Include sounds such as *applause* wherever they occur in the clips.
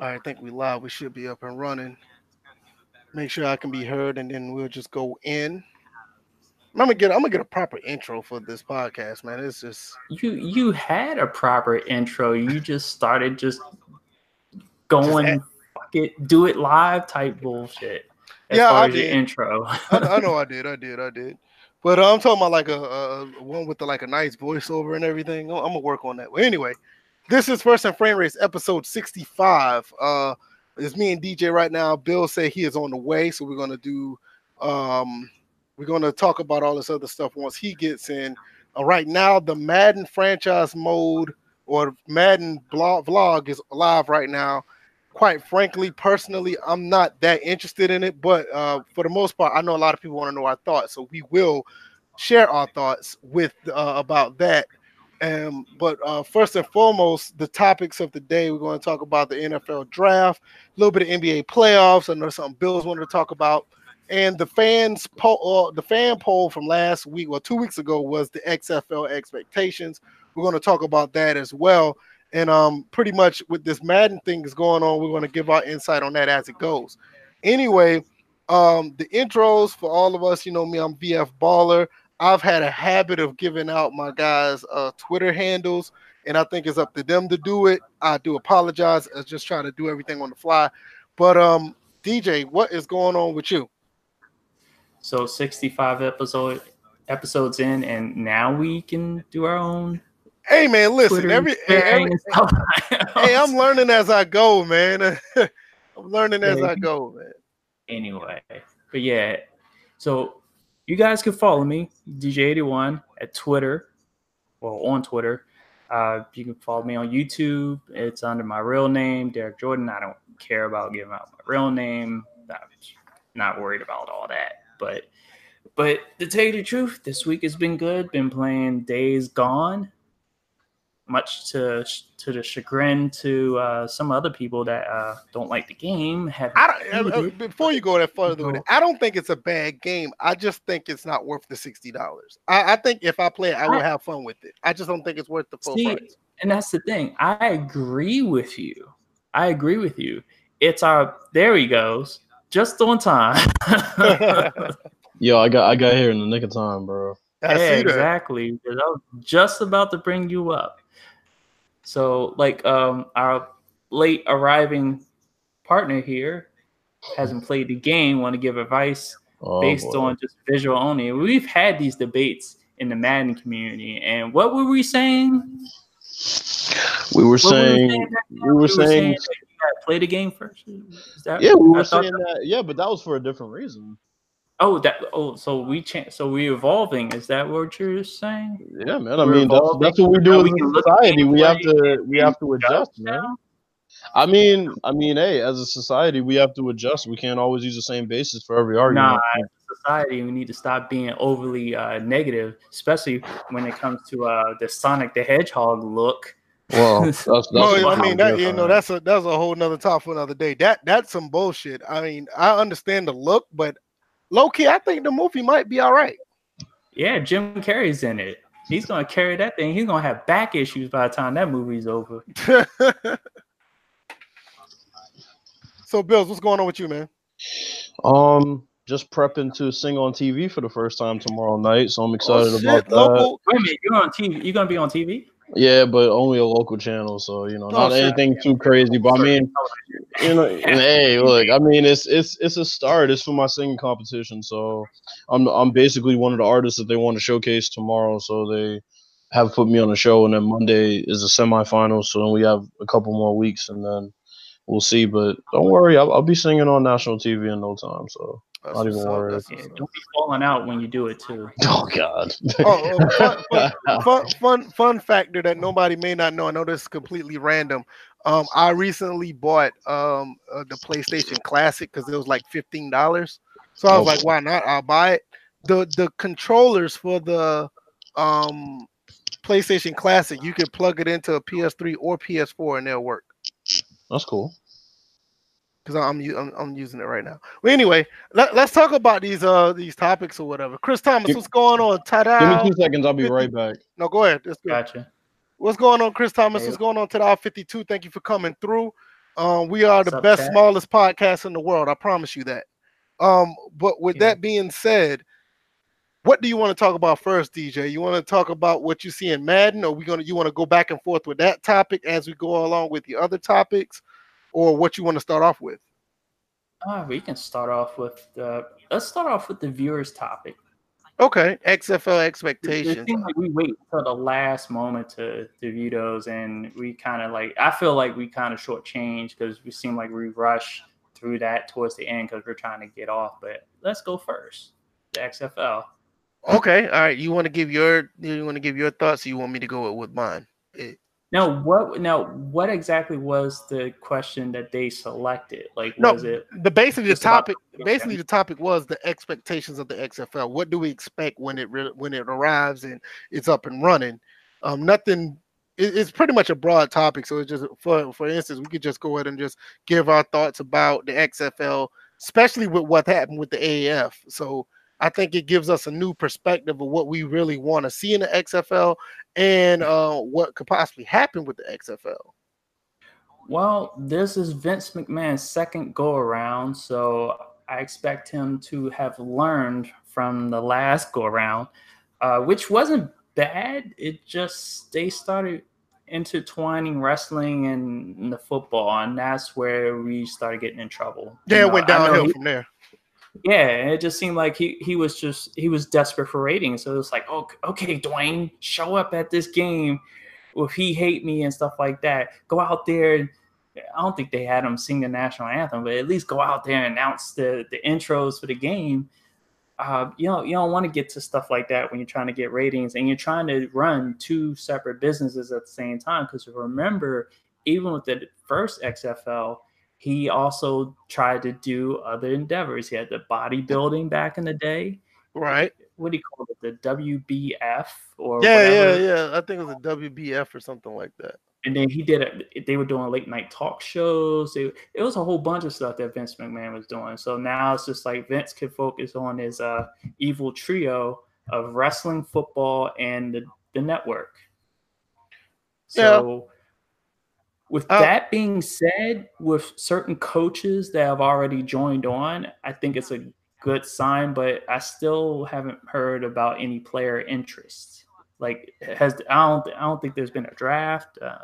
All right, I think we live. We should be up and running. Make sure I can be heard, and then we'll just go in. I'm gonna get. I'm gonna get a proper intro for this podcast, man. It's just you. You had a proper intro. You just started just going, just fuck it, do it live type bullshit. As yeah, far I as did. intro. I, I know I *laughs* did. I did. I did. But uh, I'm talking about like a, a one with the, like a nice voiceover and everything. I'm gonna work on that. Well, anyway, this is First and Framerates episode 65. Uh, it's me and DJ right now. Bill said he is on the way, so we're gonna do. Um, we're gonna talk about all this other stuff once he gets in. Uh, right now, the Madden franchise mode or Madden blog vlog is live right now. Quite frankly, personally, I'm not that interested in it, but uh, for the most part, I know a lot of people want to know our thoughts, so we will share our thoughts with uh, about that. Um, but uh, first and foremost, the topics of the day, we're going to talk about the NFL draft, a little bit of NBA playoffs. I know something Bills wanted to talk about, and the fans poll, uh, the fan poll from last week, well, two weeks ago, was the XFL expectations. We're going to talk about that as well. And um, pretty much with this Madden thing is going on, we're going to give our insight on that as it goes. Anyway, um, the intros for all of us, you know me, I'm VF Baller. I've had a habit of giving out my guys' uh, Twitter handles, and I think it's up to them to do it. I do apologize. I just trying to do everything on the fly. But um, DJ, what is going on with you? So 65 episode episodes in, and now we can do our own. Hey man, listen, Twitter every, every *laughs* hey, I'm learning as I go, man. *laughs* I'm learning as I go, man. anyway, but yeah, so you guys can follow me, DJ81, at Twitter, well, on Twitter. Uh, you can follow me on YouTube. It's under my real name, Derek Jordan. I don't care about giving out my real name. I'm not worried about all that. But, but to tell you the truth, this week has been good. Been playing Days Gone, much to to the chagrin to uh, some other people that uh, don't like the game. Have I don't, uh, before you go that further with it, I don't think it's a bad game. I just think it's not worth the sixty dollars. I, I, think if I play it, I will have fun with it. I just don't think it's worth the full See, price. And that's the thing. I agree with you. I agree with you. It's our there he goes, just on time. *laughs* Yo, I got I got here in the nick of time, bro. I yeah, see that. exactly. 'cause I was just about to bring you up. So, like, um, our late arriving partner here hasn't played the game. Want to give advice Oh, based boy. on just visual only. We've had these debates in the Madden community, and what were we saying? we were What were saying we were saying that play the game first. Is that yeah, we were saying that yeah, but that was for a different reason. Oh, that. Oh, so we change. So we evolving. Is that what you're saying? Yeah, man. I We're mean, that's, that's what we do Now as we a society. We have to we have to adjust, Judge man. now? I mean, I mean, hey, as a society, we have to adjust. We can't always use the same basis for every argument. Nah, as a society, we need to stop being overly uh, negative, especially when it comes to uh, the Sonic the Hedgehog look. Well, *laughs* that's, that's No, I mean that you know that's a that's a whole nother talk for another day. That that's some bullshit. I mean, I understand the look, but low key, I think the movie might be all right. Yeah, Jim Carrey's in it. He's gonna carry that thing. He's gonna have back issues by the time that movie's over. *laughs* so, Bills, what's going on with you, man? Um, just prepping to sing on TV for the first time tomorrow night, so I'm excited Oh, about shit, that. local. Wait a minute, you're on TV. You're gonna be on TV? Yeah, but only a local channel, so you know, Oh, not shit. anything too crazy. But I mean, you know, *laughs* and hey, look, I mean, it's it's it's a start. It's for my singing competition, so I'm I'm basically one of the artists that they want to showcase tomorrow. So they have put me on the show, and then Monday is the semifinals. So then we have a couple more weeks, and then we'll see. But don't worry, I'll, I'll be singing on national TV in no time. So That's Not even what's up, worried. that's Yeah, don't be falling out when you do it too. *laughs* oh god, Oh, oh, fun, fun, *laughs* fun, fun, fun factor that nobody may not know. I know this is completely random. Um, I recently bought um uh, the PlayStation Classic because it was like fifteen dollars. So I was Oh. like, why not? I'll buy it. The the controllers for the um PlayStation Classic, you can plug it into a PS3 or PS4 and they'll work. that's cool. Because I'm, u- I'm I'm using it right now. Well, anyway, let, let's talk about these uh these topics or whatever. Chris Thomas, what's going on? Ta-da! Give me two seconds. I'll be right back. No, go ahead. Let's go. Gotcha. What's going on, Chris Thomas? Hey. What's going on, Tada 52? Thank you for coming through. Um, we are the up, best, chat? smallest podcast in the world. I promise you that. Um, but with Yeah. that being said, what do you want to talk about first, DJ? You want to talk about what you see in Madden, or we gonna you want to go back and forth with that topic as we go along with the other topics, or what you want to start off with? Uh, we can start off with uh, let's start off with the viewers topic. Okay, XFL It, it expectations. seems like we wait until the last moment to, to view those, and we kind of like I feel like we kind of shortchanged because we seem like we rush through that towards the end because we're trying to get off. But let's go first. The XFL. Okay, all right. You want to give your you want to give your thoughts, or you want me to go with mine? Eh, Now, what? Now, what exactly was the question that they selected? Like, No, was it? the basically the Just about- topic basically the topic was the expectations of the XFL. What do we expect when it re- when it arrives and it's up and running? Um, nothing. It, it's pretty much a broad topic, so it's just for for instance, we could just go ahead and just give our thoughts about the XFL, especially with what happened with the AAF. So I think it gives us a new perspective of what we really want to see in the XFL and uh, what could possibly happen with the XFL. Well, this is Vince McMahon's second go around, so I expect him to have learned from the last go around, uh, which wasn't bad. It just they started intertwining wrestling and, the football, and that's where we started getting in trouble. You Yeah, know, it went downhill he- from there. Yeah, it just seemed like he he was just he was desperate for ratings. So it was like, oh, okay, Dwayne, show up at this game. If he hate me and stuff like that, go out there. and I don't think they had him sing the national anthem, but at least go out there and announce the the intros for the game. Uh, you know, you don't want to get to stuff like that when you're trying to get ratings and you're trying to run two separate businesses at the same time. Because remember, even with the first XFL, he also tried to do other endeavors. He had the bodybuilding back in the day. Right. What do you call it? The WBF or Yeah, whatever. yeah, yeah. I think it was a WBF or something like that. And then he did it. They were doing late night talk shows. They, it was a whole bunch of stuff that Vince McMahon was doing. So now it's just like Vince could focus on his uh, evil trio of wrestling, football, and the, the network. So, with Uh, that being said, with certain coaches that have already joined on, I think it's a good sign. But I still haven't heard about any player interest. Like, has I don't I don't think there's been a draft. Uh,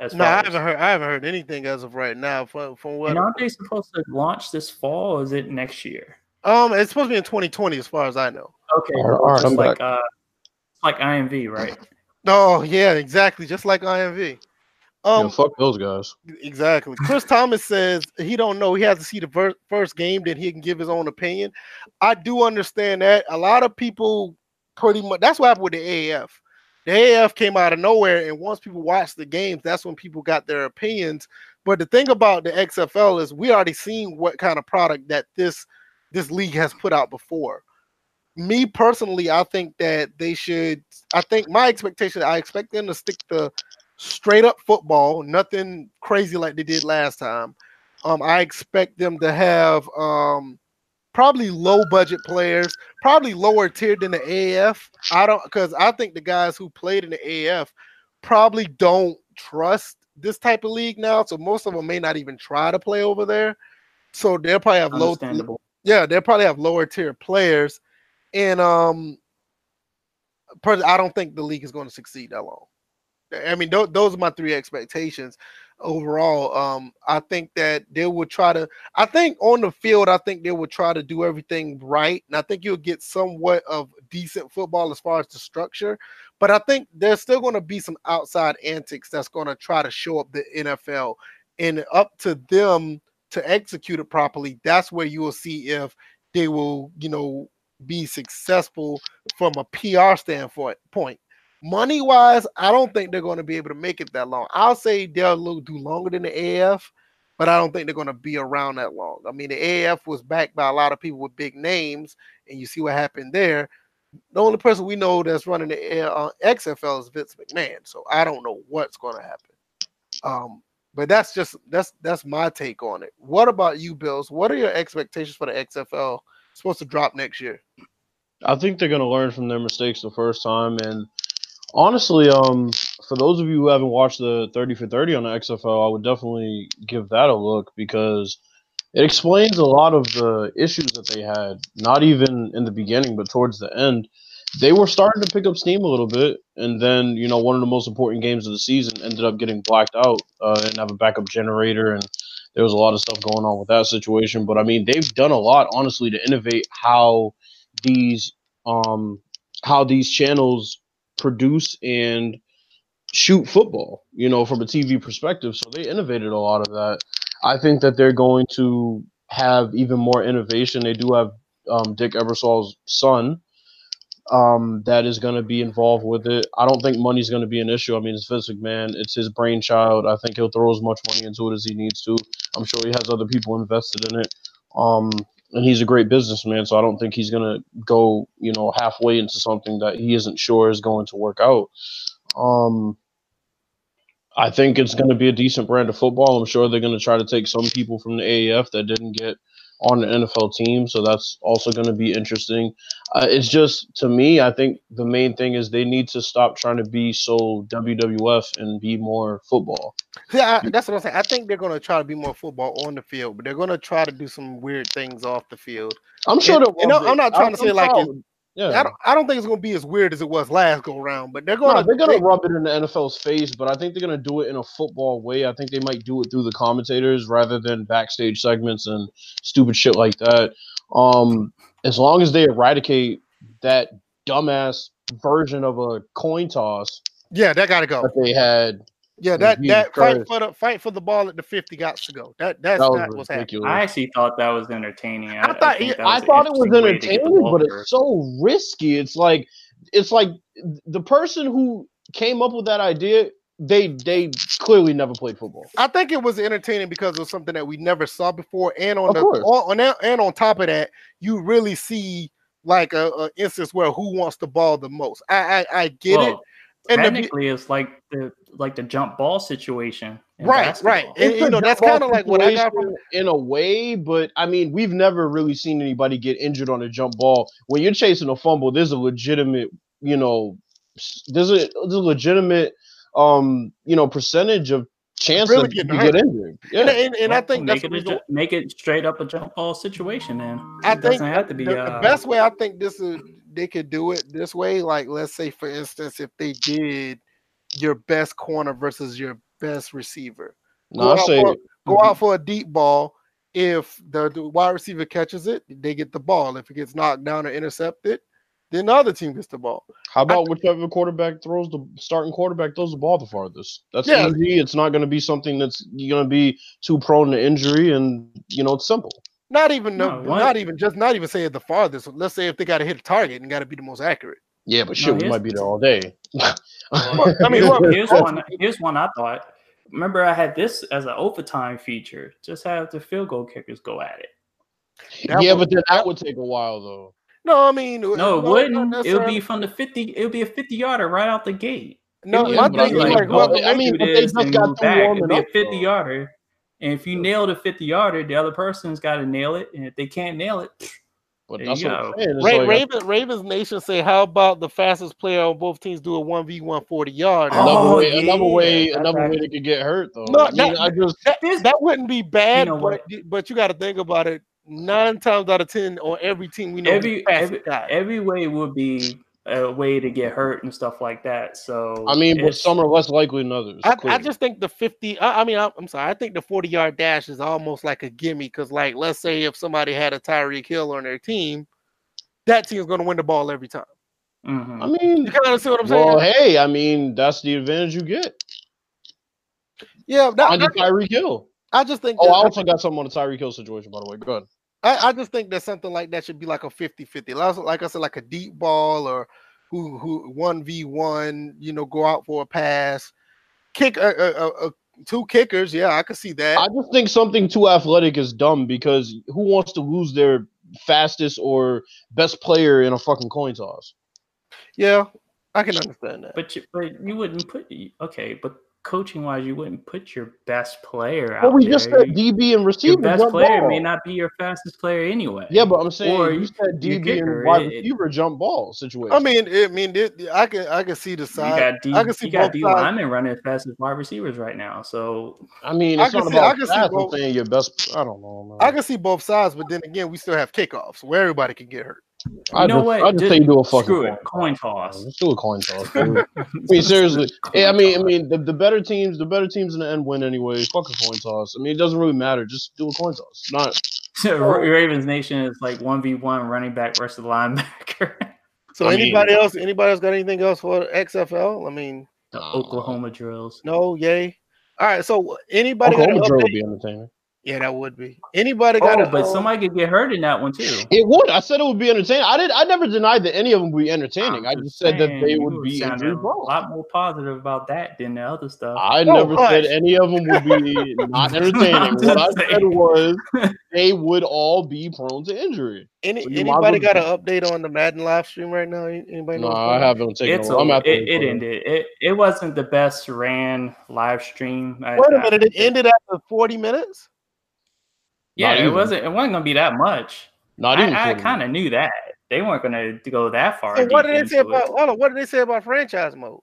as No, I haven't heard. I haven't heard anything as of right now. From from what and aren't they supposed to launch this fall? Or is it next year? um, it's supposed to be in 2020, as far as I know. Okay, all right, all right, just I'm like uh, it's like IMV, right? Oh yeah, exactly. Just like IMV. Um, yeah, fuck those guys. exactly. Chris Thomas says he don't know. He has to see the ver- first game, then he can give his own opinion. I do understand that. A lot of people pretty much. That's what happened with the AAF. The AAF came out of nowhere, and once people watched the games, that's when people got their opinions. But the thing about the XFL is we already seen what kind of product that this this league has put out before. Me personally, I think that they should. I think my expectation. I expect them to stick to straight up football, nothing crazy like they did last time. Um, I expect them to have um probably low budget players, probably lower tier than the AF. I don't because I think the guys who played in the AF probably don't trust this type of league now. So most of them may not even try to play over there. So they'll probably have low yeah, they'll probably have lower tier players. And um I don't think the league is going to succeed that long. I mean, tho- those are my three expectations overall. Um, I think that they will try to. I think on the field, I think they will try to do everything right, and I think you'll get somewhat of decent football as far as the structure. But I think there's still going to be some outside antics that's going to try to show up the NFL, and up to them to execute it properly. That's where you will see if they will, you know, be successful from a PR standpoint. Money wise, I don't think they're going to be able to make it that long. I'll say they'll do longer than the AF, but I don't think they're going to be around that long. I mean, the AF was backed by a lot of people with big names, and you see what happened there. The only person we know that's running the uh, XFL is Vince McMahon, so I don't know what's going to happen. Um, but that's just that's that's my take on it. What about you, Bills? What are your expectations for the XFL? It's supposed to drop next year. I think they're gonna learn from their mistakes the first time, and honestly, um, for those of you who haven't watched the 30 for 30 on the XFL, I would definitely give that a look because it explains a lot of the issues that they had, not even in the beginning, but towards the end. They were starting to pick up steam a little bit, and then you know one of the most important games of the season ended up getting blacked out uh, and have a backup generator, and there was a lot of stuff going on with that situation. But I mean, they've done a lot, honestly, to innovate how these um how these channels produce and shoot football, you know, from a TV perspective. So they innovated a lot of that. I think that they're going to have even more innovation. They do have um, Dick Ebersol's son um, that is going to be involved with it. I don't think money's going to be an issue. I mean, it's Vince McMahon. It's his brainchild. I think he'll throw as much money into it as he needs to. I'm sure he has other people invested in it. Um, and he's a great businessman, so I don't think he's going to go, you know, halfway into something that he isn't sure is going to work out. Um, I think it's going to be a decent brand of football. I'm sure they're going to try to take some people from the AAF that didn't get on the NFL team, so that's also going to be interesting. Uh, it's just to me, I think the main thing is they need to stop trying to be so WWF and be more football. Yeah, I, that's what I'm saying. I think they're going to try to be more football on the field, but they're going to try to do some weird things off the field. I'm sure. And, know, I'm not trying to say I'm like yeah. I don't. I don't think it's going to be as weird as it was last go round, but they're going No, to. they're gonna rub it in the NFL's face, but I think they're gonna do it in a football way. I think they might do it through the commentators rather than backstage segments and stupid shit like that. Um, as long as they eradicate that dumbass version of a coin toss Yeah, that got to go. that they had, Yeah, that that fight for the fight for the ball at the 50 got to go. That that's that not was what's happening. I actually thought that was entertaining. I, I thought- think that I thought it was interesting way to get the entertaining, but it's so risky. It's like it's like the person who came up with that idea, they they clearly never played football. I think it was entertaining because of something that we never saw before, and on Of the course. on, on that, and on top of that, you really see like a, a instance where who wants the ball the most. I I, I get it, Well, and the, technically, it's like the like the jump ball situation. in right, right, and you know that's kind of like what I got from. in a way, but I mean, we've never really seen anybody get injured on a jump ball. When you're chasing a fumble, there's a legitimate, you know, there's a there's a legitimate, um, you know, percentage of chance Really that you getting get injured. Yeah, And, and, and I think that's make the it, ju- make it straight up a jump ball situation. Then I it doesn't think have to be. the, uh, the best way I think this is they could do it this way. Like let's say for instance, if they did your best corner versus your best receiver, no, I go out say for- go mm-hmm. out for a deep ball. If the, the wide receiver catches it, they get the ball. If it gets knocked down or intercepted, then the other team gets the ball. How about whichever quarterback throws the starting quarterback throws the ball the farthest? That's Yeah. easy. It's not going to be something that's you're going to be too prone to injury, and you know it's simple. Not even no, No, not even just not even say it the farthest. Let's say if they got to hit a target and got to be the most accurate. Yeah, but No, we might be there all day. Well, I mean, here's, look, here's one. Here's one I thought. Remember, I had this as an overtime feature. Just have the field goal kickers go at it. That yeah, would- but then that would take a while though. No, I mean No, it wouldn't. It would be from the fifty. It would be a fifty yarder right out the gate. No, It my I thing be is mean, like, well, well, I mean, do they just got move through back. It'd warming be a fifty though. yarder, and if you nail the fifty yarder, the other person's got to nail it, and if they can't nail it, But There that's you what go. Ra- like, Raven, Ravens Nation say, how about the fastest player on both teams do a one v one forty yard? another Oh, way, another way, that's another way they could get hurt though. No, I mean, that- I just that, This- that wouldn't be bad, know but but you got to think about it. Nine times out of ten, on every team we know, every every, every way would be a way to get hurt and stuff like that. So I mean, but some are less likely than others. I, I just think the 50, I, I mean, I, I'm sorry, I think the 40 yard dash is almost like a gimme because, like, let's say if somebody had a Tyreek Hill on their team, that team's going to win the ball every time. Mhm. I mean, You kind of see what I'm saying? well, hey, I mean, that's the advantage you get yeah, that, on the that- Tyreek Hill. I just think Oh, that- I also got something on the Tyreek Hill situation, by the way. Go ahead. I, I just think that something like that should be like a 50 50. Like, like I said, like a deep ball or who who 1v1, you know, go out for a pass, kick a, a, a, a- two kickers. Yeah, I could see that. I just think something too athletic is dumb because who wants to lose their fastest or best player in a fucking coin toss? yeah, I can understand that. But you, but you wouldn't put okay, but coaching wise, you wouldn't put your best player out Well, we there. just said DB and receiver. your best jump player ball. may not be your fastest player anyway. Yeah, but I'm saying Or you said DB kicker, and wide it- it- receiver jump ball situation. I mean, it, I mean, it, I can I can see the you side. got D, I can see you got both D sides. linemen running as fast as wide receivers right now. So I mean, I it's can not see- I about can see fast. I'm both. saying your best. I don't know, man. I can see both sides, but then again, we still have kickoffs where everybody can get hurt. I you know just, what? I just Just say you do a fucking screw it, coin toss. Let's do a coin toss. *laughs* I mean, seriously. *laughs* Yeah, I mean, I mean, the, the better teams, the better teams in the end win anyway. Fuck a coin toss. I mean, it doesn't really matter. Just do a coin toss. Not *laughs* Ravens Nation is like one v one running back versus the linebacker. So I mean- anybody else? Anybody else got anything else for XFL? I mean, the Oklahoma drills. no, yay. All right. So anybody got Oklahoma drill would be entertaining. Yeah, that would be. Anybody got? Oh, a, but uh, somebody could get hurt in that one too. It would. I said it would be entertaining. I did. I never denied that any of them would be entertaining. I I'm just said that they would be sounded a lot more positive about that than the other stuff. I Oh, never said any of them would be *laughs* not entertaining. What I just said was *laughs* they would all be prone to injury. Any you might anybody got an update on the Madden live stream right now? Anybody know? No, I haven't taken. it's a, I'm at It, it ended. It it wasn't the best ran live stream. Wait a I- minute! It ended after forty minutes. Yeah, Not it even. wasn't. It wasn't gonna be that much. Not even. I, I kind of knew that they weren't gonna go that far. So what did they say it. about? Hold on, what did they say about franchise mode?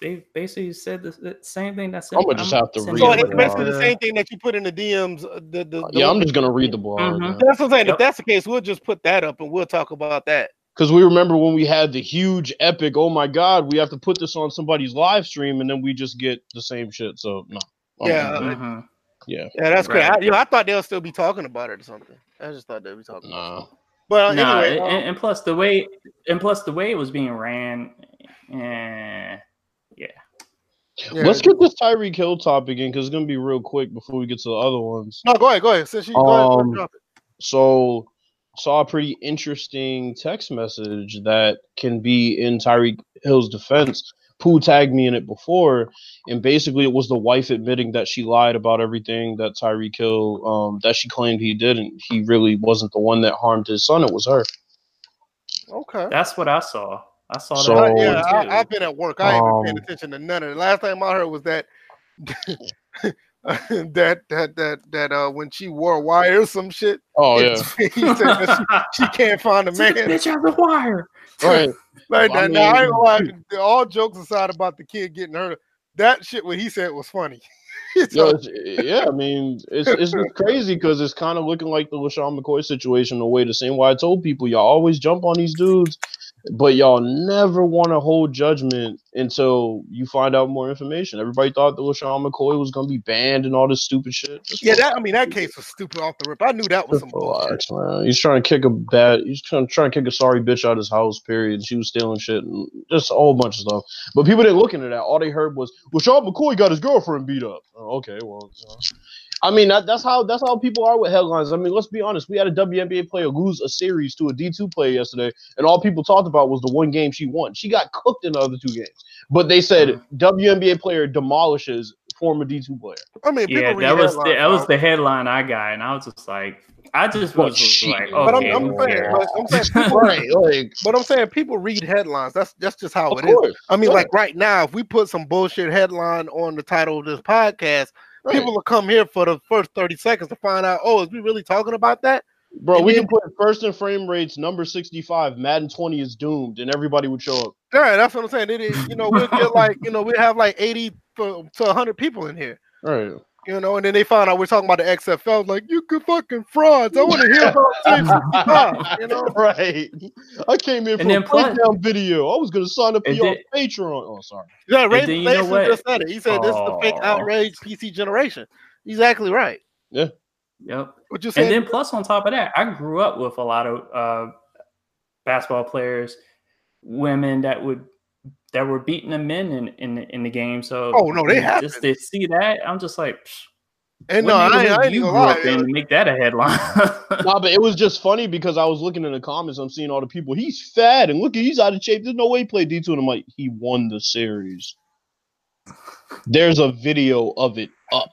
They basically said the, the same thing. That's I'ma just have to read So it's basically the same thing that you put in the DMs. uh, The, the, the Yeah, I'm just gonna read the blog. Mhm. That's what I'm saying. Yep. If that's the case, we'll just put that up and we'll talk about that. Because we remember when we had the huge epic, oh my god, we have to put this on somebody's live stream, and then we just get the same shit. So no. I'm- Yeah. I'm- yeah. Yeah, that's great. Right. I, you know, I thought they'll still be talking about it or something. I just thought they'd be talking. About Nah. it. But uh, Nah, anyway, and, um, and plus the way, and plus the way it was being ran, eh, yeah. Let's get this Tyreek Hill topic in because it's gonna be real quick before we get to the other ones. No, go ahead. Go ahead. Since you go ahead, Um, drop it. So saw a pretty interesting text message that can be in Tyreek Hill's defense. Pooh tagged me in it before, and basically it was the wife admitting that she lied about everything that Tyreek Hill um, that she claimed he didn't. He really wasn't the one that harmed his son. It was her. Okay. that's what I saw. I saw So- that. Yeah. I, I've been at work. I ain't been paying Um, attention to none of it. Last time I heard was that *laughs* *laughs* that that that that uh when she wore a wire or some shit. Oh yeah, *laughs* he said that she, she can't find a *laughs* man. bitch out the wire. right. Like I now, now, I ain't gonna lie, all jokes aside about the kid getting hurt, that shit what he said was funny. Yo, So, yeah, I mean, it's it's crazy because it's kind of looking like the LeSean McCoy situation. The way the same way I told people, y'all always jump on these dudes, but y'all never want to hold judgment until you find out more information. Everybody thought that LeSean McCoy was gonna be banned and all this stupid shit. Just yeah, that I mean that case was stupid off the rip. I knew that was some bullshit. man. He's trying to kick a bad. He's trying, trying to kick a sorry bitch out of his house. Period. She was stealing shit and just a whole bunch of stuff. But people didn't look into that. All they heard was, "Well, Sean McCoy got his girlfriend beat up." Oh, okay, well, know. I mean that, that's how that's how people are with headlines. I mean, let's be honest. We had a WNBA player lose a series to a D two player yesterday, and all people talked about was the one game she won. She got cooked in the other two games. But they said mm-hmm. WNBA player demolishes former D two player. I mean, people Yeah, that was the, that was the headline I got, and I was just like, I just Well, was just shit. like, But okay, I'm- I'm saying, cares? but I'm saying *laughs* people- Right, like But I'm saying people read headlines. That's that's just how of it is. course. I mean, Yeah. like right now, if we put some bullshit headline on the title of this podcast, Right. people will come here for the first 30 seconds to find out, oh, is we really talking about that? Bro, And we then- can put first in frame rates number 65, Madden 20 is doomed, and everybody would show up. Yeah, that's what I'm saying. It is, you know, we'll get like, you know, we have like 80 to, to 100 people in here, Right. You know, and then they found out we're talking about the XFL. Like, you could fucking frauds. I want to hear about *laughs* Team 65, you know? Right. I came in for a then plus- breakdown video. I was gonna sign up for your then- Patreon. Oh, sorry. Yeah, Ray then you know Mason just said it. He said this is the fake outrage PC generation. Exactly right. Yeah. Yep. What you said? And then plus on top of that, I grew up with a lot of uh, basketball players, women that would that were beating the men in in, the- in the game. So Oh, no, they just happened. to see that, I'm just like, psh, and what no, I I ain't you gonna grew lie. up in to make that a headline. *laughs* Nah, but it was just funny because I was looking in the comments. I'm seeing all the people. He's fat and look, he's out of shape. There's no way he played D2. And I'm like, he won the series. *laughs* There's a video of it up.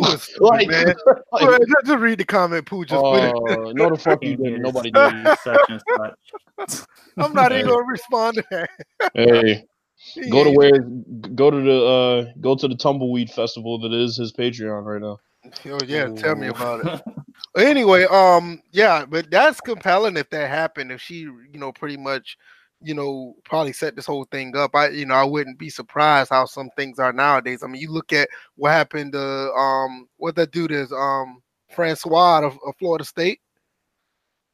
Pooh is *laughs* stupid, Like, man. *laughs* like, Well, just, just read the comment. Pooh just put it. uh, *laughs* no, the fuck you didn't. Nobody did. such such. I'm not even gonna respond to that. Hey, Go to where go to the uh go to the tumbleweed festival that is his Patreon right now. Oh yeah, tell me about it. anyway, um, yeah, but that's compelling if that happened. If she, you know, pretty much, you know, probably set this whole thing up. I, you know, I wouldn't be surprised how some things are nowadays. I mean, you look at what happened to um, what that dude is, um, Francois of, of Florida State,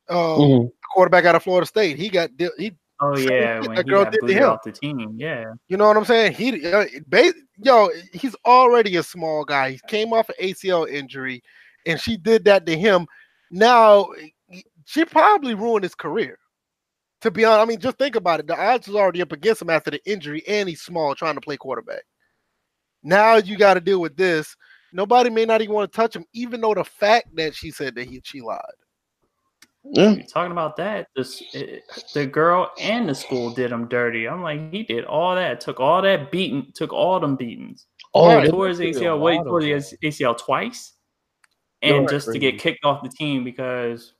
um, Mhm. quarterback out of Florida State. He got he, Oh *laughs* yeah, shit when that he girl got did to booted him. off the team. Yeah. you know what I'm saying? He, uh, ba- yo, he's already a small guy. He came off an ACL injury, and she did that to him. Now she probably ruined his career. To be honest, I mean, just think about it. The odds was already up against him after the injury, and he's small, trying to play quarterback. Now you got to deal with this. Nobody may not even want to touch him, even though the fact that she said that he she lied. Yeah. Talking about that, this eh, the girl and the school did him dirty. I'm like, he did all that, took all that beating, took all them beatings. Oh, Right. they tore his ACL, wait, lot tore his. ACL twice, You're and right, just to get kicked off the team because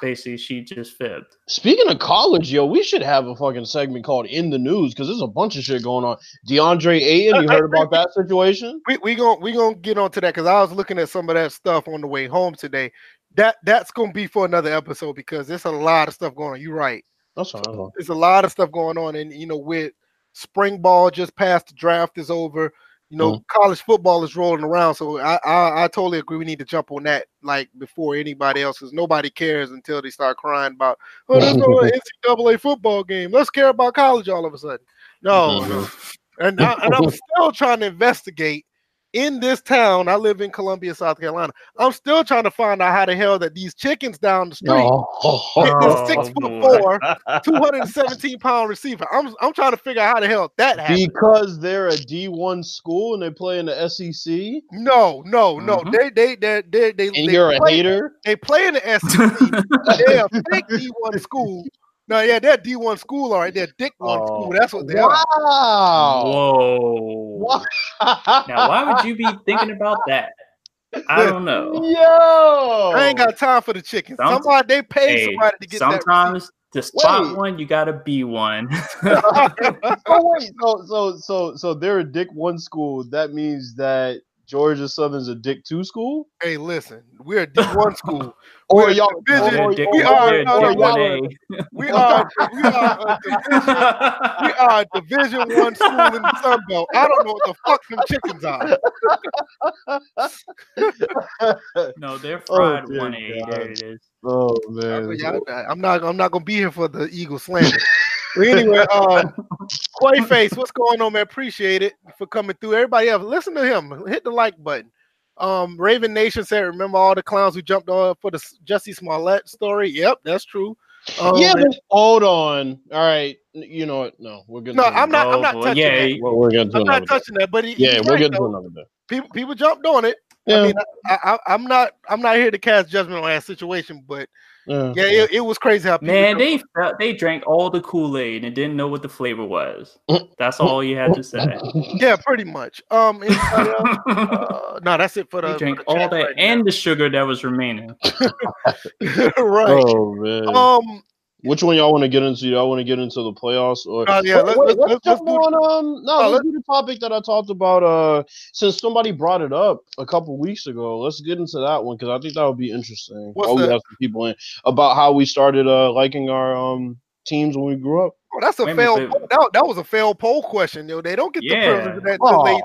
basically she just fibbed. Speaking of college, yo, we should have a fucking segment called "In the News" because there's a bunch of shit going on. DeAndre Ayton, you I- I heard about that situation? we we gonna we gonna get onto that because I was looking at some of that stuff on the way home today. That that's gonna be for another episode because there's a lot of stuff going on. You're right. That's fine. that's fine. There's a lot of stuff going on, and you know, with spring ball just past the draft is over. You know, mm-hmm. college football is rolling around, so I, I I totally agree. We need to jump on that like before anybody else, because nobody cares until they start crying about oh, there's no NCAA football game. Let's care about college all of a sudden. No, mm-hmm. no. and, I, and I'm *laughs* still trying to investigate in this town. I live in Columbia, South Carolina. I'm still trying to find out how the hell that these chickens down the street hit this Oh, six foot four, *laughs* 217 pound receiver. I'm I'm trying to figure out how the hell that happened. because they're a D1 school and they play in the SEC, No, no, no. Mhm. They they they they they, and they you're a hater. They play in the SEC. *laughs* they're a fake D1 school. No, yeah, they're D1 school, all right. They're Dick One Oh, school. That's what they are. Wow. Whoa. Wow. Now, why would you be thinking about that? I don't know. Yo, I ain't got time for the chickens. Some- Somebody they paid Hey, somebody to get that. sometimes to spot Wait. one, you gotta be one. *laughs* *laughs* oh wait, so so so so they're a Dick One school. That means that Georgia Southern's a Dick Two school, Hey, listen, we're a D1 school. *laughs* or We're y'all, division- or, we are- we're no, Dick no, or no. one A. We are we are a *laughs* division, we are a division one school in the Sun Belt. I don't know what the fuck them chickens are. *laughs* No, they're Oh, fried dear one A. There it is. oh man, I- I'm not I'm not gonna be here for the Eagle slander. But anyway, *laughs* um, Quayface, what's going on, man? Appreciate it for coming through. Everybody else, listen to him. Hit the like button. Um, Raven Nation said, "Remember all the clowns who jumped on for the S- Jussie Smollett story?" Yep, that's true. Um, yeah, but hold on. All right, you know what? No, we're good. no, I'm not. I'm Oh, not touching yeah, that. We're, we're getting to I'm another not day. touching that. But he, Yeah, we're right, getting to though. another day. People, people jumped on it. Yeah, I mean, I, I, I'm not. I'm not here to cast judgment on that situation, but yeah. yeah, it, it was crazy how people Man, they felt, they drank all the Kool Aid and didn't know what the flavor was. Mm. That's all you had to say. *laughs* yeah, pretty much. Um, anybody else? uh, *laughs* no, that's it for the. they for drank the all that right and the sugar that was remaining. *laughs* right. Oh man, Um. Which one y'all want to get into? Y'all want to get into the playoffs or? Uh, yeah. Let, Wait, let, let's let's, let's jump do. on. Um, no, Oh, let's do the topic that I talked about. Uh, since somebody brought it up a couple weeks ago, let's get into that one because I think that would be interesting. What's While we that? have some people in about how we started uh liking our um teams when we grew up. Oh, that's a Wait failed. That, that was a failed poll question. Yo, they don't get the privilege of that until they.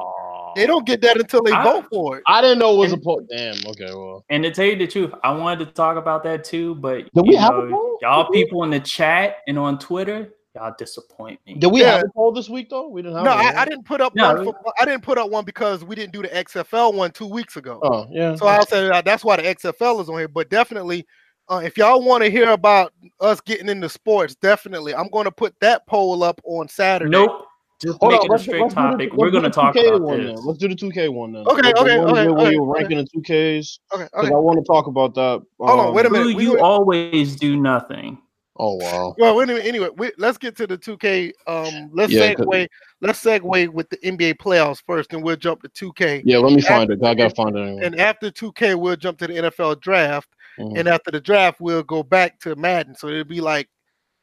They don't get that until they I- vote for it. I didn't know it was a poll. Damn. Okay. Well. And to tell you the truth, I wanted to talk about that too, but Did we you have a know, poll? y'all people in the chat and on Twitter, y'all disappoint me. Did we Yeah. have a poll this week though? We didn't have. No, I. I didn't put up No, one. For, I didn't put up one because we didn't do the XFL one two weeks ago. Oh yeah. So I'll say that that's why the XFL is on here. But definitely, uh, if y'all want to hear about us getting into sports, definitely, I'm going to put that poll up on Saturday. Nope. Just Hold make on, it a let's- straight let's the- topic. let's We're gonna the talk 2K about one this. Then. Let's do the 2K one then. Okay, The- the okay, okay, where we okay, were okay. ranking in 2Ks Okay, okay. I want to talk about that. Hold on, wait a um, minute. Do you were- always do nothing? Oh wow. Well, anyway, anyway we, let's get to the 2K. Um, let's Yeah, 'cause- segue. Let's segue with the NBA playoffs first, and we'll jump to 2K. Yeah, let me find it. I gotta find it anyway. And after 2K, we'll jump to the NFL draft. Mhm. And after the draft, we'll go back to Madden. So it'll be like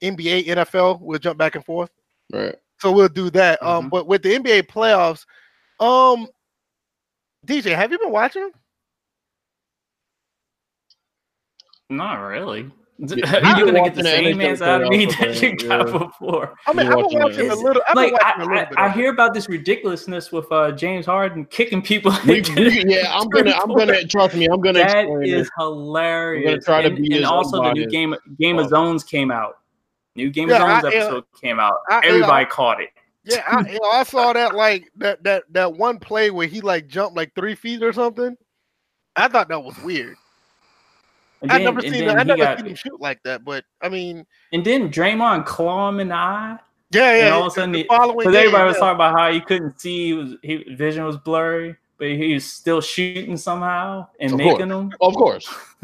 NBA, NFL. We'll jump back and forth. Right. So we'll do that. Um, Mhm. but with the NBA playoffs, um, DJ, have you been watching? Not really. Yeah, You're I've gonna get the same NHL answer out of me *laughs* that you got yeah. before. I mean, I've been watching watching a little. I've been like watching I, a little I, bit. I hear about this ridiculousness with uh, James Harden kicking people. *laughs* We, we, *laughs* yeah, I'm gonna, I'm gonna trust me. I'm gonna That explain is it. hilarious. try to and, be and also the new unbiased. game Game of. Zones came out. New Game Yeah, of Zones I- episode came out. I- Everybody I- caught it. Yeah, I, *laughs* you know, I saw that like that that that one play where he like jumped like three feet or something. I thought that was weird. I never seen I never got, seen him shoot like that. But I mean, and then Draymond claw him in the eye. yeah, yeah. and all of a sudden, the he- following Because everybody was talking about how he couldn't see, he was he, vision was blurry, but he's still shooting somehow and Of course. making them. Of course, *laughs*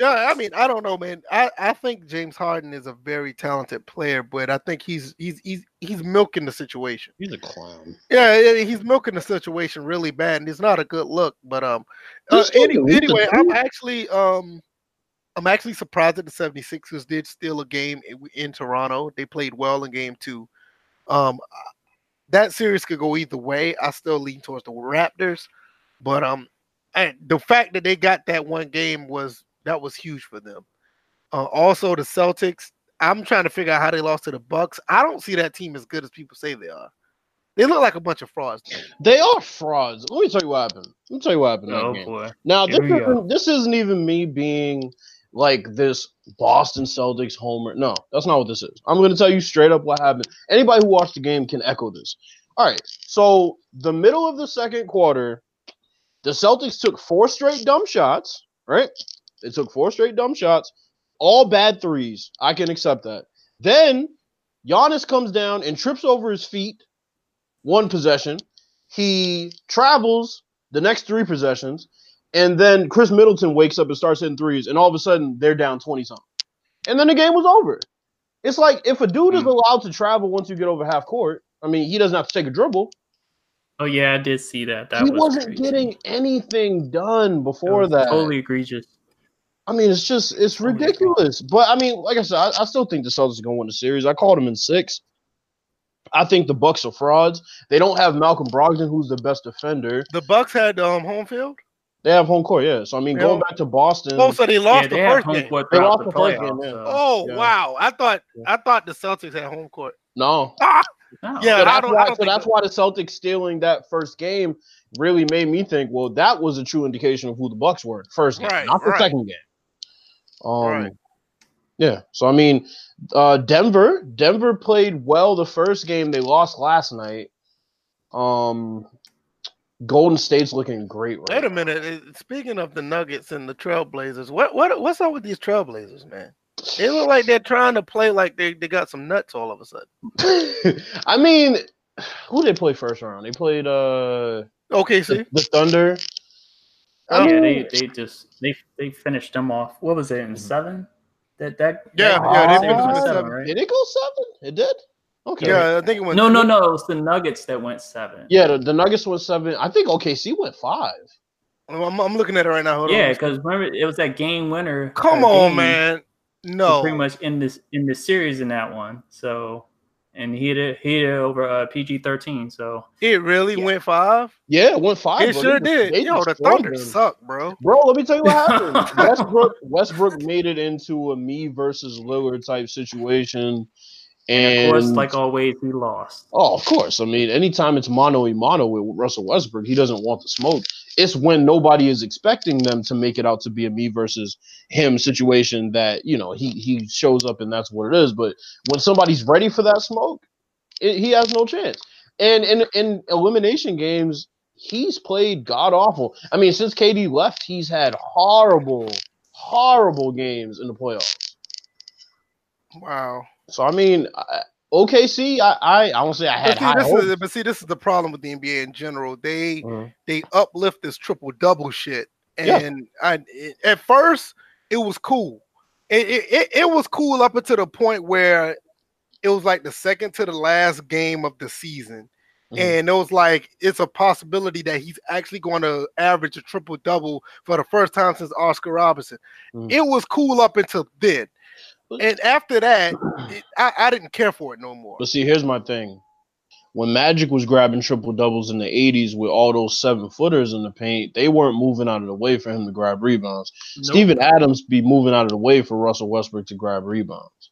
Yeah, I mean, I don't know, man. I, I think James Harden is a very talented player, but I think he's he's he's he's milking the situation. he's a clown. Yeah, yeah, he's milking the situation really bad, and it's not a good look. But um, uh, He's any, anyway, I'm actually um, I'm actually surprised that the 76ers did steal a game in, in Toronto. They played well in game two. Um, that series could go either way. I still lean towards the Raptors, but um, and the fact that they got that one game was that was huge for them. Uh, also, the Celtics. I'm trying to figure out how they lost to the Bucks. I don't see that team as good as people say they are. They look like a bunch of frauds. They are frauds. Let me tell you what happened. Let me tell you what happened. oh boy. Now this Here we isn't, this isn't even me being like this Boston Celtics homer. No, that's not what this is. I'm going to tell you straight up what happened. Anybody who watched the game can echo this. All right. So the middle of the second quarter, the Celtics took four straight dumb shots. Right? They took four straight dumb shots, all bad threes. I can accept that. Then Giannis comes down and trips over his feet. One possession. He travels the next three possessions. And then Khris Middleton wakes up and starts hitting threes, and all of a sudden they're down 20 something. And then the game was over. It's like if a dude is Mm. allowed to travel once you get over half court, I mean, he doesn't have to take a dribble. Oh yeah, I did see that. That he was wasn't crazy. getting anything done before was that. Totally egregious. I mean, it's just it's Totally ridiculous. But I mean, like I said, I, I still think the Celtics are gonna win the series. I called them in six. I think the Bucks are frauds. They don't have Malcolm Brogdon, who's the best defender. The Bucks had um home field. They have home court, yeah. So I mean, Yeah. going back to Boston, Oh, so they lost yeah, the they had first game. court They lost the the first game, yeah. Oh Yeah. wow! I thought Yeah. I thought the Celtics had home court. no. *laughs* Ah, No. Yeah, So I that's don't- I why. don't So that's why the Celtics stealing that first game really made me think. Well, that was a true indication of who the Bucks were. First game, Right, not the right. second game. Um, Right. yeah. So I mean, uh, Denver. Denver played well the first game. They lost last night. Um, Golden State's looking great. Right Wait a now. minute. eh, Speaking of the Nuggets and the Trailblazers, what what what's up with these Trailblazers, man? They look like they're trying to play like they, they got some nuts all of a sudden. *laughs* I mean, who did they play first round? They played uh Okay, the, see, the Thunder. Oh, yeah, they they just they they finished them off. What was it in seven? That that Yeah, that yeah, they series finished went seven. right? did it go seven? It did. Okay. yeah, I think it went. No, no, no. It was the Nuggets that went seven. Yeah, the, the Nuggets went seven. I think OKC went five. I'm, I'm looking at it right now. Hold Yeah, on. because remember it was that game winner. Come on, game man. was No, pretty much in this in the series in that one. So, and he hit it he hit it over uh, PG thirteen. So it really Yeah. went five. Yeah, it went five. It bro. sure They- did. they Yo, the Thunder them. suck, bro. Bro, let me tell you what happened. *laughs* Westbrook Westbrook made it into a me versus Lillard type situation. And, of course, like always, he lost. oh, of course. I mean, anytime it's mono a mono with Russell Westbrook, he doesn't want the smoke. It's when nobody is expecting them to make it out to be a me versus him situation that you know he he shows up and that's what it is. But when somebody's ready for that smoke, it, he has no chance. And in in elimination games, he's played god awful. I mean, since KD left, he's had horrible, horrible games in the playoffs. Wow. So I mean, I, OKC, I I, I won't say I had But see, high this hopes. is, but see, this is the problem with the NBA in general. They Mhm. they uplift this triple double shit, Yeah. and I it, at first it was cool. It, it it it was cool up until the point where it was like the second to the last game of the season, Mhm. and it was like it's a possibility that he's actually going to average a triple double for the first time since Oscar Robertson. Mhm. It was cool up until then. And after that, *clears throat* it, I, I didn't care for it no more. But see, here's my thing. When Magic was grabbing triple doubles in the 80s with all those seven footers in the paint, they weren't moving out of the way for him to grab rebounds. Nope. Steven Adams be moving out of the way for Russell Westbrook to grab rebounds.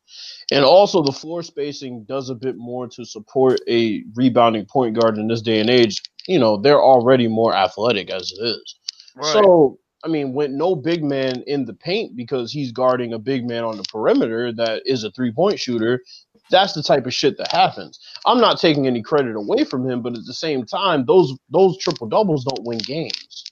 And also the floor spacing does a bit more to support a rebounding point guard in this day and age. You know, they're already more athletic as it is. Right. So, I mean, with no big man in the paint because he's guarding a big man on the perimeter that is a three point shooter, that's the type of shit that happens. I'm not taking any credit away from him, but at the same time, those those triple doubles don't win games.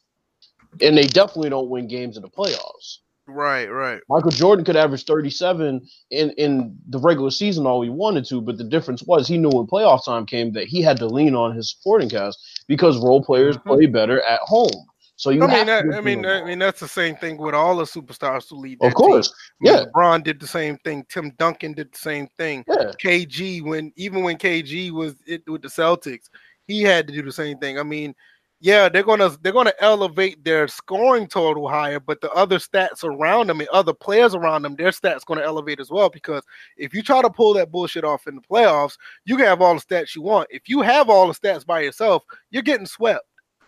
And they definitely don't win games in the playoffs. right, right. Michael Jordan could average 37 in, in the regular season all he wanted to, but the difference was he knew when playoff time came that he had to lean on his supporting cast because role players Mhm. play better at home. So you I mean, that, I mean, I mean, that's the same thing with all the superstars who lead. Of course, team. I mean, yeah, LeBron did the same thing. Tim Duncan did the same thing. yeah. KG, when even when KG was it with the Celtics, he had to do the same thing. I mean, yeah, they're gonna they're gonna elevate their scoring total higher, but the other stats around them and other players around them, their stats gonna elevate as well. Because if you try to pull that bullshit off in the playoffs, you can have all the stats you want. If you have all the stats by yourself, you're getting swept.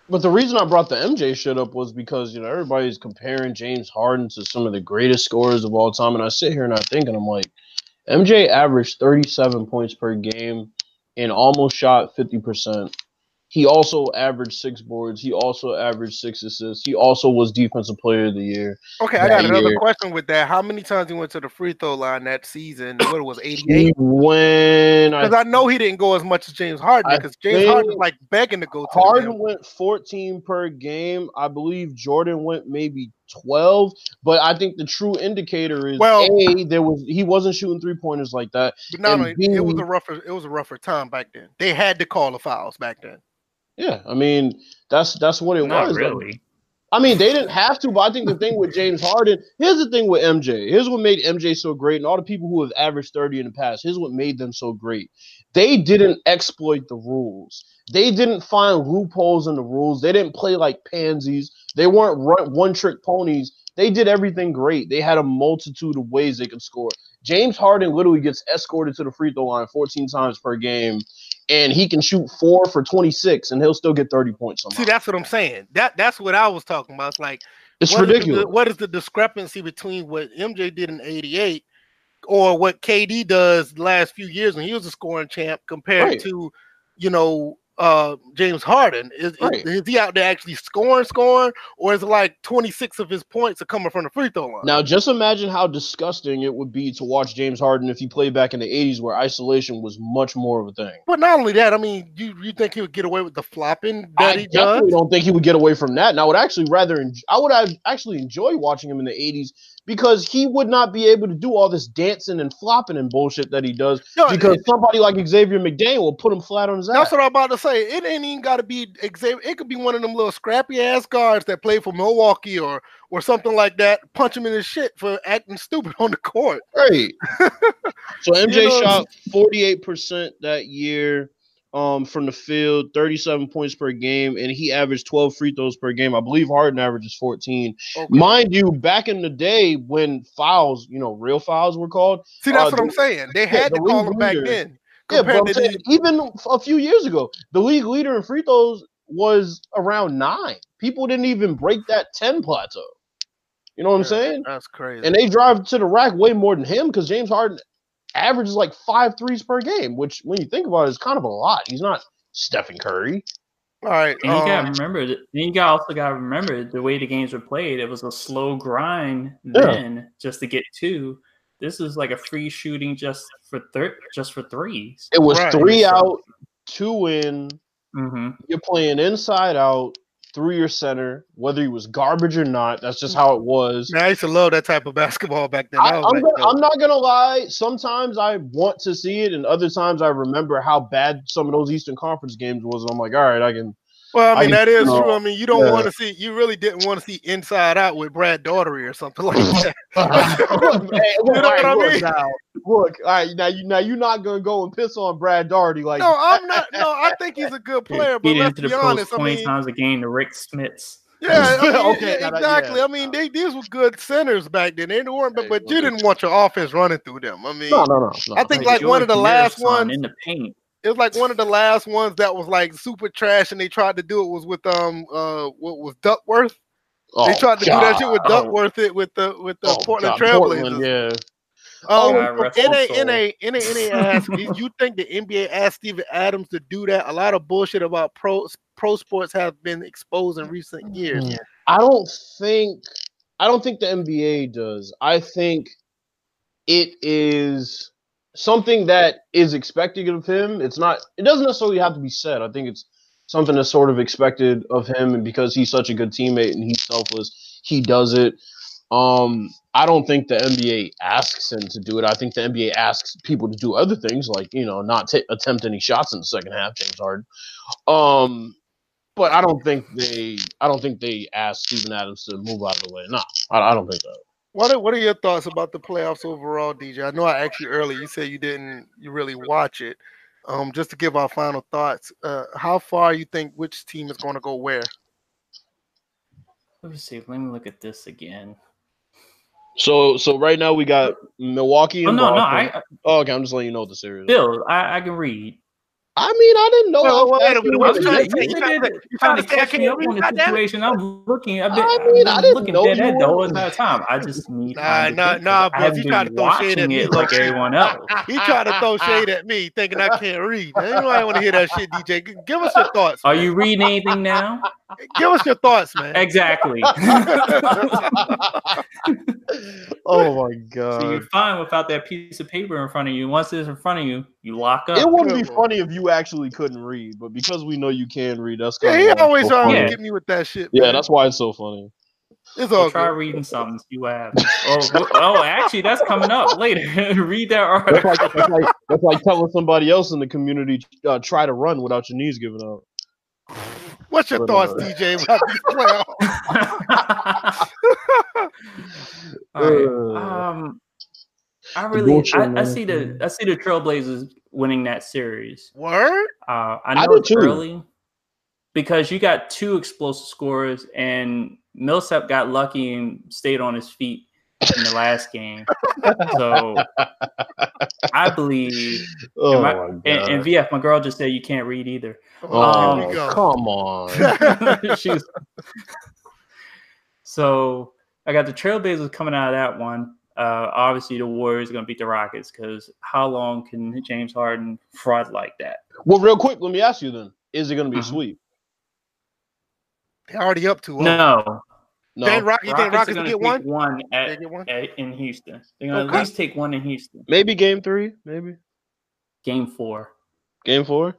But the reason I brought the MJ shit up was because you know everybody's comparing James Harden to some of the greatest scorers of all time, and I sit here and I think, and I'm like, MJ averaged 37 points per game and almost shot 50 percent. He also averaged six boards. He also averaged six assists. He also was Defensive Player of the Year. Okay, I got another year. question with that. How many times he went to the free throw line that season? What it was, He 88? went. Because I know he didn't go as much as James Harden because James Harden was like begging to go to Harden went 14 per game. I believe Jordan went maybe 12. But I think the true indicator is Well- a there was he wasn't shooting three pointers like that. But not and only it was B- a rougher it was a rougher time back then. They had to call the fouls back then. Yeah, I mean that's that's what it Not was. really. I mean they didn't have to, but I think the thing with James Harden, here's the thing with MJ. Here's what made MJ so great, and all the people who have averaged 30 in the past. Here's what made them so great. They didn't exploit the rules. They didn't find loopholes in the rules. They didn't play like pansies. They weren't run, one-trick ponies. They did everything great. They had a multitude of ways they could score. James Harden literally gets escorted to the free throw line 14 times per game, and he can shoot four for 26, and he'll still get 30 points. Somehow. See, that's what I'm saying. That that's what I was talking about. It's like it's what is the- ridiculous. what is the discrepancy between what MJ did in '88 or what KD does the last few years when he was a scoring champ compared Right. to, you know, uh James Harden? Is, is- Right. is he out there actually scoring, scoring, or is it like 26 of his points are coming from the free throw line? Now, just imagine how disgusting it would be to watch James Harden if he played back in the 80s where isolation was much more of a thing. But not only that, I mean, you you think he would get away with the flopping that I he does? definitely don't think he would get away from that. And I would actually rather, en- I would actually enjoy watching him in the 80s because he would not be able to do all this dancing and flopping and bullshit that he does because it- somebody like Xavier McDaniel will put him flat on his ass. That's what I'm about to say. It ain't even got to be Xavier. It could be one of them little scrappy ass guards that play for Milwaukee or or something like that. Punch him in his shit for acting stupid *laughs* on the court. Right. *laughs* so MJ know- shot 48% that year um, from the field, 37 points per game, and he averaged 12 free throws per game. I believe Harden averages 14. Okay. Mind you, back in the day when fouls, you know, real fouls were called. See, that's uh, what I'm saying. They had the to call him back then. Yeah, but I'm to saying, the, even a few years ago, the league leader in free throws was around nine. People didn't even break that 10 plateau. You know what I'm saying? that's crazy. And they drive to the rack way more than him because James Harden averages like five threes per game, which when you think about it is kind of a lot. He's not Stephen Curry. All right. And you gotta um, remember that. You got also gotta remember the way the games were played. It was a slow grind Yeah. then just to get two. This is like a free shooting just for thir- just for threes. It was Right. three So- out, two in. Mm-hmm. You're playing inside out, three your center, whether he was garbage or not. That's just how it was. man, I used to love that type of *laughs* basketball back then. I, I'm, like, gonna, I'm not gonna lie. Sometimes I want to see it, and other times I remember how bad some of those Eastern Conference games was. And I'm like, all right, I can. Well, I mean, I- that is no. true. I mean, you don't Yeah. want to see, you really didn't want to see Inside Out with Brad Daugherty or something *laughs* like that. *laughs* *laughs* Look, hey, look, You know all right, what I look mean? now, look, all right, now you now you're not gonna go and piss on Brad Daugherty like no, I'm not. No, I think he's a good player, but Feed let's into the be post honest. I twenty mean, times a game to Rik Smits. Yeah, I mean, Okay, yeah, exactly. yeah. I mean, they these were good centers back then. They weren't, but, but you didn't want your offense running through them. I mean, no, no, no, no. I think Like like one of the last Harrison ones. in the paint. It was like one of the last ones that was like super trash, and they tried to do it was with um uh what was Duckworth. Oh, they tried to do that shit with Duckworth it with the with the Oh, Portland Trailblazers. Yeah. Um, God rest in his a in soul. a in a in a ask, did you think the NBA asked Steven Adams to do that? A lot of bullshit about pro pro sports have been exposed in recent years. Mm. I don't think I don't think the NBA does. I think it is something that is expected of him. It's not it doesn't necessarily have to be said. I think it's something that's sort of expected of him and because he's such a good teammate and he's selfless, he does it. Um I don't think the NBA asks him to do it. I think the NBA asks people to do other things like, you know, not ta attempt any shots in the second half, James Harden. Um but I don't think they. I don't think they asked Steven Adams to move out of the way. No, I, I don't think that. What are, what are your thoughts about the playoffs overall, DJ? I know I asked you earlier. You said you didn't you really watch it. Um, just to give our final thoughts, uh, how far you think which team is going to go where? Let me see. Let me look at this again. So, so right now we got Milwaukee Oh and no, no, Boston. I I- oh, okay, I'm just letting you know what the series. is. Bill, I, I can read. I mean, I didn't know. Well, how well, wait a fast minute, you what were you gonna trying to? You You trying trying you trying trying catch me up on the situation. I'm looking. I've been, I I've mean, been I didn't looking know dead you at the whole entire time. I just need Nah, time to nah, nah, I bro, haven't you been trying to throw shade at me, like everyone else. *laughs* He tried to throw shade at me, thinking I can't read. Anybody want to hear that shit, DJ? Give us your thoughts. Are man. you reading anything now? Give us your thoughts, man. Exactly. *laughs* oh my god. so you're fine without that piece of paper in front of you. Once it's in front of you, you lock up. It wouldn't be funny if you actually couldn't read, but because we know you can read, that's Yeah, kind he of always trying to get me with that shit. Yeah, man. that's why it's so funny. it's So all try good. reading something, see what happens. Oh, oh, actually, that's coming up later. *laughs* Read that That's article. like that's like that's like telling somebody else in the community uh, try to run without your knees giving out. What's your But, thoughts, uh, DJ, about these *laughs* playoffs? All right. Uh, Um, I really, I, I see the, I see the Trailblazers winning that series. Word? Uh, I I know do it's too. early because you got two explosive scorers, and Millsap got lucky and stayed on his feet in the last game. so *laughs* I believe, Oh and, my- my god! and, and VF, my girl just said you can't read either. oh, here we go. come on! *laughs* *laughs* She's so I got the Trailblazers coming out of that one. Uh, obviously, the Warriors are going to beat the Rockets because how long can James Harden fraud like that? Well, real quick, let me ask you then: Is it going to be a Mhm. sweep? They're already up to No, No. Then Rock, you think Rockets are Rockets gonna get one? one at, get one? at in Houston. They're going to Okay. at least take one in Houston. Maybe game three. Maybe Game four. game four.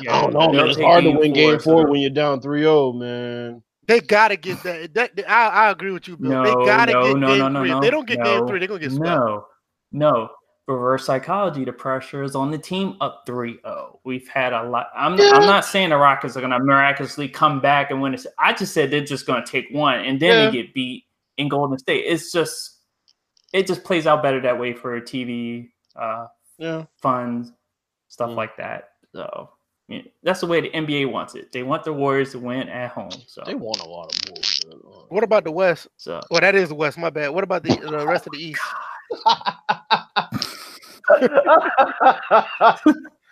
Yeah, I don't know, man. It's hard to win game four they're- when you're down 3-0, man. They gotta get that. that I, I agree with you, Bill. No, they gotta no, get no, game no, no, three. no. if they don't get game three, they're gonna get swept. No, no. Reverse psychology, the pressure is on the team up 3-0. We've had a lot. I'm, I'm not saying the Rockets are going to miraculously come back and win it. I just said they're just going to take one and then Yeah. they get beat in Golden State. It's just, it just plays out better that way for TV uh, Yeah. funds, stuff Mm. like that. So yeah, that's the way the NBA wants it. They want the Warriors to win at home. So, They want a lot of bullshit. Uh, what about the West? so Well, that is the West. My bad. What about the, the rest of the East? *laughs*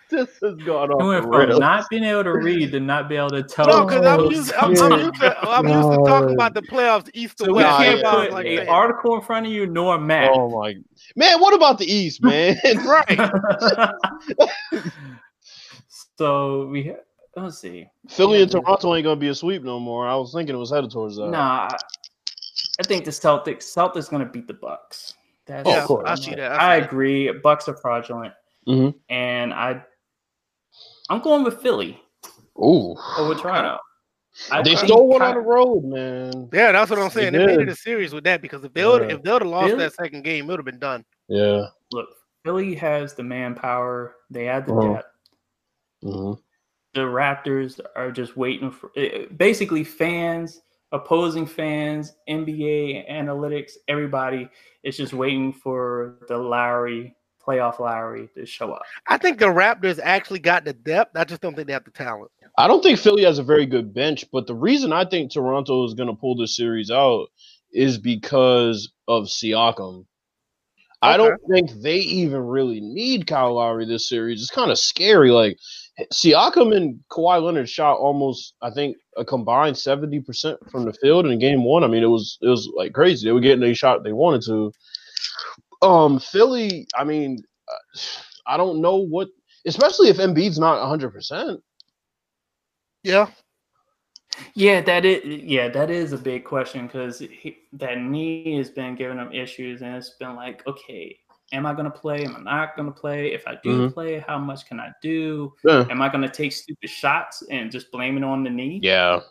this has gone It off went from rails. not being able to read to not be able to tell. No, because I'm Oh, used. I'm, I'm used to. I'm used to talking about the playoffs, East to So we West. Nah, can't yeah, That's put like a that. article in front of you nor a map. Oh my man! What about the East, man? *laughs* right. *laughs* so we ha- let's see. Philly and Toronto ain't gonna be a sweep no more. I was thinking it was headed towards that. Nah, I- I think the Celtics. Celtics gonna beat the Bucks. That's, Oh, Yeah, of course. I see that. I, I see that. agree. Bucks are fraudulent, Mhm. and I, I'm going with Philly Ooh, over Toronto. I they stole one Ky- on the road, man. Yeah, that's what I'm saying. They, made it a series with that because if they would Yeah. if they would have lost Really? that second game, it would have been done. Yeah. Look, Philly has the manpower. They had the Mhm. depth. Hmm the Raptors are just waiting for eh, basically fans, opposing fans, NBA analytics, everybody is just waiting for the Lowry playoff Lowry to show up. I think the Raptors actually got the depth. I just don't think they have the talent. I don't think Philly has a very good bench, but the reason I think Toronto is going to pull this series out is because of Siakam. I don't think they even really need Kyle Lowry this series. It's kind of scary. Like Siakam and Kawhi Leonard shot almost, I think, a combined seventy percent from the field in game one. I mean, it was it was like crazy. They were getting a shot they wanted to. Um, Philly. I mean, uh, I don't know what, especially if Embiid's not hundred percent. Yeah, Yeah, that is. Yeah, that is a big question because that knee has been giving him issues, and it's been like, okay, am I going to play? Am I not going to play? If I do Mhm. play, how much can I do? Yeah. Am I going to take stupid shots and just blame it on the knee? Yeah.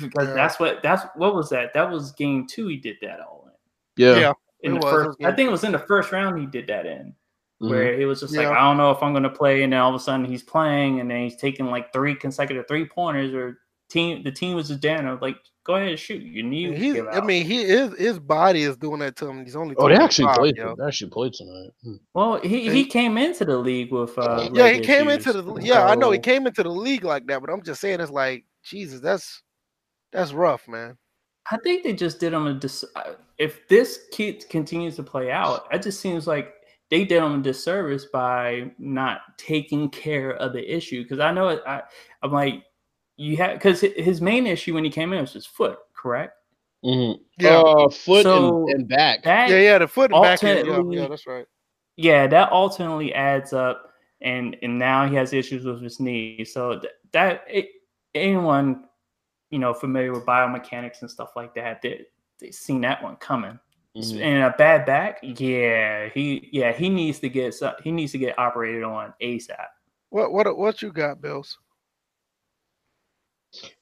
because Yeah. that's what that's what was that? That was game two. He did that all in. Yeah. yeah. In the was, first, I think it was in the first round he did that in, Mhm. where it was just like, I don't know if I'm going to play, and then all of a sudden he's playing, and then he's taking like three consecutive three pointers, or team the team was just down. I'm like, go ahead and shoot. You need. to He's, give I mean, he is his body is doing that to him. He's only Oh, they actually 25, played. yo. They actually played tonight. Hmm. well, he, he came into the league with uh, Yeah, he came issues, into the yeah. I know he came into the league like that, but I'm just saying it's like Jesus. That's that's rough, man. I think they just did him a dis- uh, if this kid continues to play out, it just seems like they did him a disservice by not taking care of the issue. Because I know it, I, I'm like you had because his main issue when he came in was his foot, correct? Mhm. Yeah, Uh, foot So- and, and back. That yeah, yeah. The foot and back. Yeah, yeah, that's right. yeah, that ultimately adds up, and and now he has issues with his knee. So th- that it, anyone you know familiar with biomechanics and stuff like that, they they seen that one coming. Mhm. And a bad back, yeah, he yeah he needs to get so- he needs to get operated on ASAP. What what what you got, Bills?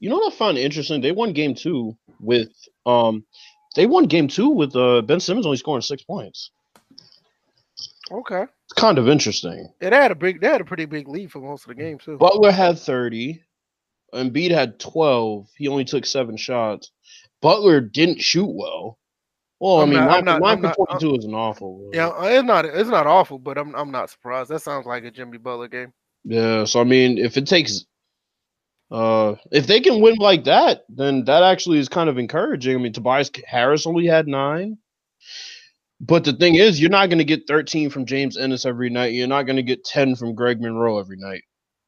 You know what I find interesting? They won game two with um, they won game two with uh Ben Simmons only scoring six points. Okay, It's kind of interesting. yeah, they had a big, they had a pretty big lead for most of the game too. Butler had thirty, Embiid had twelve. He only took seven shots. Butler didn't shoot well. Well, i I'm mean, not- I'm not- nine I'm not- forty-two isn't awful. but- Yeah, it's not it's not awful, but I'm I'm not surprised. That sounds like a Jimmy Butler game. Yeah, so I mean, if it takes, uh, if they can win like that, then that actually is kind of encouraging. I mean, Tobias Harris only had nine, but the thing is, you're not going to get 13 from James Ennis every night. You're not going to get 10 from Greg Monroe every night.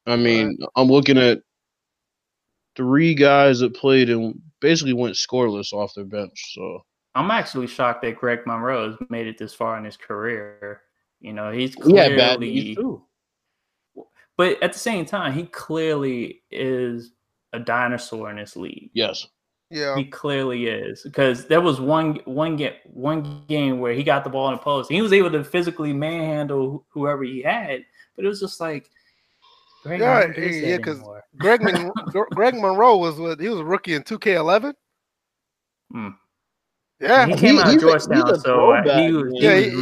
I mean, I'm looking at three guys that played and basically went scoreless off their bench. So I'm actually shocked that Greg Monroe has made it this far in his career. You know, he's he had bad clearly, too. But at the same time, he clearly is a dinosaur in this league. Yes. Yeah, He clearly is because there was one one game one game where he got the ball in the post. He was able to physically manhandle whoever he had, but it was just like, Greg, Yeah, I yeah, that yeah, 'cause- anymore. Greg Mon- *laughs* Greg Monroe was what he was a rookie in 2K11. Hmm. Yeah, he he- came out of he's a- Georgetown, he's a so uh, he was, man. he Yeah, was he- he-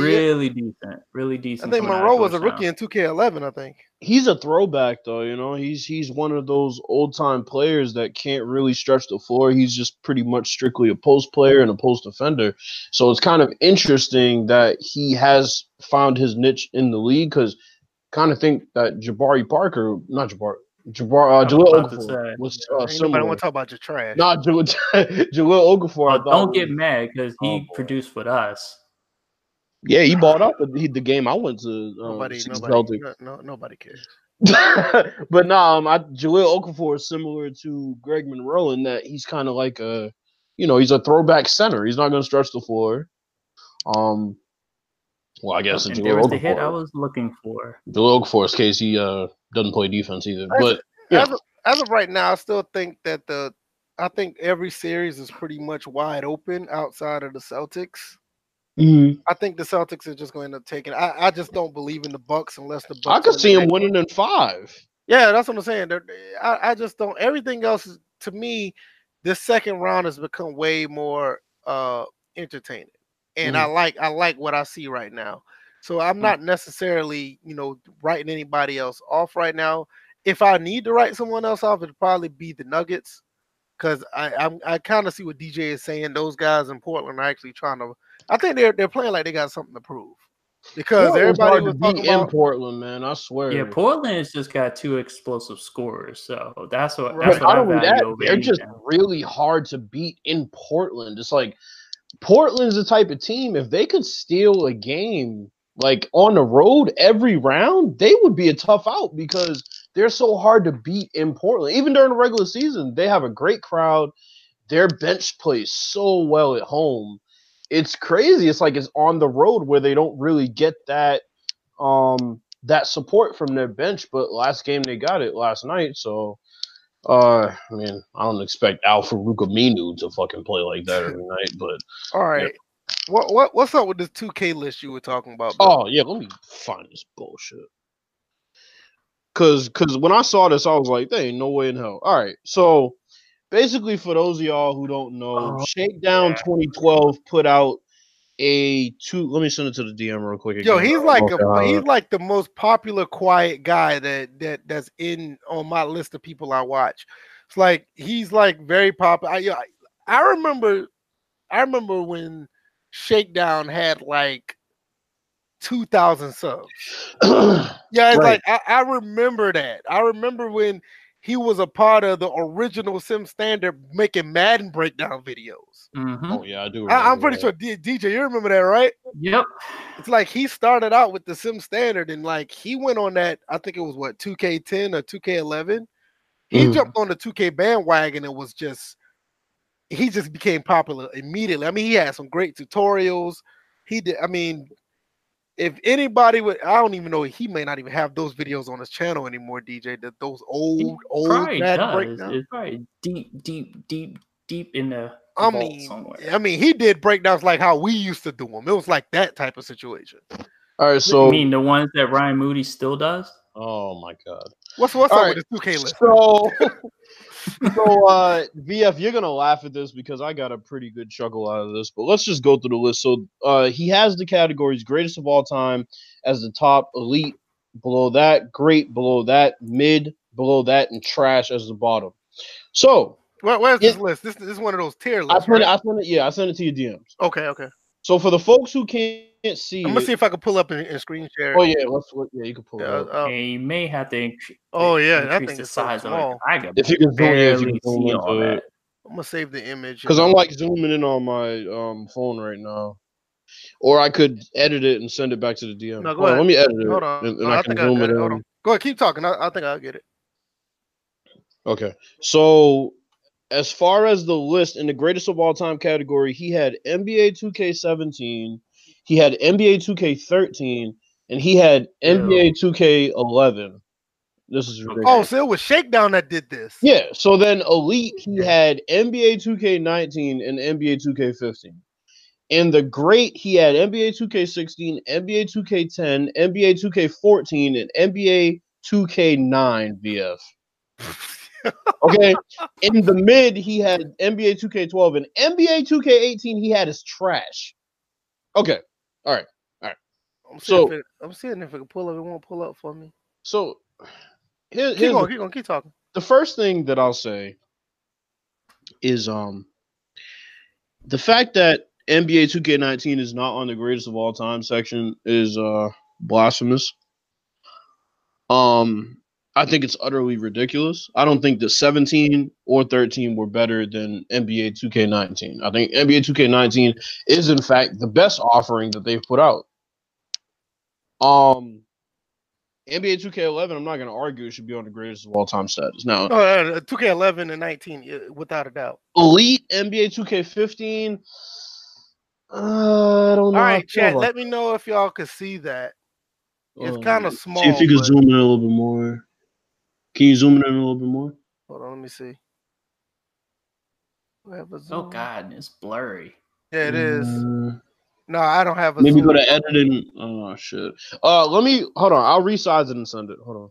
really decent, I think coming Monroe was a rookie in 2K11. I think. he's a throwback though, you know. He's he's one of those old time players that can't really stretch the floor. He's just pretty much strictly a post player and a post defender. So it's kind of interesting that he has found his niche in the league because kind of think that Jabari Parker, not Jabari, Jabbar, uh, was Jahlil about to Okafor say. was Ain't uh, nobody similar. want to talk about your trash. Not Jahlil, *laughs* Jahlil Okafor. I Oh, don't was- get mad because he Oh, produced with us. Yeah, he bought up the, the game I went to. Um, nobody, nobody, Celtics. no, no, nobody cares. *laughs* but no, um, I, Jahlil Okafor is similar to Greg Monroe in that he's kind of like a, you know, he's a throwback center. He's not going to stretch the floor. Um, well, I guess and in there Jahlil was the hit I was looking for. Jahlil Okafor's case, he uh doesn't play defense either. As- But yeah, As, of, as of right now, I still think that the I think every series is pretty much wide open outside of the Celtics. I think the Celtics are just going to take it. I, I just don't believe in the Bucks unless the Bucks. I could see them winning in five. Yeah, that's what I'm saying. They're- I, I just don't. Everything else is to me. This second round has become way more uh entertaining, and I like I like what I see right now. So I'm mm. not necessarily you know writing anybody else off right now. If I need to write someone else off, it'd probably be the Nuggets, because I I'm, I kind of see what DJ is saying. Those guys in Portland are actually trying to. I think they're they're playing like they got something to prove. because Portland's everybody hard was to talking beat in. Portland, man. I swear. Yeah, Portland's just got two explosive scorers, so that's what Right. that's But what not I only value that, they're just anything. really hard to beat in Portland. It's like Portland's the type of team if they could steal a game like on the road every round, they would be a tough out because they're so hard to beat in Portland. Even during the regular season, they have a great crowd. Their bench plays so well at home. It's crazy. It's like it's on the road where they don't really get that um that support from their bench, but last game they got it last night, so uh, I mean, I don't expect Al-Farouq Aminu to fucking play like that every night, but All right, what what what's up with this two K list you were talking about? Bill? oh yeah, let me find this bullshit. Cause, cause when I saw this, I was like, "There ain't no way in hell." All right, so basically, for those of y'all who don't know, Oh, Shakedown yeah. 2012 put out a two. Let me send it to the DM real quick. Yo, he's like Okay, a, he's like the most popular quiet guy that that that's in on my list of people I watch. It's like he's like very popular. I, yeah, I I remember I remember when Shakedown had like two thousand subs. *clears throat* Yeah, it's Right. like I, I remember that. I remember when he was a part of the original Sim Standard making Madden breakdown videos. Mhm. oh yeah, I do. I, I'm pretty that. sure D- DJ, you remember that, right? Yep. It's like he started out with the Sim Standard and like he went on that. I think it was what 2K10 or 2K11. He Mhm. jumped on the 2K bandwagon and was just he just became popular immediately. I mean, he had some great tutorials. He did. I mean, if anybody would, I don't even know. He may not even have those videos on his channel anymore. DJ, that those He old old probably does. breakdowns. It's probably deep, deep, deep, deep in the I vault mean, somewhere. I mean, he did breakdowns like how we used to do them. It was like that type of situation. All right, you so mean the ones that Ryan Moody still does? oh my god. What's what's All up right, with this 2K list? So, *laughs* so uh, VF, you're gonna laugh at this because I got a pretty good chuckle out of this. But let's just go through the list. So, uh, he has the categories greatest of all time as the top, elite below that, great below that, mid below that, and trash as the bottom. So, Where, where's this list? This, this is one of those tier I lists. sent it. I sent it. Yeah, I sent it to your DMs. Okay, okay. So for the folks who can't see, I'm gonna it- see if I can pull up and, and screen share. oh yeah, let's let- yeah, you can pull Yeah, it up. uh, and you may have to incre- oh yeah, increase thing the is so size of it. I can If you can zoom, yeah, if you barely can zoom see all into that. it. I'm gonna save the image. Because I'm like zooming in on my um phone right now. Or I could edit it and send it back to the DM. No, go Hold on, ahead. let me edit it. hold on. And, and No, I, I, can think I zoom it it. Hold in. on. Go ahead, keep talking. I, I think I'll get it. Okay. So as far as the list in the greatest of all time category, he had NBA 2K17, he had NBA 2K13, and he had NBA 2K11. This is ridiculous. Oh, so it was Shakedown that did this. Yeah. So then Elite, he had NBA 2K19 and NBA 2K15. In the great, he had NBA 2K16, NBA 2K10, NBA 2K14, and NBA 2K9 VF. Okay. In the mid, he had NBA 2K12 and NBA 2K18. He had his trash. Okay. I'm So- it, I'm seeing if it can pull up. It won't pull up for me. So here, Keep going. Keep going. Keep talking. the first thing that I'll say is um the fact that NBA 2K19 is not on the greatest of all time section is uh blasphemous. Um I think it's utterly ridiculous. I don't think the 17 or 13 were better than NBA 2K19. I think NBA 2K19 is in fact the best offering that they've put out. Um NBA 2K11, I'm not going to argue it should be on the greatest of all time status. Now, Oh, uh, 2K11 and 19, without a doubt. Elite NBA 2K15. Uh, I don't know. All right, chat. Let me know if y'all can see that. It's Um, kind of small. See if you could zoom in a little bit more. Can you zoom in a little bit more? Hold on, let me see. Do have a Oh? God, it's blurry. Yeah, it is. Uh, No, I don't have a maybe zoom. go to editing. Oh shit. Uh, let me hold on. I'll resize it and send it. Hold on.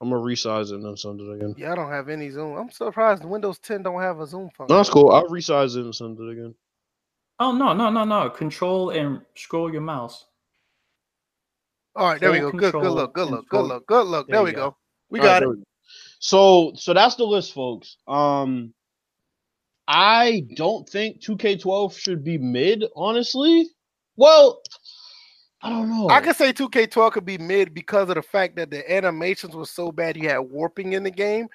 I'm gonna resize it and then send it again. Yeah, I don't have any zoom. I'm surprised Windows 10 don't have a zoom function. No, that's cool. I'll resize it and send it again. Oh no, no, no, no. Control and scroll your mouse. All right, there we go. Good, good look, good look, good look, good look. There There, we go. go. We All right, got it. So so that's the list, folks. Um I don't think 2K12 should be mid, honestly. Well, I don't know. I could say 2K12 could be mid because of the fact that the animations were so bad you had warping in the game.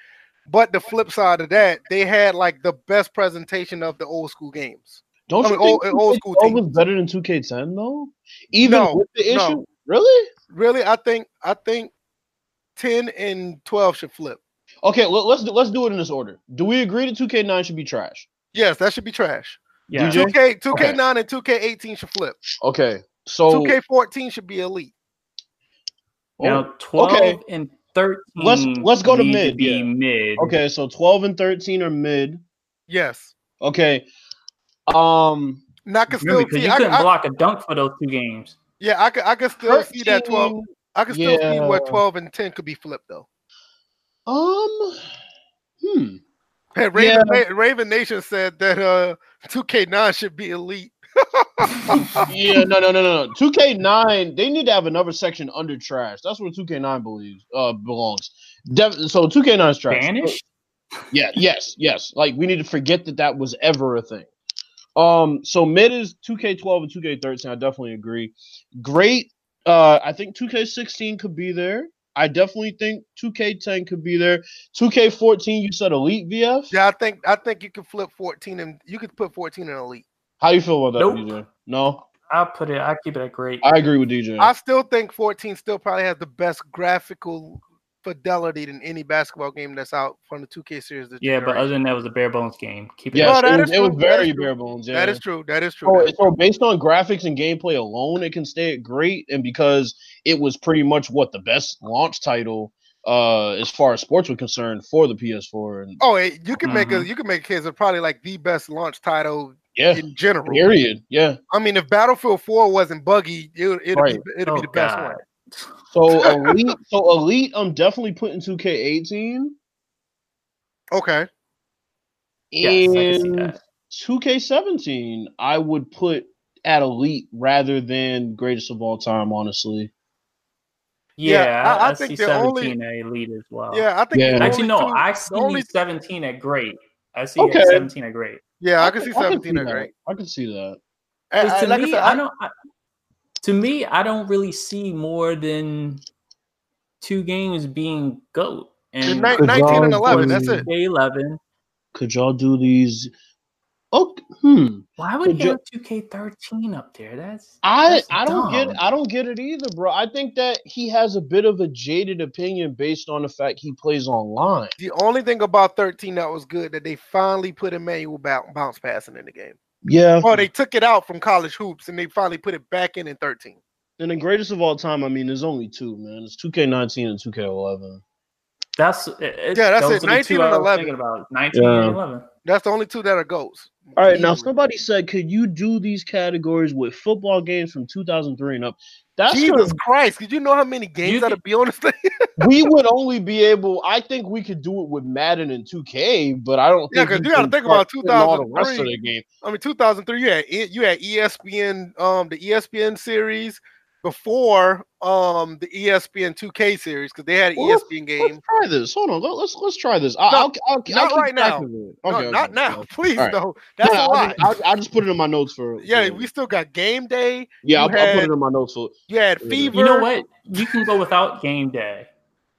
But the flip side of that, they had like the best presentation of the old school games. don't I you think old- old school 2K12 was better than 2K10 though? Even No, with the issue, no. Really? Really, I think I think 10 and 12 should flip. Okay, let, let's do, let's do it in this order. Do we agree that 2K9 should be trash? Yes, that should be trash. Yeah. 2K 2K9 and 2K18 should flip. Okay, so 2K14 should be elite. Now, 12 okay. and 13. Let's- let's go to need mid, be yeah. mid. okay, so 12 and 13 are mid. Yes. Okay, um, And I can still because see you I, couldn't I- block a dunk for those two games. Yeah, I could I could still see that 12. I can still see where 12 and 10 could be flipped though. Um, hmm. Hey, Raven, Na- Raven Nation said that uh 2K9 should be elite. *laughs* yeah, no, no, no, no, no. 2K9, they need to have another section under trash. That's where 2K9 believes uh belongs. Def- so 2K9 is trash. Spanish? Yeah, yes, yes. Like we need to forget that that was ever a thing. Um, so mid is 2K12 and 2K13. I definitely agree. Great. Uh, I think 2K16 could be there. I definitely think 2K10 could be there. 2K14, you said Elite VF. Yeah, I think I think you could flip 14 and you could put 14 in elite. How you feel about that, Nope. DJ? No, I'll put it, I'll keep it at great. I agree with DJ. I still think 14 still probably has the best graphical fidelity than any basketball game that's out from the 2K series. this yeah, but other than that, it was a bare bones game. Keep it yes, No, at that it, is was, it was true, that very bare bones. Yeah. that is true. That is true. So, that is so based on graphics and gameplay alone, it can stay at great, and because it was pretty much what the best launch title, uh, as far as sports were concerned for the PS4. And Oh, you can make a Mhm. you can make a case of probably like the best launch title yeah, in general. period. Yeah. I mean, if Battlefield 4 wasn't buggy, it, would- it'd Right. be it'd Oh, be the best one. So elite, so elite, I'm definitely putting 2K18 Okay. Yes, I can see and that. 2K17. I would put at elite rather than greatest of all time. Honestly, Yeah, Yeah, I- I, I I think see the only- 17 at elite as well. Yeah, I think Yeah. Actually, no, two- I the see only 17 at great. I see Okay. 17 at great. yeah, I can see I 17 see are that. great. I can see that. I- I- to like I me, said, I, I- don't. I, to me, I don't really see more than two games being goat. And 19 and 11, that's it. 11. Could y'all do these? Oh, hmm. Why would you you- have 2K13 up there? That's I That's I don't get dumb. I don't get it either, bro. I think that he has a bit of a jaded opinion based on the fact he plays online. The only thing about 13 that was good that they finally put a manual bounce, bounce passing in the game. Yeah. Oh, they took it out from college hoops and they finally put it back in in 13. And the greatest of all time, I mean, there's only two, man. It's 2K19 and 2K11. that's it, it- Yeah, that's it, 19 two and 11. about 19 Yeah. and 11. That's the only two that are goals. All right, now somebody said, could you do these categories with football games from 2003 and up? That's Jesus Christ, did you know how many games that'll can- be on this thing? *laughs* we would only be able. I think we could do it with Madden and 2K, but I don't. Yeah, think 'cause we you gotta think about start putting all the rest of 2003. the game. I mean, 2003, you had you had ESPN, um, the ESPN series before um the ESPN 2K series because they had an Well, let's- ESPN Let's game. try this. Hold on. Let, us let's try this. I, No, I'll, I'll, I'll not right now. of it. No, Okay, not okay, now, *laughs* please. All right. though. That's No, a no, I'll, lot. just, I'll, I'll just put it in my notes for. yeah, for- we still got game day. yeah, I'll, you I'll put it in my notes for. You had fever. You know what? You can go without game day.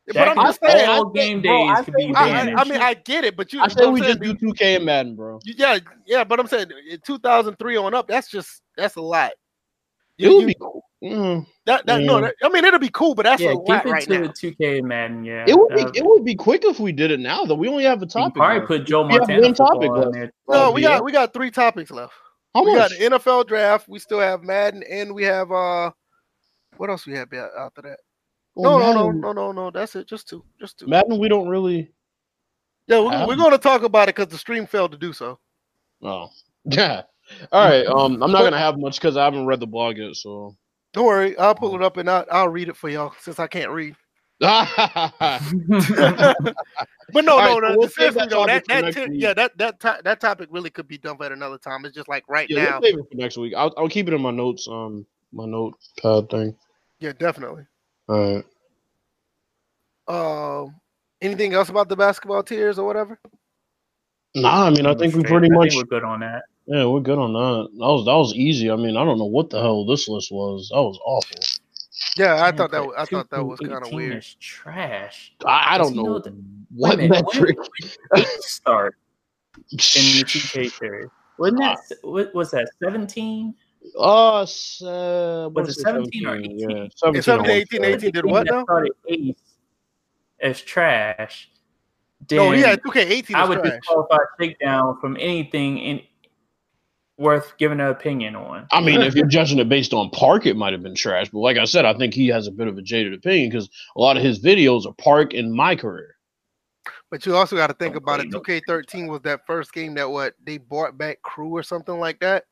But I'm just saying, all I game think- bro, days I could be think- I, I. I mean, I get it, but you. I but say we just do 2K and Madden, bro. Yeah, yeah, but I'm saying 2003 on up, that's just that's a lot. It You- would you- be cool. Mm. that, that no, that, I mean it'll be cool, but that's yeah, a keep lot it right to now. the 2K and Madden. Yeah, It would be. Uh, It would be quick if we did it now, though. We only have a topic. probably left. put Joe We have Montana one topic football in left. there. No, Oh, we got we got three topics left. How we much? got the NFL draft. We still have Madden, and we have uh, what else we have after that? Well, no, no, no, no, no, no. That's it. Just two. Just two. Madden, we don't really. Yeah, we're, we're going to talk about it because the stream failed to do so. Oh, *laughs* yeah. All right. Um, I'm not gonna have much because I haven't read the blog yet. So. Don't worry, I'll pull it up and I'll, I'll read it for y'all since I can't read. *laughs* *laughs* But no, All no, no. so we'll seriously save that though, that, topic that next ten- week. yeah, that that to- that topic really could be done at another time. It's just like right Yeah, now. let's save it for next week. I'll, I'll keep it in my notes. Um, my notepad thing. Yeah, definitely. All right. Um, anything else about the basketball tiers or whatever? Nah, I mean, I think we pretty I much. we're good on that. Yeah, we're good on that. That was that was easy. I mean, I don't know what the hell this list was. That was awful. Yeah, I Man, thought that was, I thought that was kind of weird. is trash. I, I don't he know, know the- what minute, metric. When did it start in the *laughs* 2K series? Wasn't that what was that 17? Uh, s- uh, Was it 17 or 18? Yeah, It's 17. 17, 18, 18 did what now? started Ace as trash. No, yeah, 2K18 I is would trash. disqualify Shakedown from anything in worth giving an opinion on. I mean, if you're *laughs* judging it based on Park, it might have been trash. But like I said, I think he has a bit of a jaded opinion because a lot of his videos are Park in my career. But you also got to think oh, about it. 2K13 was that first game that what they brought back Crew or something like that.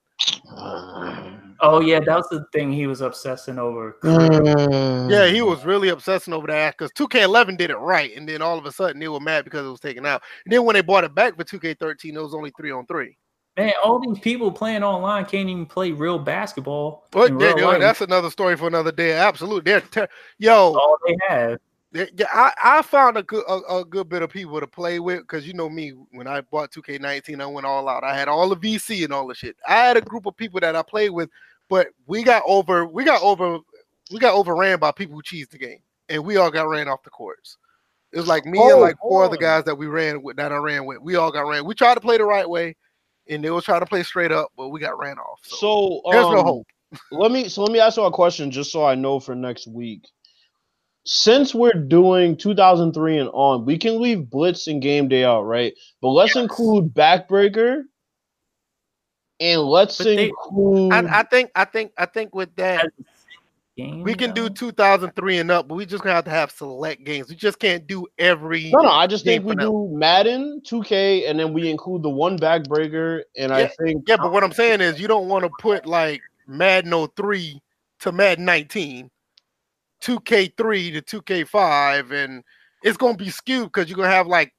*sighs* Oh yeah, that was the thing he was obsessing over. Mm. Yeah, he was really obsessing over that because 2K11 did it right, and then all of a sudden they were mad because it was taken out. And then when they brought it back for 2K13, it was only three on three. Man, all these people playing online can't even play real basketball. But real yeah, that's another story for another day. Absolutely, they're ter- yo. all they have. Yeah, yeah, I, I found a good a, a good bit of people to play with because you know me when I bought 2K19 I went all out. I had all the VC and all the shit. I had a group of people that I played with, but we got over we got over we got overran by people who cheesed the game, and we all got ran off the courts. It was like me and Oh, like four hold other guys that we ran with that I ran with. We all got ran. We tried to play the right way, and they was trying to play straight up, but we got ran off. So, So there's no um, hope. *laughs* let me so let me ask you a question just so I know for next week. Since we're doing 2003 and on, we can leave Blitz and Game Day out, right? But let's Yes. include Backbreaker, and let's But they- include. I, I think I think I think with that. As a game, We can do 2003 and up, but we just gonna have to have select games. We just can't do every. no, no, I just think we do Madden, 2K, and then we include the one Backbreaker, and I think Yeah, but what I'm saying is you don't want to put like Madden 03 to Madden 19, 2K3 to 2K5, and it's gonna be skewed because you're gonna have like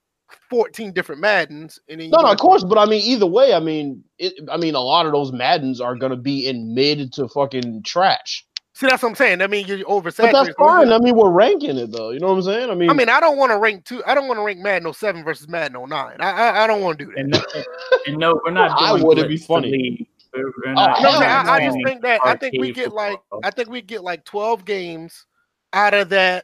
14 different Maddens, and then No, no, of course, but I mean, either way, I mean, it, I mean, a lot of those Maddens are gonna be in mid to fucking trash. See, that's what I'm saying. I mean, you're oversaturated. But that's fine. I mean, we're ranking it though. You know what I'm saying? I mean, I mean, I don't want to rank two. I don't want to rank Madden 07 versus Madden 09. I I, I don't want to do that. And, no- and no, we're not. *laughs* I doing would, it'd be Blitz funny. We're, we're not No, hell man. I, I just think that I think we arcade get like. I think we get like 12 games out of that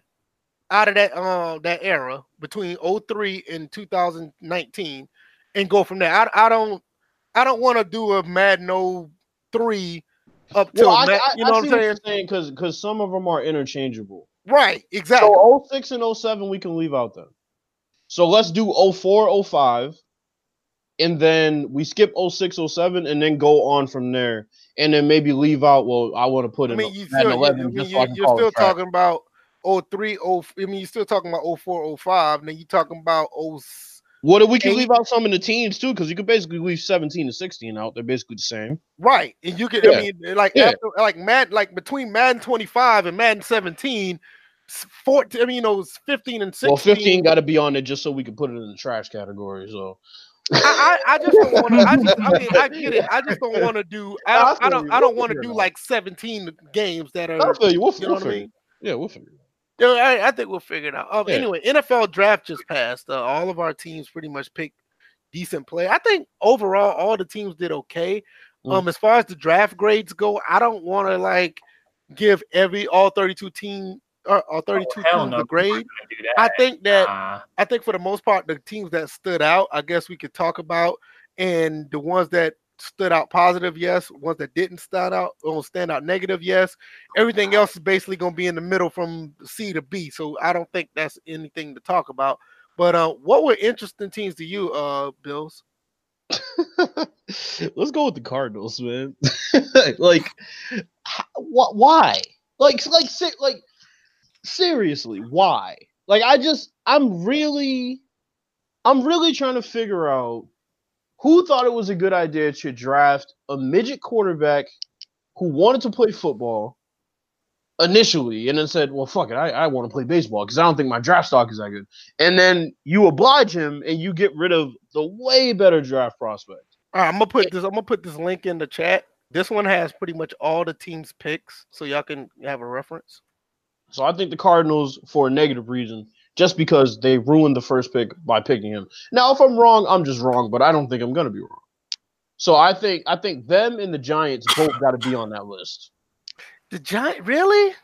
out of that uh that era between 03 and 2019 and go from there. I, I don't I don't want to do a Madden 03 up to well, I, I, you know I what I'm saying? because because some of them are interchangeable. Right, exactly. So 06 and 07 we can leave out then. So let's do 04, 05, and then we skip 06, 07, and then go on from there, and then maybe leave out. Well, I want to put I in mean, you still, 11. You, just you, so you're still talking about 03, 0, I mean, you're still talking about 04, 05, and then you're talking about 0, What if we can eight- leave out some in the teens too? Because you could basically leave 17 to 16 out. They're basically the same. Right, and you could. Yeah. I mean, eh, like Yeah. after, like Mad, like between Madden 25 and Madden 17, s- 14. I mean, you know, 15 and 16. Well, 15 got to be on it just so we can put it in the trash category. So I, I, I just don't want to. I just, I mean, I get it. I just don't *laughs* want to do. I I don't. I don't. I don't want to do like 17 games that I are. feel you. We'll, You know we'll what I figure mean? it. Yeah, we'll figure it. out. Yeah, I, I think we'll figure it out. Um, Yeah. Anyway, NFL draft just passed. Uh, all of our teams pretty much picked decent play. I think overall, all the teams did okay. Mm. Um, as far as the draft grades go, I don't want to like give every all 32 team or all 32 Oh, teams no, a grade. not gonna do I think that Nah. I think for the most part, the teams that stood out, I guess we could talk about, and the ones that stood out positive, yes. Ones that didn't stand out or stand out negative, yes. Everything else is basically going to be in the middle from C to B. So I don't think that's anything to talk about. But uh, what were interesting teams to you, uh, Bills? *laughs* Let's go with the Cardinals, man. *laughs* like, wh- why? Like, like, se- like, seriously, why? Like, I just, I'm really, I'm really trying to figure out who thought it was a good idea to draft a midget quarterback who wanted to play football initially, and then said, "Well, fuck it, I, I want to play baseball because I don't think my draft stock is that good." And then you oblige him, and you get rid of the way better draft prospect. All right, I'm gonna put this. I'm gonna put this link in the chat. This one has pretty much all the teams' picks, so y'all can have a reference. So I think the Cardinals, for a negative reason, just because they ruined the first pick by picking him. Now, if I'm wrong, I'm just wrong, but I don't think I'm gonna be wrong. So I think I think them and the Giants both got to be on that list. The Giant really?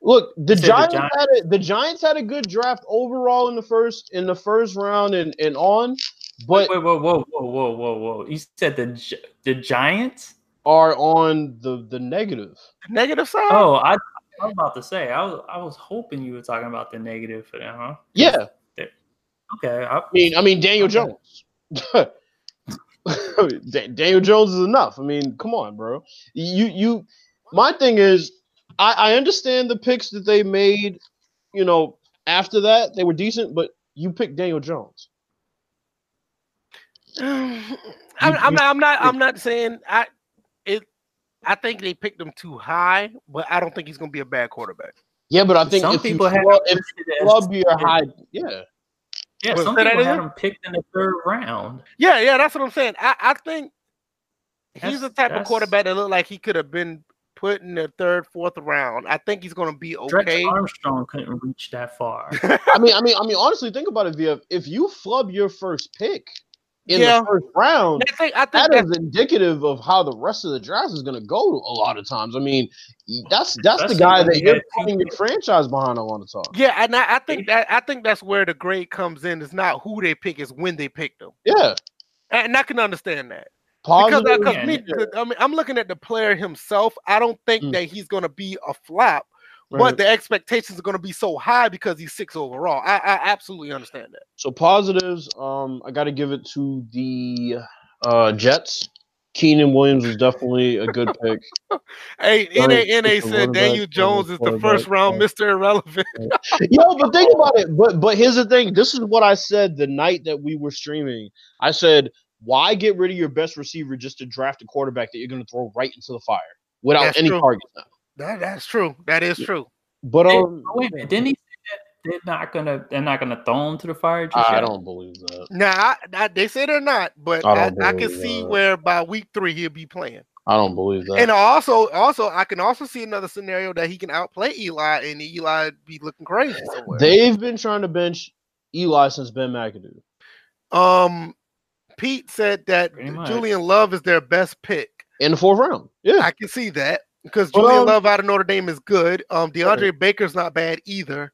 Look, the You said the Giants Giants- had a, the Giants had a good draft overall in the first in the first round and, and on, but wait, whoa, whoa, whoa, whoa, whoa, whoa! You said the the Giants? are on the the negative. The negative side? Oh, I, I was about to say. I was I was hoping you were talking about the negative for them, huh? Yeah, Okay. I, I mean, I mean Daniel Okay. Jones. *laughs* Daniel Jones is enough. I mean, come on, bro. You you. My thing is, I, I understand the picks that they made. You know, after that they were decent, but you picked Daniel Jones. *sighs* I'm, I'm not. I'm not. I'm not saying I. It. I think they picked him too high, but I don't think he's going to be a bad quarterback. Yeah, but I think some if people have flub, if listed you as- flub your high, yeah. yeah, Well, some people had again? him picked in the third round. Yeah, yeah, that's what I'm saying. I, I think he's the type of quarterback that looked like he could have been put in the third, fourth round. I think he's going to be Dretch okay. Armstrong couldn't reach that far. *laughs* I mean, I mean, I mean, honestly, think about it, Via. If you flub your first pick in Yeah. the first round, I think. I think that that's indicative of how the rest of the draft is going to go. A lot of times, I mean, that's that's the guy that you you're had putting your franchise behind a lot of time. Yeah, and I, I think that I think that's where the grade comes in. It's not who they pick, it's when they pick them, Yeah, and I can understand that because positive. because yeah, me. I mean, I'm looking at the player himself. I don't think Mm. that he's going to be a flop, Right. but the expectations are going to be so high because he's six overall. I, I absolutely understand that. So positives, um, I got to give it to the uh, Jets. Quinnen Williams was definitely a good pick. *laughs* Hey, NA, NA said Daniel Jones is the first round yeah. Mr. *laughs* Irrelevant. Yo, but think about it. But but here's the thing. This is what I said the night that we were streaming. I said, why get rid of your best receiver just to draft a quarterback that you're going to throw right into the fire without That's any true. targets now? That, that's true. That is true. But Hey, um, wait a minute, didn't he say that they're not gonna they're not gonna throw him to the fire? Just I yet? don't believe that. Nah, I, I, they say they're not, but I I, I, can believe see where by week three he'll be playing. I don't believe that. And also, also, I can also see another scenario that he can outplay Eli, and Eli be looking crazy somewhere. They've been trying to bench Eli since Ben McAdoo. um, Pete said that Julian Love is their best pick. in the fourth round. Yeah, I can see that because Well, Julian um, Love out of Notre Dame is good. Um, DeAndre Baker's not bad either.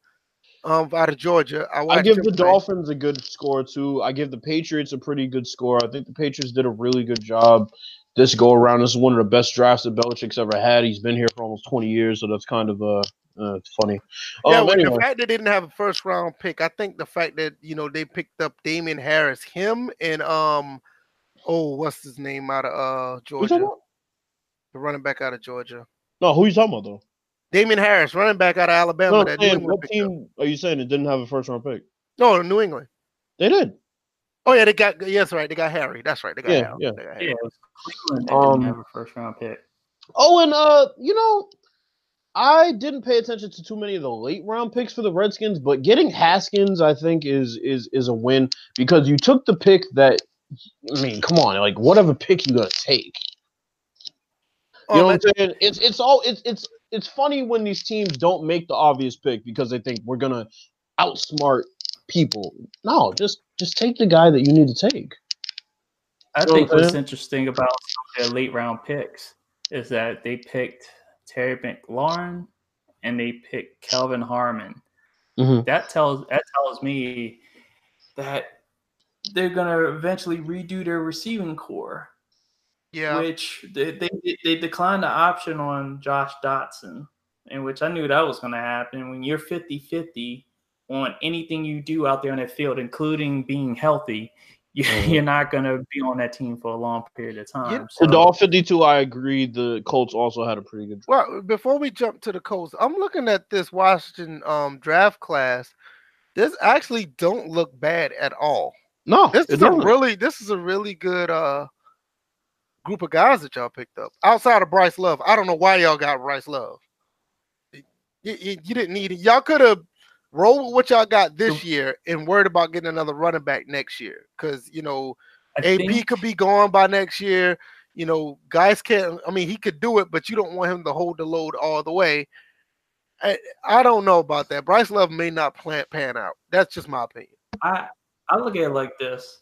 Um, out of Georgia, I, I give the play. Dolphins a good score too. I give the Patriots a pretty good score. I think the Patriots did a really good job this go around. This is one of the best drafts that Belichick's ever had. He's been here for almost twenty years, so that's kind of uh, uh it's funny. Yeah, Um, well, anyway, the fact they didn't have a first round pick, I think the fact that you know they picked up Damien Harris, him and um, oh, what's his name out of uh who you talking Georgia? The running back out of Georgia, No, who you talking about though? Damien Harris, running back out of Alabama. No, that I'm saying, what picked up. team are you saying it didn't have a first round pick? No, New England. They did. Oh yeah, they got yes, right. They got Harry. That's right. They got Yeah, Harry. yeah. They got Yeah, Harry. it was Cleveland that Um, didn't have a first round pick. Oh, and uh, you know, I didn't pay attention to too many of the late round picks for the Redskins, but getting Haskins, I think, is is is a win because you took the pick that. I mean, come on, like whatever pick you're gonna take. You Oh, know let- what I'm saying? It's it's all it's it's it's funny when these teams don't make the obvious pick because they think we're gonna outsmart people. No, just just take the guy that you need to take. I So, think what's interesting about their late round picks is that they picked Terry McLaurin and they picked Kelvin Harmon. Mhm. That tells that tells me that they're gonna eventually redo their receiving core, yeah. which they, they they declined the option on Josh Doctson, in which I knew that was gonna happen. When you're 50-50 on anything you do out there on that field, including being healthy, *laughs* you, Mhm. you're not gonna be on that team for a long period of time. The So, Dolph 52, I agree. The Colts also had a pretty good. Well, before we jump to the Colts, I'm looking at this Washington um draft class. This actually don't look bad at all. No, This it is a really this is a really good uh group of guys that y'all picked up. Outside of Bryce Love, I don't know why y'all got Bryce Love. You, you, you didn't need it. Y'all could have rolled with what y'all got this year and worried about getting another running back next year. Because you know I AP think- could be gone by next year. You know, guys can't. I mean, he could do it, but you don't want him to hold the load all the way. I, I don't know about that. Bryce Love may not plan pan out. That's just my opinion. I I look at it like this.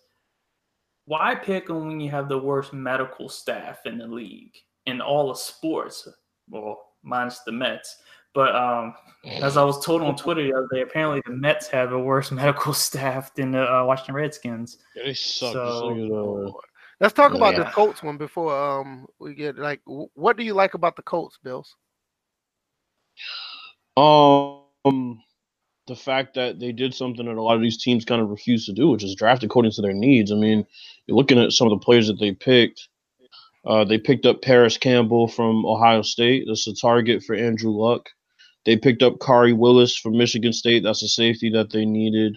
Why pick them when you have the worst medical staff in the league in all of sports? Well, minus the Mets. But um, as I was told on Twitter the other day, apparently the Mets have a worse *laughs* medical staff than the uh, Washington Redskins. Yeah, they suck. So- Just look at, Let's talk about the Colts one before um we get like what do you like about the Colts, Bills? Um, the fact that they did something that a lot of these teams kind of refuse to do, which is draft according to their needs. I mean, you're looking at some of the players that they picked. Uh, they picked up Parris Campbell from Ohio State. That's a target for Andrew Luck. They picked up Khari Willis from Michigan State. That's a safety that they needed.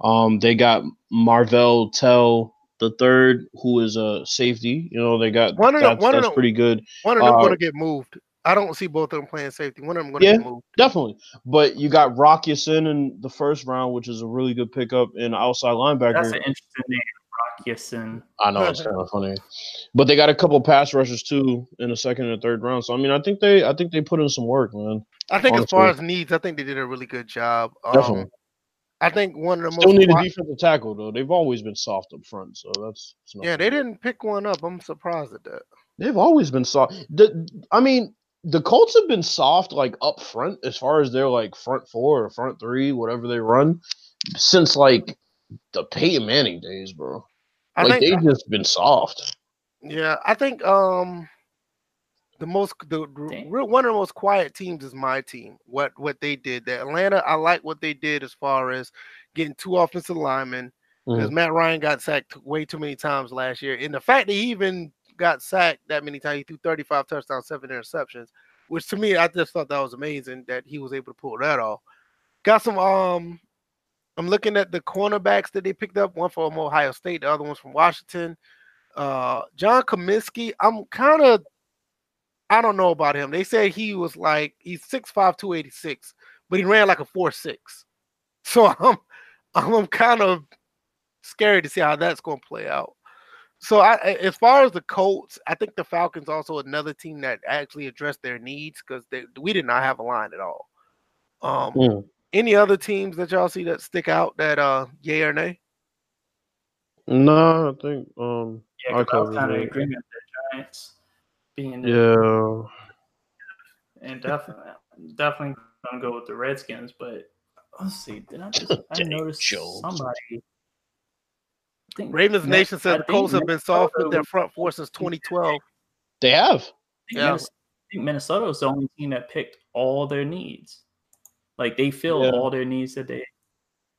Um, they got Marvell Tell the third, who is a safety. You know, they got One that's, one that's pretty good. One of them Uh, going to get moved. I don't see both of them playing safety. One of them going to Yeah. get moved. Definitely. But you got Rock Ya-Sin in the first round, which is a really good pickup in outside linebacker. That's an interesting name, Rock Ya-Sin. I know it's kind of funny. But they got a couple pass rushers too in the second and third round. So I mean I think they I think they put in some work, man. I think as far as needs, I think they did a really good job. Um, Definitely. I think one of the Still most need a defensive tackle though. They've always been soft up front, so that's it's yeah, they didn't pick one up. I'm surprised at that. They've always been soft. The, I mean, the Colts have been soft like up front as far as their like front four or front three, whatever they run, since like the Peyton Manning days, bro. I like think they've just been soft. Yeah, I think um the most the r- real one of the most quiet teams is my team. What what they did. The Atlanta, I like what they did as far as getting two offensive linemen because Matt Ryan got sacked way too many times last year. And the fact that he even got sacked that many times, he threw 35 touchdowns, seven interceptions, which to me, I just thought that was amazing that he was able to pull that off. Got some um I'm looking at the cornerbacks that they picked up, one from Ohio State, the other one's from Washington. Uh John Cominsky, I'm kind of I don't know about him. They say he was like he's 6'5, 286, but he ran like a 4'6. So *laughs* I'm I'm kind of scared to see how that's going to play out. So I, a- as far as the Colts, I think the Falcons also another team that actually addressed their needs because we did not have a line at all. Um, Mm. any other teams that y'all see that stick out that uh yay or nay? No, I think um Yeah, I 'cause I was covered kind of it. in agreement with the Giants being yeah. and definitely definitely gonna go with the Redskins, but let's see. Did I just I *laughs* Dang, noticed Jones. somebody? I think Ravens Min- Nation I said the Colts have been soft with their front four since 2012. They have. Yeah. Minnes- I think Minnesota was the only team that picked all their needs. Like they filled Yeah. all their needs that they,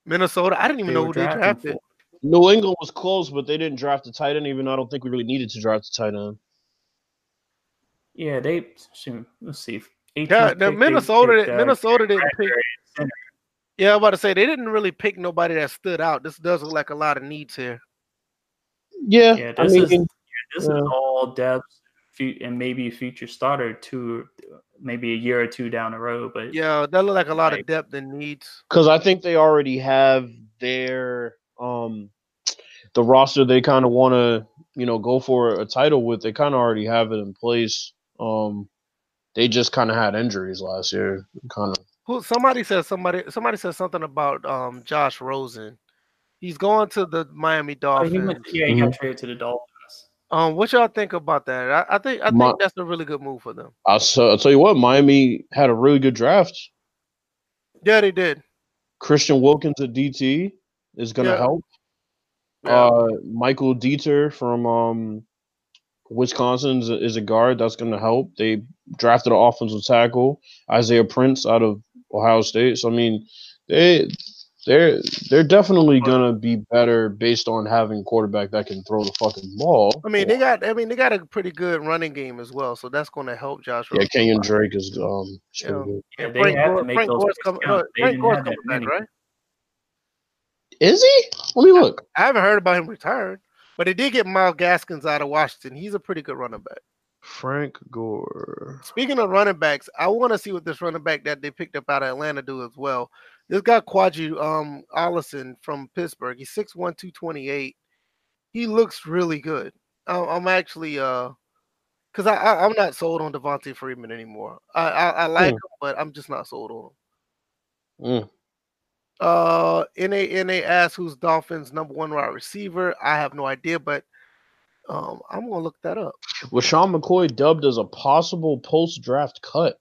Minnesota, I didn't even they know who they drafted. for. New England was close, but they didn't draft a tight end, even though I don't think we really needed to draft a tight end. Yeah, they. shoot, Let's see. Yeah, pick, Minnesota, picked, uh, Minnesota didn't pick. Bradbury at center. Yeah, I'm about to say they didn't really pick nobody that stood out. This does look like a lot of needs here. Yeah, Yeah, I this mean, is this yeah. is all depth, and maybe future starter to maybe a year or two down the road. But Yeah, that look like a lot of depth and needs. because I think they already have their um the roster they kind of want to you know go for a title with. They kind of already have it in place. Um, they just kind of had injuries last year, kind of. Who somebody said somebody somebody said something about um Josh Rosen. He's going to the Miami Oh, he Dolphins. went, yeah, he got traded to the Dolphins. Um, what y'all think about that? I, I think I My- think that's a really good move for them. I'll, s- I'll tell you what, Miami had a really good draft. Yeah, they did. Christian Wilkins at DT is going to Yeah. help. Yeah. Uh, Michael Deiter from um, Wisconsin is a, is a guard that's going to help. They drafted an offensive tackle, Isaiah Prince out of Ohio State. So I mean, they they're they're definitely going to be better based on having a quarterback that can throw the fucking ball. I mean, they got I mean they got a pretty good running game as well, so that's going to help Josh. yeah, Rosen Kenyan. Drake is um Yeah. good. Yeah, they Frank have to Gore- make Frank those Gore's coming- count. no, They Frank Gore's coming back, right? Is he? Let me look. I haven't heard about him retiring, but they did get Myles Gaskins out of Washington. He's a pretty good running back. Frank Gore. Speaking of running backs, I want to see what this running back that they picked up out of Atlanta do as well. This guy Qadree um Ollison from Pittsburgh. He's 6'1", 228. He looks really good. I'm, I'm actually uh because I, I I'm not sold on Devonta Freeman anymore. I I, I like Hmm. him, but I'm just not sold on him. Mm. Uh, NA NA asks who's Dolphins' number one wide receiver. I have no idea, but um, I'm gonna look that up. Was Sean McCoy dubbed as a possible post draft cut?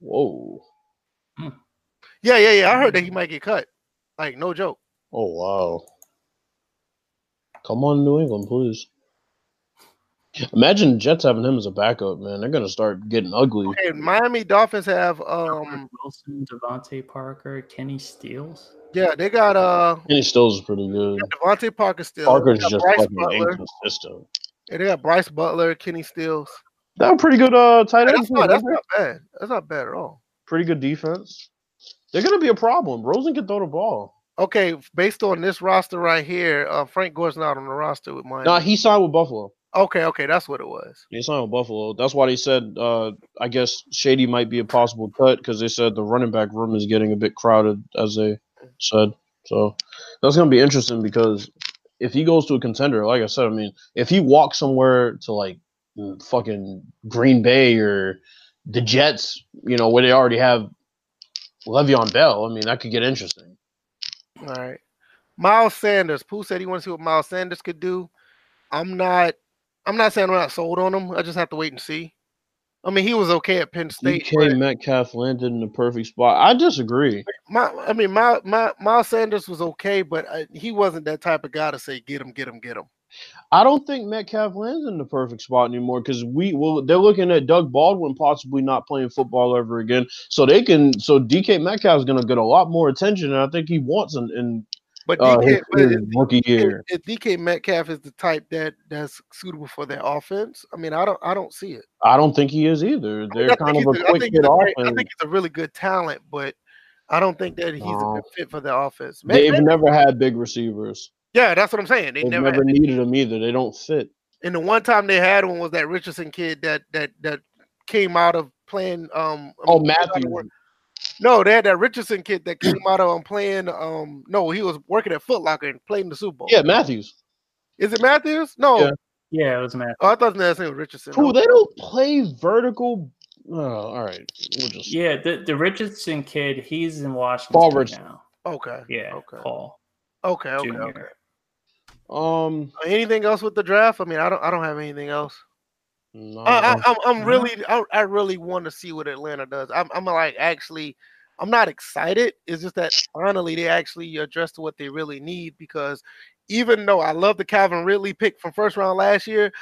Whoa. Yeah, yeah, yeah. I heard that he might get cut. Like no joke. Oh wow. Come on, New England, please. Imagine Jets having him as a backup, man. They're gonna start getting ugly. Okay, Miami Dolphins have um Wilson, DeVante Parker, Kenny Stills. yeah they got uh Kenny Stills is pretty good. DeVante Parker still. Parker's they got just Brice fucking Butler. inconsistent. Yeah, they got Brice Butler, Kenny Stills. That's a pretty good uh tight end. That's not, that's not bad. That's not bad at all. Pretty good defense. They're gonna be a problem. Rosen can throw the ball. Okay, based on this roster right here, uh, Frank Gore's not on the roster with Miami. Nah, he signed with Buffalo. okay, okay, that's what it was. He signed with Buffalo. That's why they said uh I guess Shady might be a possible cut because they said the running back room is getting a bit crowded, as they said. So that's gonna be interesting because if he goes to a contender, like I said, I mean, if he walks somewhere to like fucking Green Bay or the Jets, you know, where they already have Le'Veon Bell, I mean, that could get interesting. All right. Miles Sanders. Pooh said he wants to see what Miles Sanders could do. I'm not I'm not saying I'm not sold on him. I just have to wait and see. I mean, he was okay at Penn State. DK Metcalf landed in the perfect spot. I disagree. My, I mean, my, my, Miles Sanders was okay, but uh, he wasn't that type of guy to say get him, get him, get him. I don't think Metcalf lands in the perfect spot anymore because we well they're looking at Doug Baldwin possibly not playing football ever again. So they can so DK Metcalf is gonna get a lot more attention and I think he wants in, in But uh, DK, his, but if, rookie year. if DK Metcalf is the type that that's suitable for their offense, I mean, I don't, I don't see it. I don't think he is either. They're I kind of a quick think hit he's a great- I think he's a really good talent, but I don't think that he's a good fit for the offense. They've never had big receivers. Yeah, that's what I'm saying. They They've never, never, had, needed them either. They don't fit. and the one time they had one was that Richardson kid that that that came out of playing. Um, Oh, mean, came out of Matthews. work- No, they had that Richardson kid that came out of um, playing. Um, no, he was working at Foot Locker and playing the Super Bowl. Yeah, Matthews. Is it Matthews? No. Yeah. Yeah, it was Matthews. Oh, I thought his name was Richardson. Who they don't play vertical. Oh, all right. We'll just Yeah, the, the Richardson kid, he's in Washington Paul Richardson. now. Okay. Yeah, Okay. Paul. Okay. Okay. Jr. Okay. Um Anything else with the draft? I mean, I don't. I don't have anything else. no, I, I, I'm, I'm really, I, I really want to see what Atlanta does. I'm, I'm like actually, I'm not excited. It's just that finally they actually addressed what they really need because even though I love the Calvin Ridley pick from first round last year,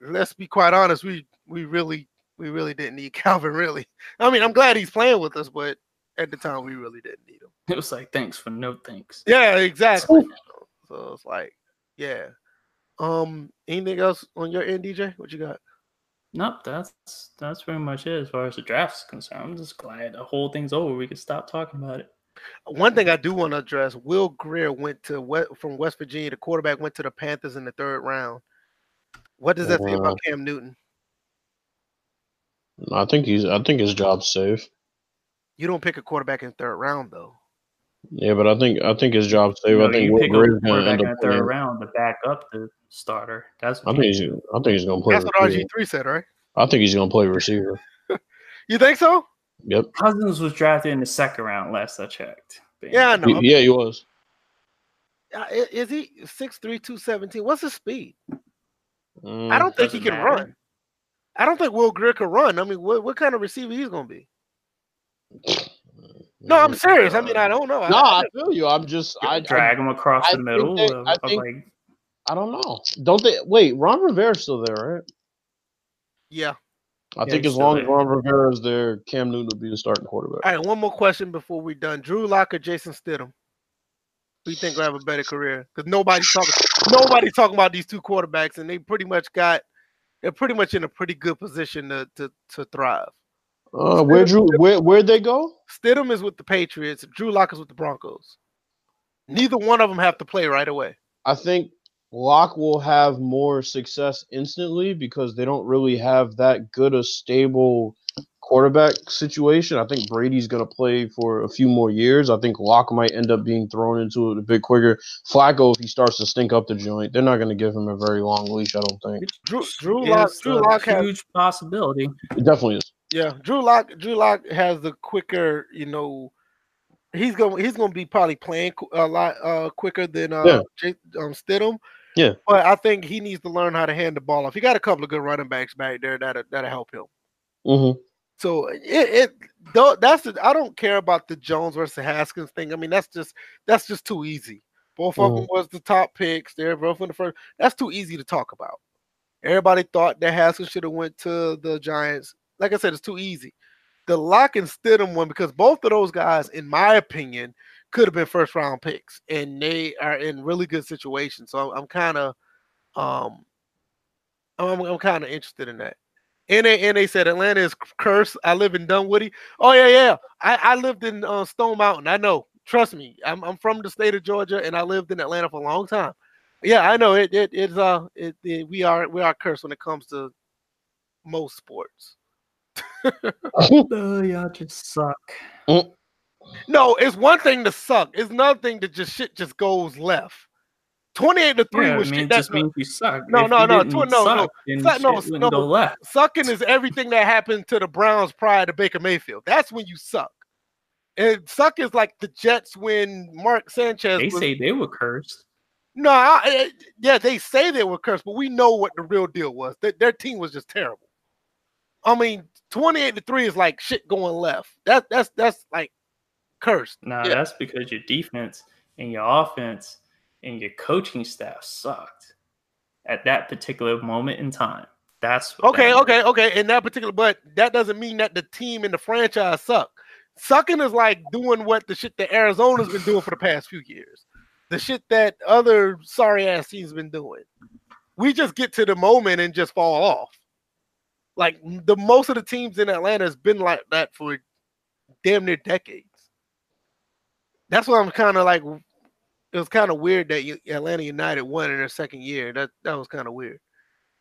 let's be quite honest, we we really we really didn't need *laughs* Calvin Ridley. I mean, I'm glad he's playing with us, but at the time we really didn't need him. It was like, thanks for no thanks. Yeah, exactly. So it's like, yeah. Um, anything else on your end, DJ? What you got? Nope, that's that's pretty much it as far as the draft's concerned. I'm just glad the whole thing's over. We can stop talking about it. One thing I do want to address: Will Grier went to West, from West Virginia. The quarterback went to the Panthers in the third round. What does that say Uh, about Cam Newton? I think he's. I think his job's safe. You don't pick a quarterback in third round, though. Yeah, but I think I think his job's safe. You, I think you Will pick a Grier's gonna quarterback end up the third round to back up the starter. That's I what think he's. do. I think he's gonna play. That's what. RG three said, right? I think he's gonna play receiver. *laughs* You think so? Yep. Cousins was drafted in the second round last I checked. But Yeah, I know. He- yeah, he was. Uh, Is he 6'3", 217? What's his speed? Mm, I don't think he can matter. run. I don't think Will Grier can run. I mean, what, what kind of receiver he's going to be? *laughs* No, I'm serious. I mean, uh, I don't know. I- No, I, I feel you. I'm just. I, I drag him across I the think middle. they- of, I of think- like, I don't know. Don't they? Wait, Ron Rivera's still there, right? yeah. I Yeah, think as long as there. Ron Rivera is there, Cam Newton will be the starting quarterback. All right, one more question before we're done. Drew Lock or Jason Stidham? Who you think will have a better career? Because nobody's talking. Nobody's talking about these two quarterbacks, and they pretty much got. They're pretty much in a pretty good position to to, to thrive. Uh, where Drew? Where where'd they go? Stidham is with the Patriots. Drew Lock is with the Broncos. Neither one of them have to play right away. I think Lock will have more success instantly because they don't really have that good a stable quarterback situation. I think Brady's going to play for a few more years. I think Lock might end up being thrown into it a bit quicker. Flacco, if he starts to stink up the joint, they're not going to give him a very long leash. I don't think. Drew Drew Lock it's Drew a Lock has huge possibility. It definitely is. Yeah Drew Lock Drew Lock has the quicker you know he's going he's going to be probably playing a lot uh, quicker than uh, Yeah. J- um, Stidham. Yeah. but I think he needs to learn how to hand the ball off. He got a couple of good running backs back there that'll that'll help him. hmm So it it though that's the, I don't care about the Jones versus Haskins thing. I mean that's just that's just too easy. Both of them was the top picks. They're both in the first. That's too easy to talk about. Everybody thought that Haskins should have went to the Giants. Like I said, it's too easy. The Lock and Stidham one because both of those guys, in my opinion, could have been first round picks, and they are in really good situations. So I'm, kind of, um, I'm, I'm kind of interested in that. And they, and they said Atlanta is cursed. I live in Dunwoody. Oh yeah, yeah. I, I lived in uh, Stone Mountain. I know. Trust me. I'm I'm from the state of Georgia, and I lived in Atlanta for a long time. Yeah, I know. It it it's uh it, it we are we are cursed when it comes to most sports. Oh. oh, y'all just suck. Mm. No, it's one thing to suck. It's another thing to just shit just goes left. Twenty-eight to three Yeah, I was mean, shit. it That's just means you suck. No, If no, no, tw- no, no. suck, then Suck- no, shit no, left. sucking is everything that happened to the Browns prior to Baker Mayfield. That's when you suck. And suck is like the Jets when Mark Sanchez. They was, say they were cursed. no, I, I- yeah, they say they were cursed, but we know what the real deal was. That their team was just terrible. I mean, twenty-eight to three is like shit going left. That that's that's like cursed. Nah, Yeah. that's because your defense and your offense and your coaching staff sucked at that particular moment in time. That's Okay, that is. okay, okay. In that particular, but that doesn't mean that the team and the franchise suck. Sucking is like doing what the shit that Arizona's been doing for the past few years. The shit that other sorry ass teams been doing. We just get to the moment and just fall off. Like the most of the teams in Atlanta has been like that for damn near decades. That's why I'm kind of like it was kind of weird that Atlanta United won in their second year. That that was kind of weird.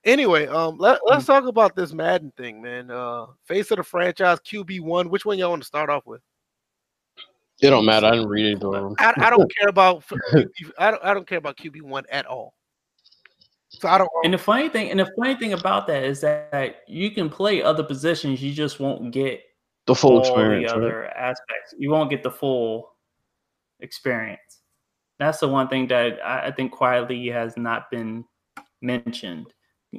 Anyway, um, let, let's talk about this Madden thing, man. Uh, face of the franchise QB one. Which one y'all want to start off with? It don't matter. I didn't read either of them. I, I don't *laughs* care about I don't I don't care about QB one at all. So I don't. And the funny thing, and the funny thing about that is that you can play other positions, you just won't get The full all experience. the right? other aspects. You won't get the full experience. That's the one thing that I, I think quietly has not been mentioned.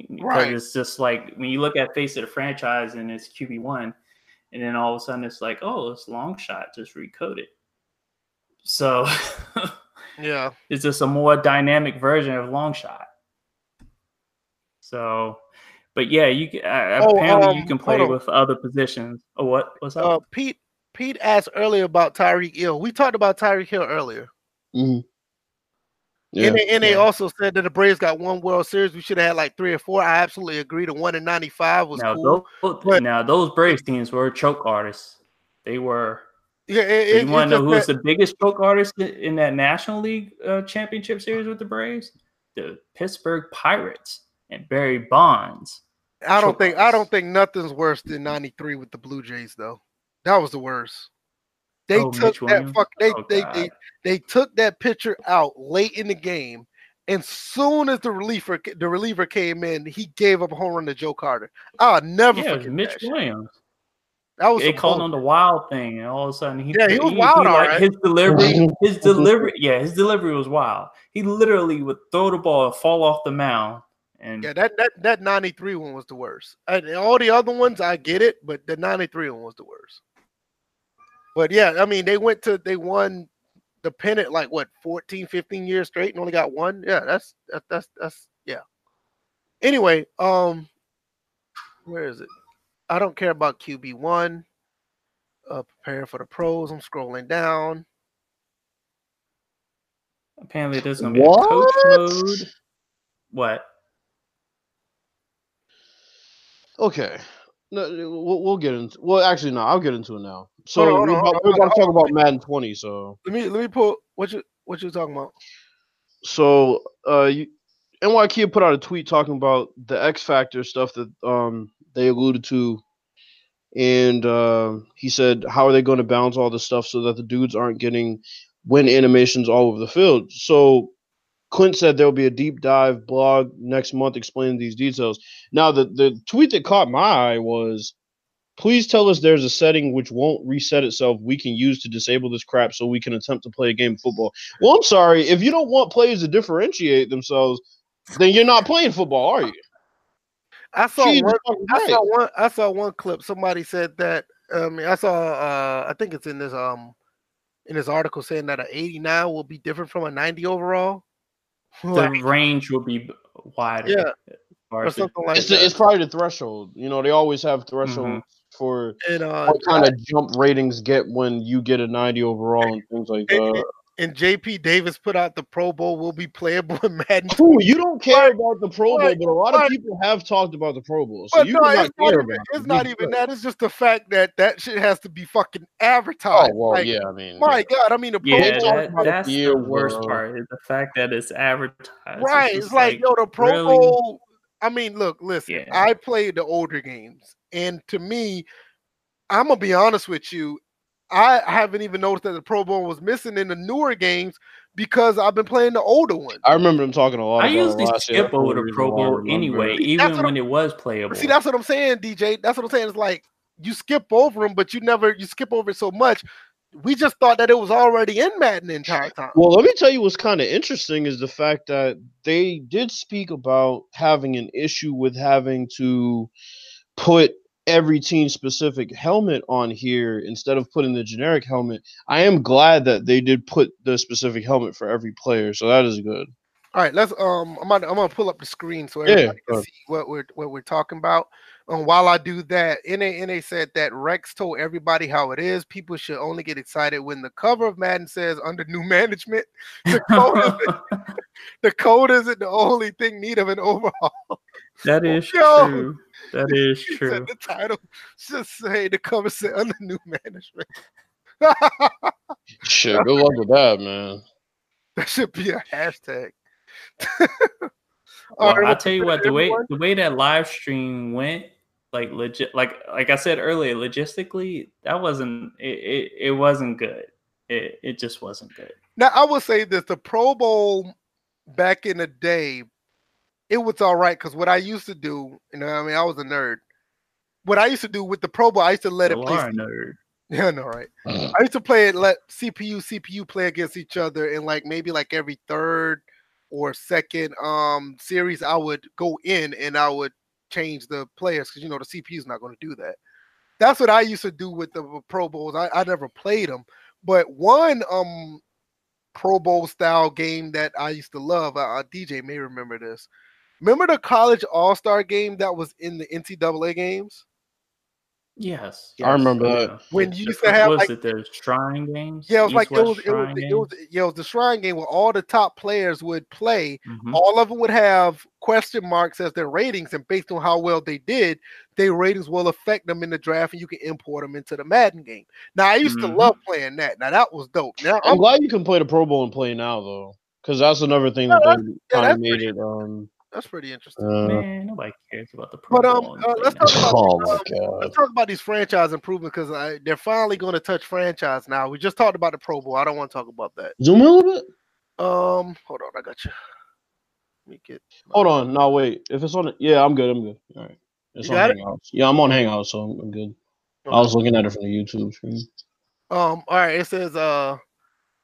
Right. it's just like when you look at face of the franchise and it's QB one, and then all of a sudden it's like, oh, it's long shot, just recoded. So *laughs* Yeah. it's just a more dynamic version of long shot. So, but yeah, you can, uh, Oh, apparently you um, can play with other positions. Oh, what? What's up? Uh, Pete Pete asked earlier about Tyreek Hill. We talked about Tyreek Hill earlier, Mhm. Yeah. and they, and they Yeah. also said that the Braves got one World Series. We should have had like three or four. I absolutely agree. The one in '95 was now, cool. those, but- now those Braves teams were choke artists. They were. Yeah, it, you it, want to know just who was the biggest choke artist in, in that National League uh, Championship Series with the Braves? The Pittsburgh Pirates and Barry Bonds. I don't think I don't think nothing's worse than '93 with the Blue Jays though. That was the worst. They Oh, took that fuck. They Oh, they, God. they they took that pitcher out late in the game, and soon as the reliever the reliever came in, he gave up a home run to Joe Carter. I'll never Yeah, forget Mitch that. shit. Williams. That was They called bull- on the wild thing, and all of a sudden he Yeah, he was wild, all like, right. His delivery, *laughs* his delivery, yeah, his delivery was wild. He literally would throw the ball and fall off the mound, and Yeah, that that that '93 one was the worst. And all the other ones, I get it, but the '93 one was the worst. But yeah, I mean, they went to they won the pennant like what 14, 15 years straight and only got one. Yeah, that's that, that's that's yeah. Anyway, um, where is it? I don't care about QB one. Uh, preparing for the pros. I'm scrolling down. apparently there's gonna be a coach mode. What? Okay. No, we'll, we'll get into. Well, actually, no. I'll get into it now. So Hold on, hold we're, on, we're, about, to talk about Madden 20. So, Let me let me pull what you what you talking about. so uh, you, NYK put out a tweet talking about the X Factor stuff that um they alluded to, and uh, he said, "How are they going to balance all this stuff so that the dudes aren't getting win animations all over the field?" So. Clint said there will be a deep dive blog next month explaining these details. Now, the, the tweet that caught my eye was Please tell us there's a setting which won't reset itself we can use to disable this crap so we can attempt to play a game of football. Well, I'm sorry. If you don't want players to differentiate themselves, then you're not playing football, are you? I saw one. I saw one. I saw one clip. Somebody said that. I mean, I saw. Uh, I think it's in this um, in this article saying that an 89 will be different from a 90 overall. The Like, range will be wider. Yeah, or something like It's, that. it's probably the threshold. You know, they always have thresholds Mhm. for and uh, what kind of jump ratings get when you get a 90 overall and things like that. And JP Davis put out the Pro Bowl will be playable in Madden. Cool, you don't care about the Pro Bowl, but a lot of people have talked about the Pro Bowl. So you no, not it's not care even. about It's not even that. It's just the fact that that shit has to be fucking advertised. Oh advertised. well, Like, yeah. I mean, My God, I mean the Pro Yeah, Bowl. that, that's deal, the worst bro. part. Is the fact that it's advertised. Right. just It's like, yo, the Pro really? Bowl. I mean, look, listen, Yeah. I played the older games, and to me, I'm gonna be honest with you. I haven't even noticed that the Pro Bowl was missing in the newer games because I've been playing the older ones. I remember them talking a lot. I about it usually last skip That's over the the Pro why Bowl anyway, it. That's even what when it was playable. See, that's what I'm saying, DJ. That's what I'm saying. It's like you skip over them, but you never you skip over it so much. We just thought that it was already in Madden the entire time. Well, let me tell you what's kind of interesting is the fact that they did speak about having an issue with having to put every team specific helmet on here instead of putting the generic helmet. I am glad that they did put the specific helmet for every player, so that is good. All right, let's um I'm gonna, I'm gonna pull up the screen so Yeah, everybody go can see what we're what we're talking about. Um, while I do that, NA NA said that Rex told everybody how it is. People should only get excited when the cover of Madden says under new management. *laughs* The code, is, *laughs* the code isn't the only thing need of an overhaul. that is *laughs* Yo. true. That is true. said the title should say the cover said under new management. Shit, good luck with that, man. that should be a hashtag. Well, All right, I'll tell you what, the way everyone. the way that live stream went, like legit like like I said earlier, logistically, that wasn't it, it, it wasn't good. It it just wasn't good. Now I will say this: the Pro Bowl back in the day, it was all right because what I used to do, you know, I mean, I was a nerd. What I used to do with the Pro Bowl, I used to let You it play. are a nerd. *laughs* Yeah, no, right. I used to play it, let CPU CPU play against each other, and like maybe like every third or second um series, I would go in and I would change the players because you know the CPU is not going to do that. That's what I used to do with the Pro Bowls. I, I never played them, but one um Pro Bowl style game that I used to love. Uh, uh, DJ may remember this. Remember the college All Star game that was in the NCAA games? Yes, I remember yes, that. yeah. When you the- used to have, was like- it the shrine games? Yeah, it was like it East-West was, it was, the- it was yeah, it was the shrine game where all the top players would play. Mhm. All of them would have question marks as their ratings, and based on how well they did, their ratings will affect them in the draft, and you can import them into the Madden game. Now, I used Mhm. to love playing that. Now that was dope. Now I'm I'm, glad you can play the Pro Bowl and play now though, because that's another thing Yeah, that they yeah, kind that's of made pretty- it. Um, that's pretty interesting. uh, Man, nobody cares about the Pro But um, Bowl uh, let's talk about oh my um, let's talk about these franchise improvements because they're finally going to touch franchise now. We just talked about the Pro Bowl. I don't want to talk about that. Zoom in a little bit. Um, hold on, I got you. Let me get. Hold on. No, wait. If it's on yeah, I'm good. I'm good. All right. It's You on got it? Hangouts. Yeah, I'm on Hangouts, so I'm, I'm good. I was looking at it from the YouTube screen. Um, all right, it says uh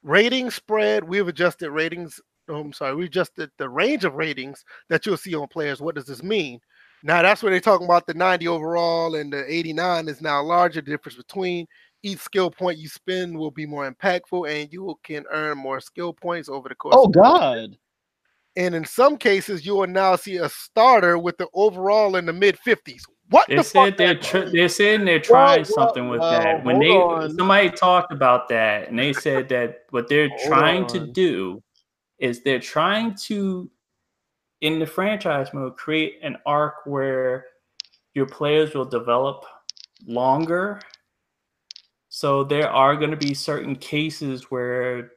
rating spread. We've adjusted ratings. Oh, I'm sorry, we adjusted the range of ratings that you'll see on players. What does this mean? Now that's where they're talking about the 90 overall and the 89 is now larger. The difference between each skill point you spend will be more impactful and you can earn more skill points over the course. Oh of- God. and in some cases, you will now see a starter with the overall in the mid 50s. What They the said fuck? they're tr- they're saying they're trying well, something with well, that. When they on. somebody talked about that, and they said that what they're Hold trying to do is they're trying to in the franchise mode create an arc where your players will develop longer. So there are going to be certain cases where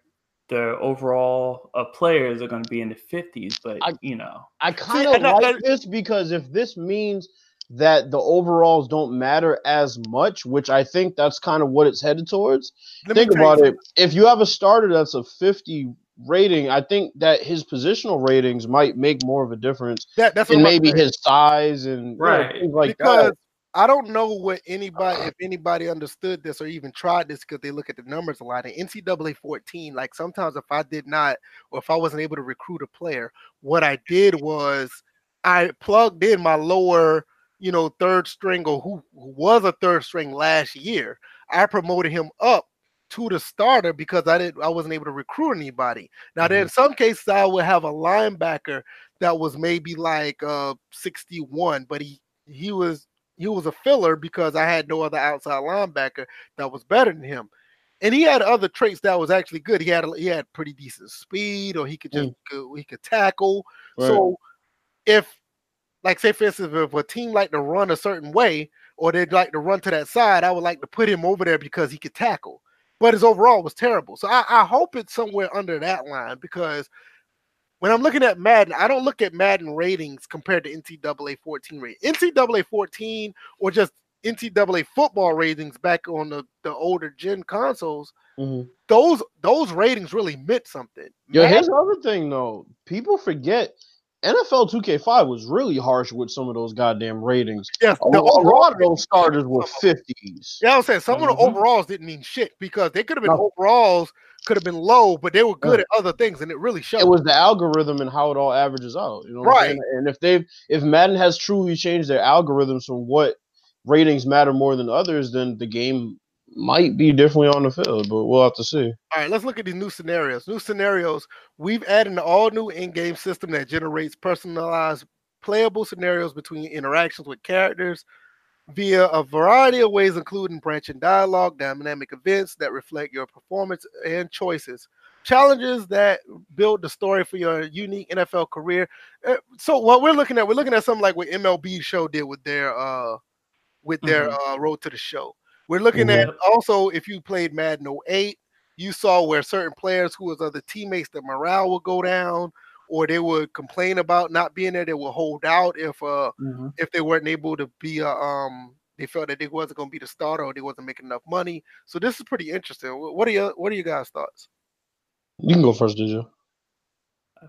the overall uh, players are going to be in the 50s, but I- you know, I kind of like that- this because if this means that the overalls don't matter as much, which I think that's kind of what it's headed towards. Think tell you about it. If you have a starter that's a 50 rating, I think that his positional ratings might make more of a difference That, that's what maybe his size and you know, Right. things like because that. I don't know what anybody, if anybody understood this or even tried this because they look at the numbers a lot. In NCAA 14, like sometimes if I did not, or if I wasn't able to recruit a player, what I did was I plugged in my lower, you know, third string or who, who was a third string last year. I promoted him up to the starter because I didn't I wasn't able to recruit anybody. Now mm-hmm. then in some cases I would have a linebacker that was maybe like uh 61, but he he was he was a filler because I had no other outside linebacker that was better than him. And he had other traits that was actually good. He had he had pretty decent speed, or he could just mm. he could tackle. Right. So if like say for instance, if a team like to run a certain way, or they'd like to run to that side, I would like to put him over there because he could tackle. But his overall was terrible. So I, I hope it's somewhere under that line because when I'm looking at Madden, I don't look at Madden ratings compared to NCAA 14 rate. NCAA 14 or just NCAA football ratings back on the, the older gen consoles, mm-hmm. those those ratings really meant something. Yeah, here's another thing though. People forget NFL 2K5 was really harsh with some of those goddamn ratings. Yes, a, a lot of those starters were 50s. Yeah, I was saying some mm-hmm. of the mm-hmm. overalls didn't mean shit because they could have been no. overalls could have been low, but they were good yeah. at other things, and it really showed. It was the algorithm and how it all averages out, you know. Right. And if they've if Madden has truly changed their algorithms from what ratings matter more than others, then the game might be differently on the field, but we'll have to see. All right, let's look at these new scenarios. New scenarios. We've added an all new in-game system that generates personalized playable scenarios between interactions with characters via a variety of ways, including branching dialogue, dynamic events that reflect your performance and choices, challenges that build the story for your unique NFL career. Uh, so what we're looking at, we're looking at something like what MLB show did with their uh with their mm-hmm. uh road to the show. We're looking mm-hmm. at also if you played Madden 08, you saw where certain players who was other teammates, the morale would go down, or they would complain about not being there. They would hold out if uh mm-hmm. if they weren't able to be a um they felt that they wasn't going to be the starter or they wasn't making enough money. So this is pretty interesting. What are your what are you guys' thoughts? You can go first, did you?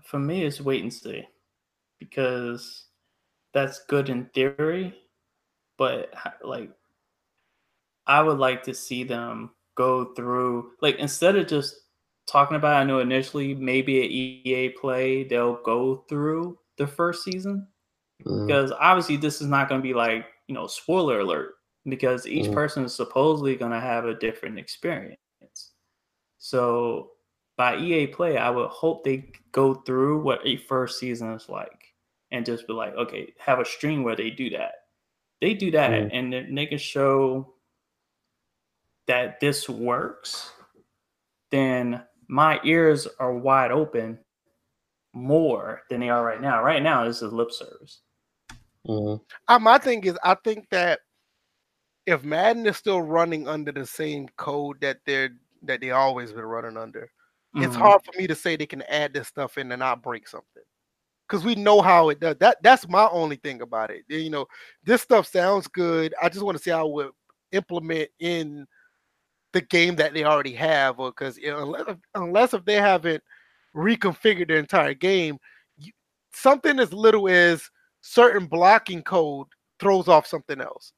For me, it's wait and see because that's good in theory, but like I would like to see them go through like instead of just talking about. I know initially maybe at EA Play they'll go through the first season mm-hmm. because obviously this is not going to be like you know spoiler alert because each mm-hmm. person is supposedly going to have a different experience. So by EA Play, I would hope they go through what a first season is like and just be like, okay, have a stream where they do that. They do that, mm-hmm. and then they can show that this works, then my ears are wide open more than they are right now. Right now, this is lip service. Mm-hmm. Uh, my thing is, I think that if Madden is still running under the same code that they're that they always been running under, mm-hmm. it's hard for me to say they can add this stuff in and not break something. Because we know how it does. That that's my only thing about it. You know, this stuff sounds good. I just want to see how it implement in the game that they already have, or because you know, unless, unless if they haven't reconfigured their entire game, you, something as little as certain blocking code throws off something else.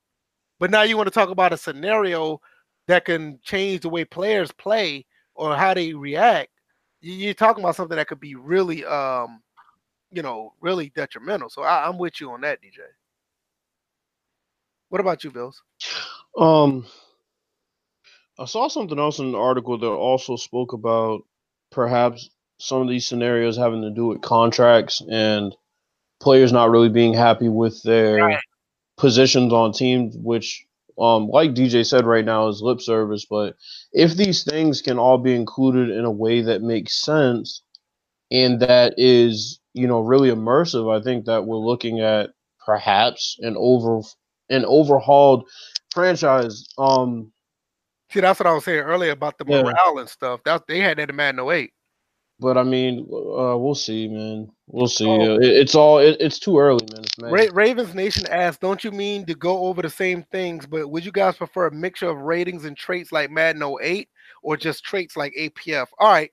But now you want to talk about a scenario that can change the way players play or how they react. You're talking about something that could be really, um, you know, really detrimental. So I, I'm with you on that, DJ. What about you, Bills? Um, I saw something else in the article that also spoke about perhaps some of these scenarios having to do with contracts and players not really being happy with their right. positions on teams, which, um, like DJ said right now, is lip service. But if these things can all be included in a way that makes sense and that is, you know, really immersive, I think that we're looking at perhaps an over an overhauled franchise. Um, See, that's what I was saying earlier about the morale yeah. and stuff. That they had that in Madden 08. But I mean, uh, we'll see, man. We'll see. Oh. It, it's all. It, it's too early, man. Ra- Ravens Nation asked, "Don't you mean to go over the same things? But would you guys prefer a mixture of ratings and traits like Madden 08, or just traits like APF?" All right.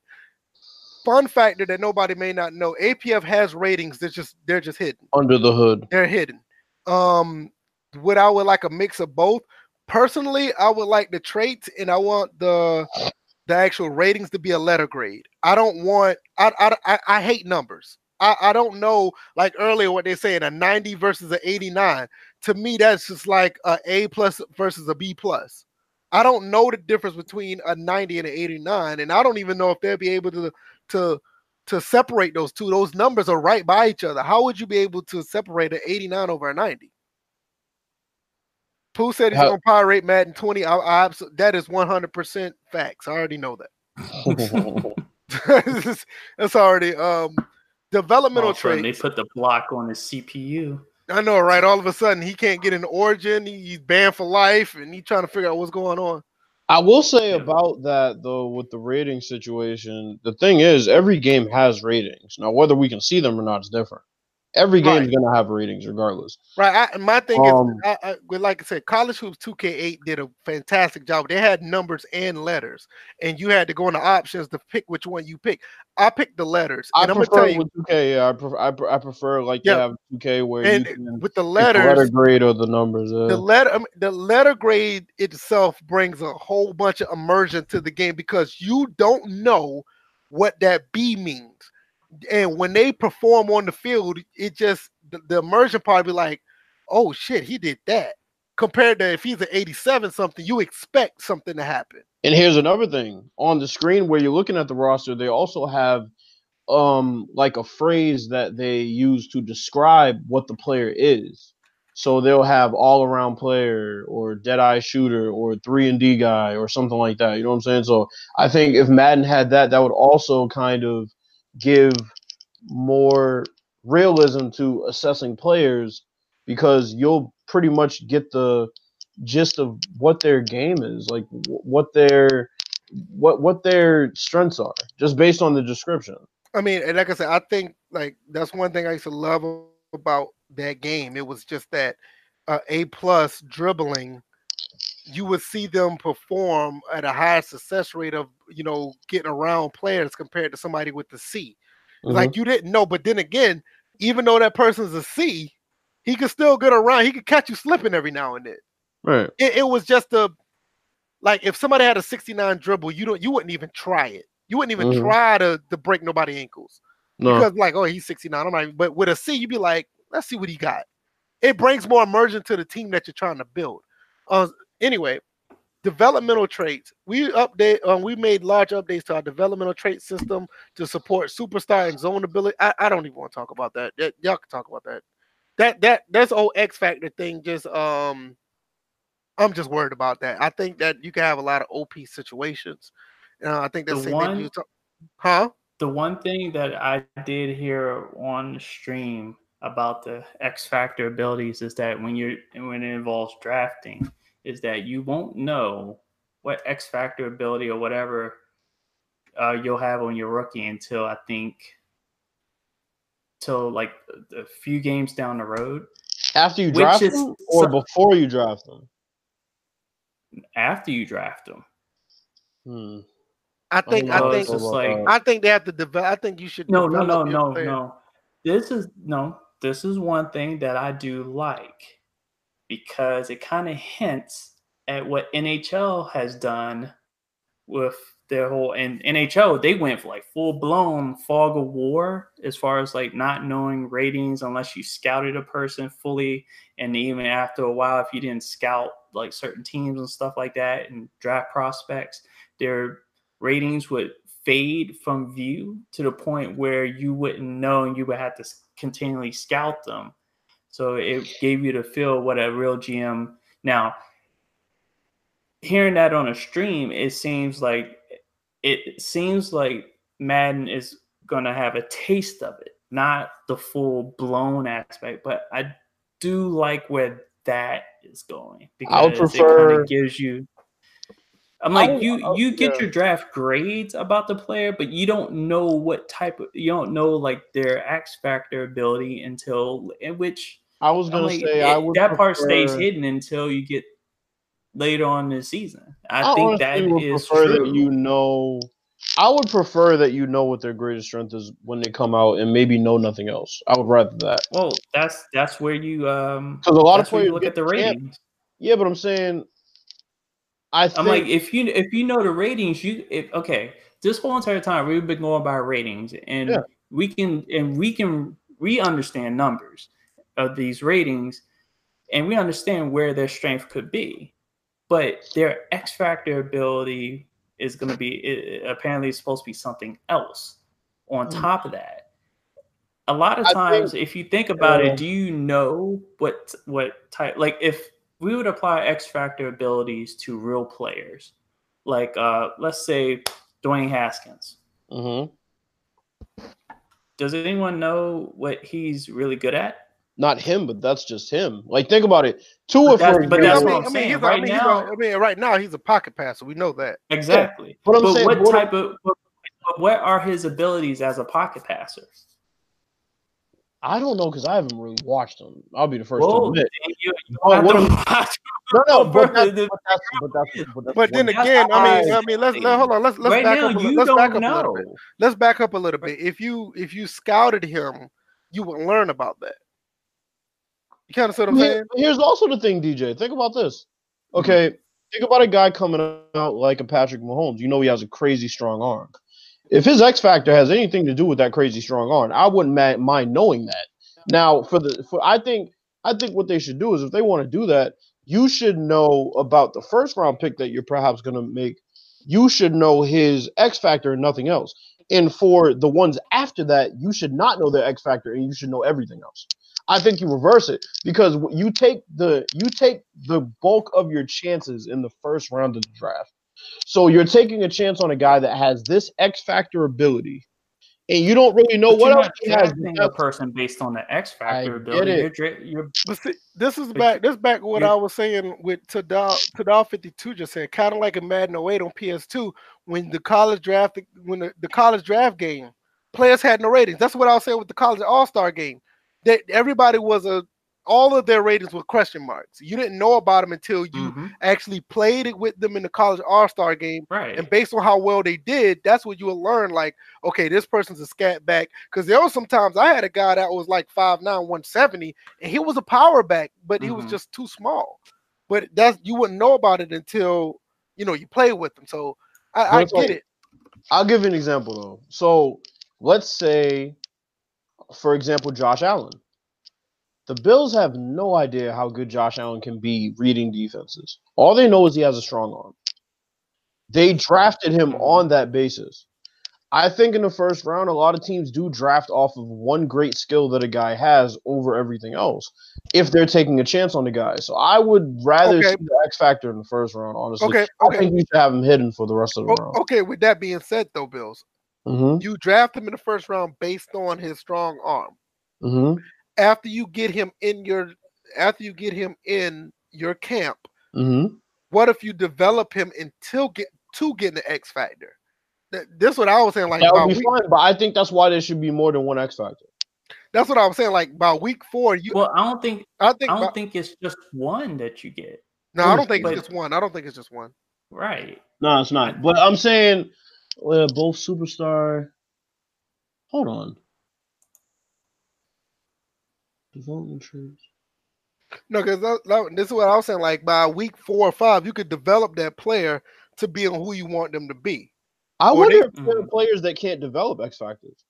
Fun factor that nobody may not know: APF has ratings. They're just they're just hidden under the hood. They're hidden. Um, what I would like a mix of both. Personally, I would like the traits and I want the the actual ratings to be a letter grade. I don't want I I I, I hate numbers. I, I don't know like earlier what they're saying a 90 versus an 89. To me, that's just like a A plus versus a B plus. I don't know the difference between a 90 and an 89, and I don't even know if they'll be able to to to separate those two. Those numbers are right by each other. How would you be able to separate an 89 over a 90? Pooh said he's How- gonna pirate Madden 20. I, I that is 100% facts. I already know that. *laughs* *laughs* That's already um developmental All of a sudden, traits. They put the block on his CPU. I know, right? All of a sudden, he can't get an origin. He's banned for life, and he's trying to figure out what's going on. I will say about that though, with the rating situation, the thing is, every game has ratings. Now, whether we can see them or not is different. Every game is gonna have ratings regardless. Right. I, my thing Um, is, I, I, like I said, College Hoops 2K8 did a fantastic job. They had numbers and letters, and you had to go into options to pick which one you pick. I picked the letters, I gonna prefer tell you, with 2K. Yeah, I prefer. I, I prefer like Yeah. to have 2K where and you can with the pick the letter grade or the numbers. Yeah. the letter, mean, the letter grade itself brings a whole bunch of immersion to the game because you don't know what that B means, and when they perform on the field, it just the, the immersion part be like, oh shit, he did that. Compared to if he's an 87 something, you expect something to happen. And here's another thing on the screen where you're looking at the roster, they also have um like a phrase that they use to describe what the player is. So they'll have all around player or dead eye shooter or three and D guy or something like that. You know what I'm saying? So I think if Madden had that, that would also kind of give more realism to assessing players because you'll pretty much get the gist of what their game is, like what their what what their strengths are, just based on the description. I mean, and like I said, I think like that's one thing I used to love about that game. It was just that uh, A plus dribbling. You would see them perform at a higher success rate of you know getting around players compared to somebody with the C. Mm-hmm. Like you didn't know, but then again, even though that person's a C, he could still get around. He could catch you slipping every now and then. right, It, it was just a like if somebody had a 69 dribble, you don't you wouldn't even try it. You wouldn't even Mhm. try to to break nobody ankles no, because like oh he's 69 i'm like but with a c you'd be like let's see what he got it brings more immersion to the team that you're trying to build uh anyway developmental traits. We update um, we made large updates to our developmental trait system to support superstar and zone ability. I, I don't even want to talk about that. that y'all can talk about that. That that that's old x factor thing just um i'm just worried about that. I think that you can have a lot of op situations. Uh, i think that's The one- you talk, huh? The one thing that I did hear on stream about the X Factor abilities is that when you're when it involves drafting, is that you won't know what X Factor ability or whatever uh, you'll have on your rookie until I think till like a few games down the road. after you draft is them or so- before you draft them. After you draft them, Hmm. i think don't i think it's like. I think they have to develop. I think you should. no, no, no, no, player. no. This is no. This is one thing that I do like because it kind of hints at what NHL has done with their whole and NHL. They went for like full blown fog of war as far as like not knowing ratings unless you scouted a person fully, and even after a while, if you didn't scout like certain teams and stuff like that and draft prospects, their ratings would fade from view to the point where you wouldn't know and you would have to continually scout them. So it gave you to feel what a real GM. Now, hearing that on a stream, it seems like it seems like Madden is going to have a taste of it, not the full blown aspect, but I do like where that is going because I would because it kind of gives you I'm like would- you you get yeah. your draft grades about the player, but you don't know what type of you don't know like their X factor ability until in which I was gonna like, say it- I would that part stays hidden until you get later on the season. I, I think that would is prefer true. that you know I would prefer that you know what their greatest strength is when they come out, and maybe know nothing else. I would rather that. Well, that's that's where you um Because a lot of players look at the ratings. Yeah, but I'm saying, I think I'm like, if you if you know the ratings, you if okay, this whole entire time we've been going by ratings, and Yeah. we can and we can we understand numbers of these ratings, and we understand where their strength could be, but their X factor ability is going to be i- apparently it's supposed to be something else on Mm. top of that. A lot of times, think- if you think about Yeah. it, do you know what what type like if we would apply X factor abilities to real players, like uh, let's say Dwayne Haskins. Mm-hmm. Does anyone know what he's really good at? Not him, but that's just him. Like, think about it. Tua, But that's- for but I that's what mean, I'm saying. Right I mean, he's now- a- I mean, right now he's a pocket passer. We know that. Exactly. But I'm but saying, what what- type of but but what are his abilities as a pocket passer? I don't know because I haven't really watched him. I'll be the first to admit. you, you But what to I'm- watch- *laughs* No, no, Oh, but that's, but that's, but that's, but that's But then again, I mean, I mean, let's let, hold on. Let's let's right back now, up. A, you let's back don't up a little bit. know. Let's back up a little bit. If you if you scouted him, you would learn about that. You kind of see what I'm Here- saying? here's also the thing, DJ. Think about this. Okay, think about a guy coming out like a Patrick Mahomes. You know he has a crazy strong arm. If his X factor has anything to do with that crazy strong arm, I wouldn't mind knowing that. Now, for the for I think I think what they should do is if they want to do that, you should know about the first round pick that you're perhaps going to make. You should know his X factor and nothing else. And for the ones after that, you should not know their X factor and you should know everything else. I think you reverse it because you take the you take the bulk of your chances in the first round of the draft. So you're taking a chance on a guy that has this X factor ability, and you don't really know But what you're else he has. a person based on the X factor I ability. get it. You're, dra- you're see, this is back. This back what I was saying with Tadal Tadal fifty two just said, kind of like a Madden 08 on PS2 when the college draft when the, the college draft game players had no ratings. That's what I was saying with the college All Star game. That everybody was a all of their ratings were question marks. You didn't know about them until you Mhm. actually played it with them in the college All Star game. right. And based on how well they did, that's what you will learn. Like, okay, this person's a scat back. Because there was sometimes I had a guy that was like 5'9, 170, and he was a power back, but he was Mhm. just too small. But that's you wouldn't know about it until you know you play with them. So I, I get like- it. I'll give you an example though. So let's say, for example, Josh Allen. The Bills have no idea how good Josh Allen can be reading defenses. All they know is he has a strong arm. They drafted him on that basis. I think in the first round, a lot of teams do draft off of one great skill that a guy has over everything else if they're taking a chance on the guy. So I would rather Okay. see the X factor in the first round, honestly. Okay, I think you should have him hidden for the rest of the round. Okay, with that being said though, Bills, Mm-hmm. you draft him in the first round based on his strong arm. Mm-hmm. After you get him in your after you get him in your camp, Mm-hmm. what if you develop him until get to getting the X factor? That, this what I was saying. Like That by would be week, fine, but I think that's why there should be more than one X factor. that's what I was saying. Like by week four, you well, I don't think I think I don't think it's just one that you get. no, I don't think but- it's just one. I don't think it's just one. Right. No, it's not. But I'm saying, well, both superstar. Hold on. Development trees. No, because that, that- this is what I was saying. Like by week four or five, you could develop that player to be on who you want them to be. I Or wonder they- if there are Mhm. players that can't develop X factors.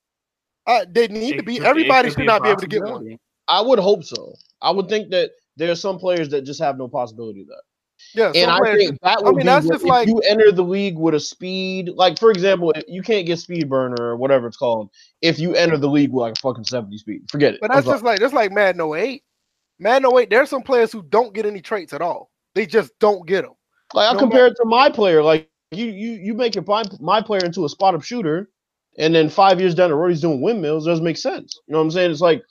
Uh, they need to be. could- Everybody should a not be able to get one. I would hope so. I would think that there are some players that just have no possibility of that. Yeah, And I players think that I would mean, be that's just if like- you enter the league with a speed, like for example, you can't get speed burner or whatever it's called if you enter the league with like a fucking 70 speed. Forget it. But I'm that's just like that's like Madden 08. Madden 08, there's some players who don't get any traits at all. They just don't get them. Like I No compare it to my player. Like you, you, you make your my, my player into a spot up shooter, and then five years down the road he's doing windmills. Doesn't make sense. You know what I'm saying? It's like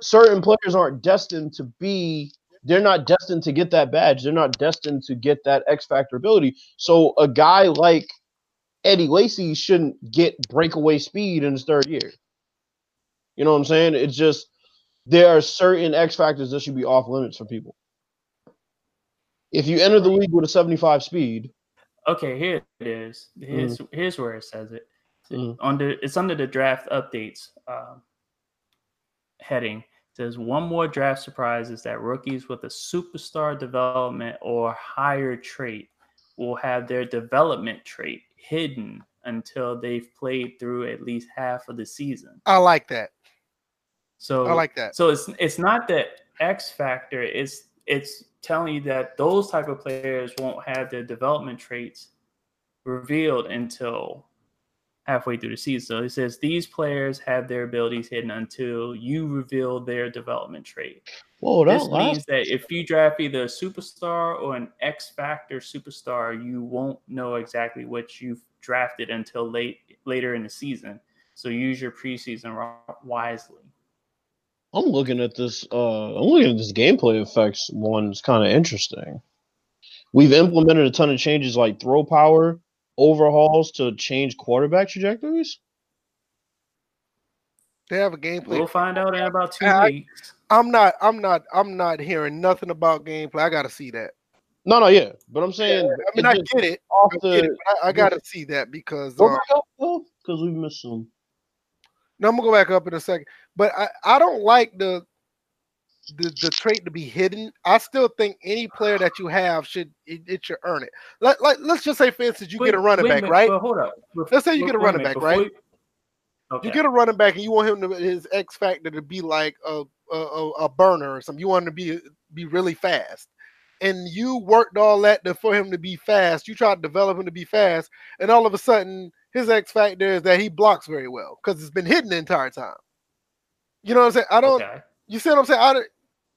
certain players aren't destined to be. They're not destined to get that badge. They're not destined to get that X factor ability. So a guy like Eddie Lacy shouldn't get breakaway speed in his third year. You know what I'm saying? It's just there are certain X factors that should be off limits for people. If you enter the league with a 75 speed, Okay, here it is. Here's here's where it says it. Mhm. Under it's under the draft updates um, heading. Says one more draft surprise is that rookies with a superstar development or higher trait will have their development trait hidden until they've played through at least half of the season. I like that. So I like that. so it's it's not that X factor. It's it's telling you that those type of players won't have their development traits revealed until halfway through the season. So it says these players have their abilities hidden until you reveal their development trait. Whoa, that This means that if you draft either a superstar or an X factor superstar, you won't know exactly what you've drafted until late later in the season. So use your preseason wi- wisely. I'm looking at this. Uh, I'm looking at this gameplay effects one. It's kind of interesting. We've implemented a ton of changes like throw power, overhauls to change quarterback trajectories. They have a gameplay. We'll find out in about two I- weeks. I'm not. I'm not. I'm not hearing nothing about gameplay. I got to see that. No, no, yeah, but I'm saying I mean, I get it. off I get it. the. I, I got to see that because Go um, back up though, because we missed some. No, I'm gonna go back up in a second. But I, I don't like the, the the trait to be hidden. I still think any player that you have should it, it should earn it. Let like let's just say for instance you Wait- get a running back, minute, right? Hold up. Bef- Let's say you get a running minute, back, right? you- Okay. You get a running back and you want him to his X factor to be like a a, a, burner or something. You want him to be be really fast. And you worked all that to, for him to be fast. You tried to develop him to be fast, and all of a sudden his X factor is that he blocks very well because it's been hidden the entire time. You know what I'm saying? I don't. okay. You see what I'm saying? I, don't-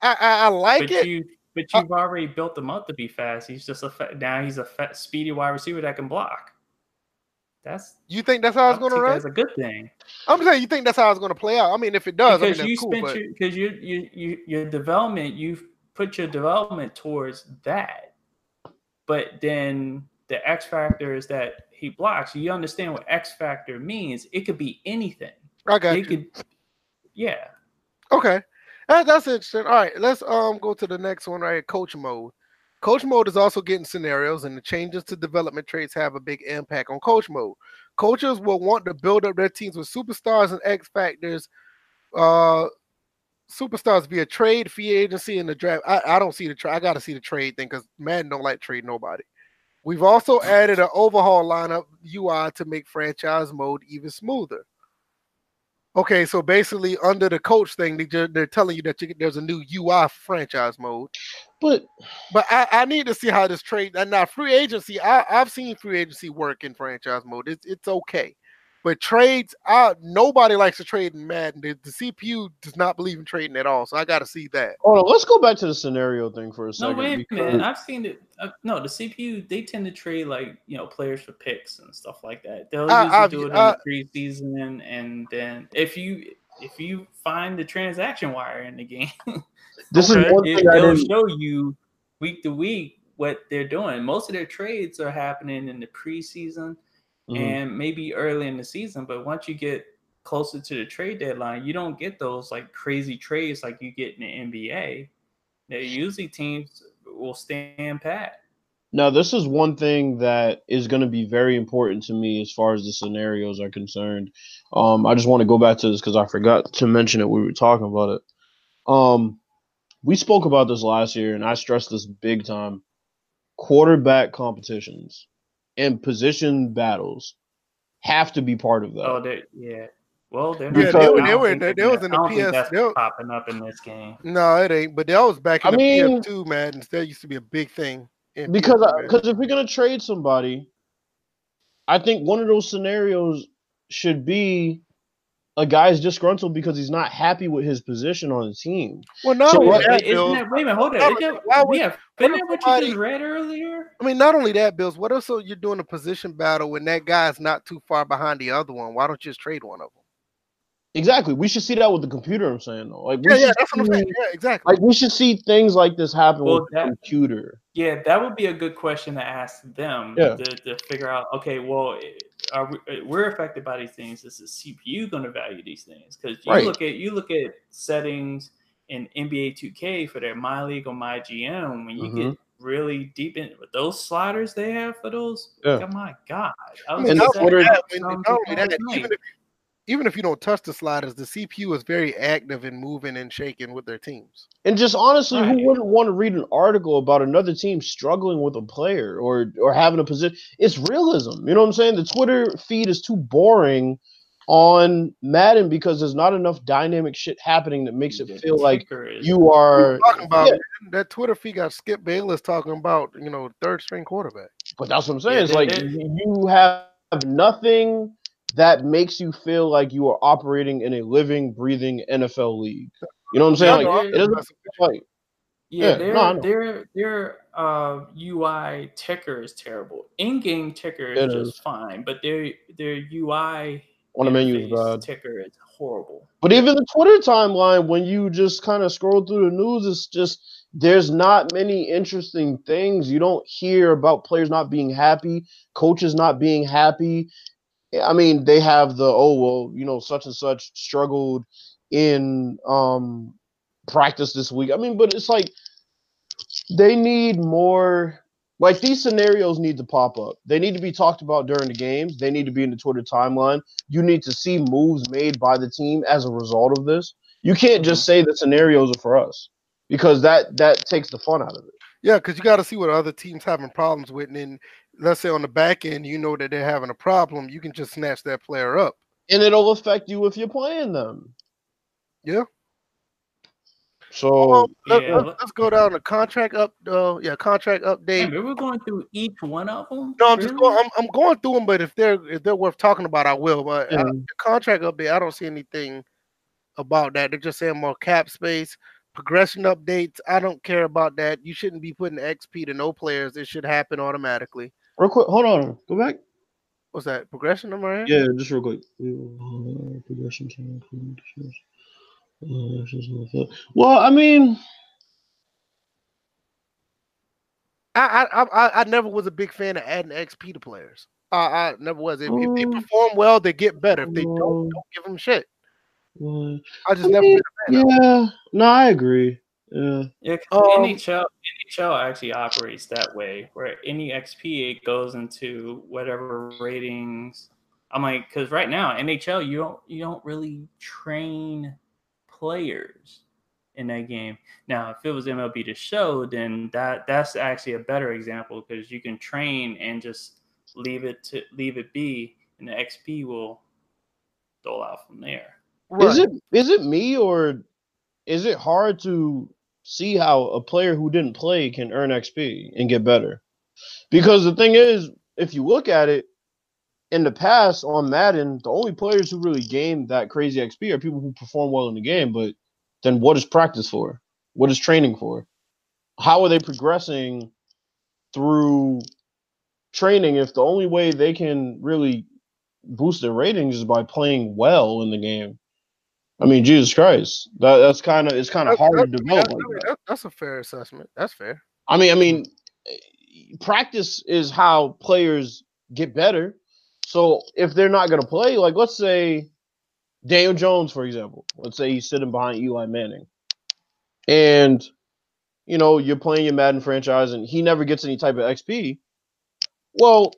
I, I, I like But it. you but Uh, you've already built him up to be fast. He's just a fa- now he's a fa- speedy wide receiver that can block. That's You think that's how it's going to run? That's a good thing. I'm saying you think that's how it's going to play out. I mean, if it does, I mean because you cool. spent But your because you, you you your development you've put your development towards that but then the x factor is that he blocks you understand what x factor means it could be anything I got it you. could yeah Okay, that, that's interesting. All right, let's um go to the next one. Right, coach mode. Coach mode is also getting scenarios, and the changes to development traits have a big impact on coach mode. Coaches will want to build up their teams with superstars and X factors. Uh, superstars via trade, free agency, and the draft. I, I don't see the trade. I got to see the trade thing because Madden don't like trade nobody. We've also added an overhaul lineup UI to make franchise mode even smoother. Okay, so basically, under the coach thing, they, they're telling you that you, there's a new UI franchise mode. But But I, I need to see how this trade and now free agency. I, I've seen free agency work in franchise mode. It's it's okay, but trades, I nobody likes to trade in Madden. The, the CPU does not believe in trading at all. So I got to see that. hold on, let's go back to the scenario thing for a no second. wait a because- minute i've seen it uh, no the cpu they tend to trade like you know players for picks and stuff like that they'll I- usually I've- do it in I- the preseason and then if you if you find the transaction wire in the game *laughs* This is one it, thing I they'll didn't. show you week to week what they're doing. Most of their trades are happening in the preseason Mhm. and maybe early in the season. But once you get closer to the trade deadline, you don't get those like crazy trades like you get in the NBA. They usually teams will stand pat. Now, this is one thing that is going to be very important to me as far as the scenarios are concerned. Um, I just want to go back to this because I forgot to mention it. We were talking about it. Um, we spoke about this last year, and I stressed this big time. Quarterback competitions and position battles have to be part of that. Oh, they yeah. Well, they're Yeah, they were- they were- they- they're was gonna- in the I don't think PS that's they popping up in this game. No, it ain't. But that was back in I the mean- PS2 Madden. That used to be a big thing. because uh, because if you're gonna trade somebody, I think one of those scenarios should be a guy's disgruntled because he's not happy with his position on the team. well, not so only what- that, Wait, Bills, that, wait a minute, hold Why on. would- Isn't- why would- yeah, what isn't if that what you just read earlier? I mean, not only that, Bills. What else? so you're doing a position battle when that guy's not too far behind the other one? Why don't you just trade one of them? Exactly. We should see that with the computer. I'm saying though, like Yeah, yeah, should that's what I'm saying. Yeah, exactly. Like we should see things like this happen Well, with the that- computer. Yeah, that would be a good question to ask them Yeah. to, to figure out. Okay, well, are we, we're affected by these things? Is the CPU going to value these things? Because you Right. look at you look at settings in NBA 2K for their My League or My GM. When you Mhm. get really deep in with those sliders they have for those. Yeah. Oh my god! I I was mean, not upset. only Twitter- that, Sounds not only that, even if, even if you don't touch the sliders, the CPU is very active in moving and shaking with their teams. And just honestly, Right. who wouldn't want to read an article about another team struggling with a player or or having a position? It's realism. You know what I'm saying? The Twitter feed is too boring on Madden because there's not enough dynamic shit happening that makes it The feel like kicker you are. talking about Yeah, that Twitter feed got Skip Bayless talking about you know third string quarterback. but that's what I'm saying. Yeah, it's they- like they- you have nothing that makes you feel like you are operating in a living, breathing NFL league. You know what I'm saying? Yeah, Like it doesn't messing with feel like Yeah, Yeah, their no, their their uh, UI ticker is terrible. In-game ticker is just is. fine, but their their UI on the menu is bad. ticker is horrible. But even the Twitter timeline, when you just kind of scroll through the news, it's just there's not many interesting things. You don't hear about players not being happy, coaches not being happy. I mean, they have the oh well, you know, such and such struggled in um practice this week. I mean, but it's like they need more like these scenarios need to pop up. They need to be talked about during the games. They need to be in the Twitter timeline. You need to see moves made by the team as a result of this. You can't just say the scenarios are for us because that that takes the fun out of it. Yeah, because you got to see what other teams having problems with, and then let's say on the back end, you know that they're having a problem, you can just snatch that player up. And it'll affect you if you're playing them. Yeah. So Well, let, yeah, us let- go down to contract up. Uh, yeah, contract update. Damn, we were going through each one of them. No, I'm just going. I'm, I'm going through them, but if they're if they're worth talking about, I will. But uh, Yeah. the contract update, I don't see anything about that. They're just saying more cap space, progression updates. I don't care about that. You shouldn't be putting XP to no players. It should happen automatically. Real quick, hold on, go back. What's that progression number? Right here? Yeah, just real quick. Progression can include issues. Uh, issues in the field. Well, I mean, I, I I I never was a big fan of adding XP to players. I, I never was. If, if they Mm. perform well, they get better. If they don't, don't give them shit. uh, I just I never. mean, been a fan of yeah, no, I agree. Yeah, yeah. Um, NHL NHL actually operates that way, where any XP it goes into whatever ratings. I'm like, because right now NHL you don't you don't really train players in that game. Now, if it was MLB The Show, then that that's actually a better example because you can train and just leave it to leave it be, and the XP will dole out from there. is Right. it is it me or is it hard to see how a player who didn't play can earn XP and get better? Because the thing is, if you look at it, in the past on Madden, the only players who really gain that crazy XP are people who perform well in the game. But then, what is practice for? What is training for? How are they progressing through training if the only way they can really boost their ratings is by playing well in the game? I mean, Jesus Christ, that that's kind of it's kind of hard to develop that- like that. that- that's a fair assessment. That's fair. I mean, I mean, practice is how players get better. So if they're not going to play, like let's say Daniel Jones, for example, let's say he's sitting behind Eli Manning, and you know you're playing your Madden franchise, and he never gets any type of XP. Well,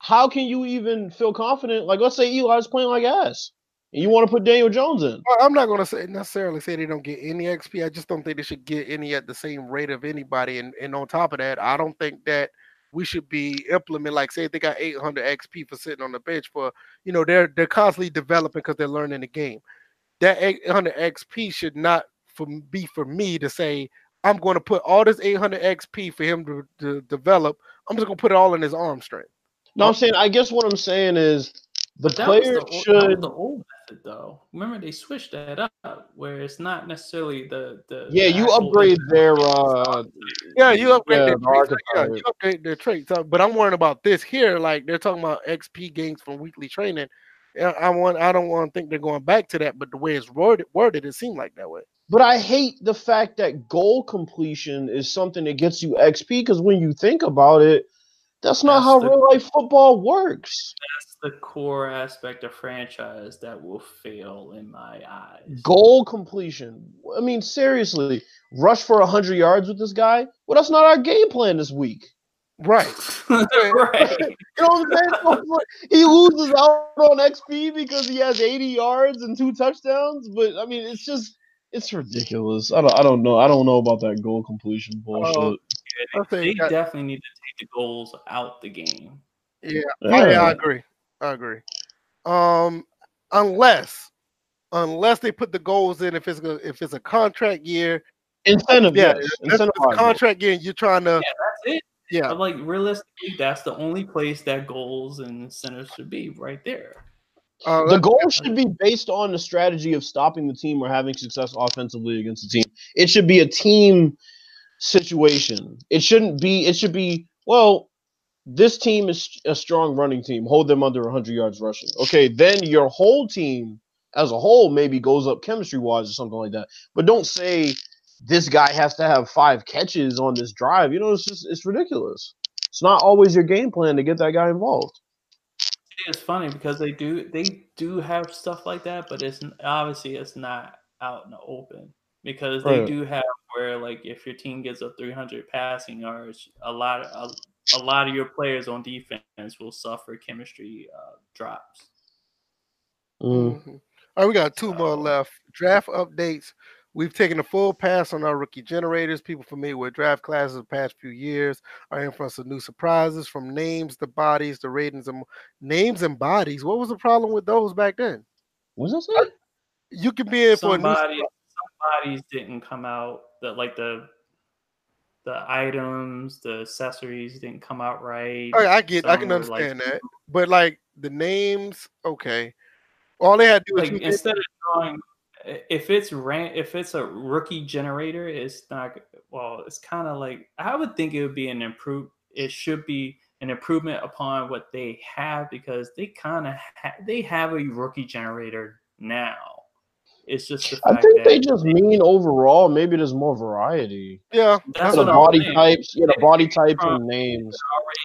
how can you even feel confident? Like, let's say Eli's playing like ass, and you want to put Daniel Jones in. I'm not going to say necessarily say they don't get any XP. I just don't think they should get any at the same rate of anybody. And and on top of that, I don't think that we should be implementing like say they got 800 XP for sitting on the bench for you know they're they're constantly developing because they're learning the game. That 800 XP should not for be for me to say I'm going to put all this 800 XP for him to, to develop. I'm just going to put it all in his arm strength. No, I'm saying. I guess what I'm saying is the But that player the, old- should. the old method, though. Remember, they switched that up, where it's not necessarily the the. Yeah, the you upgrade their uh Yeah, you upgrade yeah, their the traits. Yeah, you upgrade their traits. Uh, But I'm worrying about this here. Like they're talking about XP gains from weekly training. Yeah, I want. I don't want to think they're going back to that. But the way it's worded, worded, it seemed like that way. But I hate the fact that goal completion is something that gets you XP because when you think about it, that's not That's how the- real life football works. That's the core aspect of franchise that will fail in my eyes. Goal completion. I mean, seriously, rush for 100 yards with this guy. Well, that's not our game plan this week. Right. *laughs* right. *laughs* You know what I'm saying? he loses out on XP because he has 80 yards and two touchdowns. But I mean, it's just it's ridiculous. I don't I don't know. I don't know about that goal completion oh, bullshit. Oh, I They think definitely need to take the goals out the game. yeah, Yeah. I, I agree. I agree. Um, unless unless they put the goals in, if it's a if it's a contract year, Incentive, yeah, yes. if it's a contract year, you're trying to, Yeah, that's it. yeah, But like realistically, that's the only place that goals and incentives should be right there. uh, The goal should be based on the strategy of stopping the team or having success offensively against the team. It should be a team situation. It shouldn't be. It should be well. This team is a strong running team. Hold them under 100 yards rushing. Okay, then your whole team as a whole maybe goes up chemistry wise or something like that. But don't say this guy has to have five catches on this drive. You know, it's just it's ridiculous. It's not always your game plan to get that guy involved. It's funny because they do they do have stuff like that, but it's obviously it's not out in the open because they Right. do have where like if your team gets a 300 passing yards, a lot of a, a lot of your players on defense will suffer chemistry uh, drops. Mm. Mhm. All right, we got two more left. Draft updates. We've taken a full pass on our rookie generators. People familiar with draft classes the past few years are in for some new surprises from names, the bodies, the ratings, and names and bodies. What was the problem with those back then? What's that say? You could be in for a new. Somebody somebody's didn't come out that like the the items, the accessories didn't come out right. I, I get, I can were, like, understand that, but like the names, okay. All they had to do like instead of drawing if it's ran if it's a rookie generator it's not well it's kind of like i would think it would be an improve it should be an improvement upon what they have because they kind of ha- they have a rookie generator now it's just the I think that they just mean overall. Maybe there's more variety. yeah. that's the what I'm body saying. types, yeah, the body types from- and names.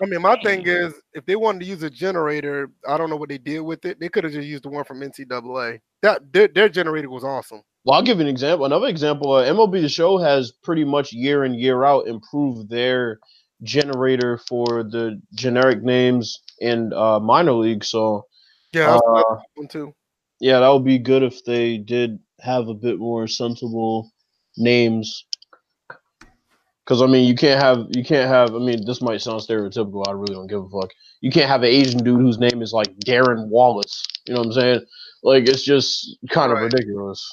I mean, my thing is, if they wanted to use a generator, I don't know what they did with it. They could have just used the one from NCAA. That their, their generator was awesome. Well, I'll give you an example. Another example: uh, MLB The Show has pretty much year in year out improved their generator for the generic names in uh, minor league. So Yeah, uh, one too. Yeah, that would be good if they did have a bit more sensible names. Because I mean, you can't have you can't have. I mean, this might sound stereotypical. I really don't give a fuck. You can't have an Asian dude whose name is like Darren Wallace. You know what I'm saying? Like it's just kind of Right. ridiculous.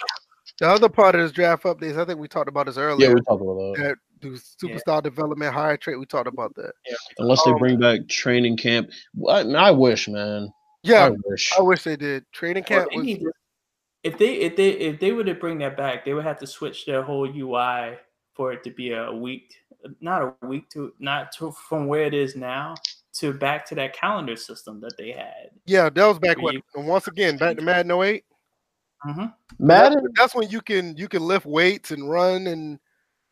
The other part of this draft updates, I think we talked about this earlier. Yeah, we talked about that. that do superstar development, higher trait. We talked about that. Yeah. Unless they bring back training camp. I, I wish, man. Yeah, I wish. I wish they did. Training Well, camp they was to- if they if they if they were to bring that back, they would have to switch their whole UI for it to be a week, not a week to not to from where it is now to back to that calendar system that they had. yeah, that was back when you- once again back to Madden 08. hmm Madden. That's when you can you can lift weights and run and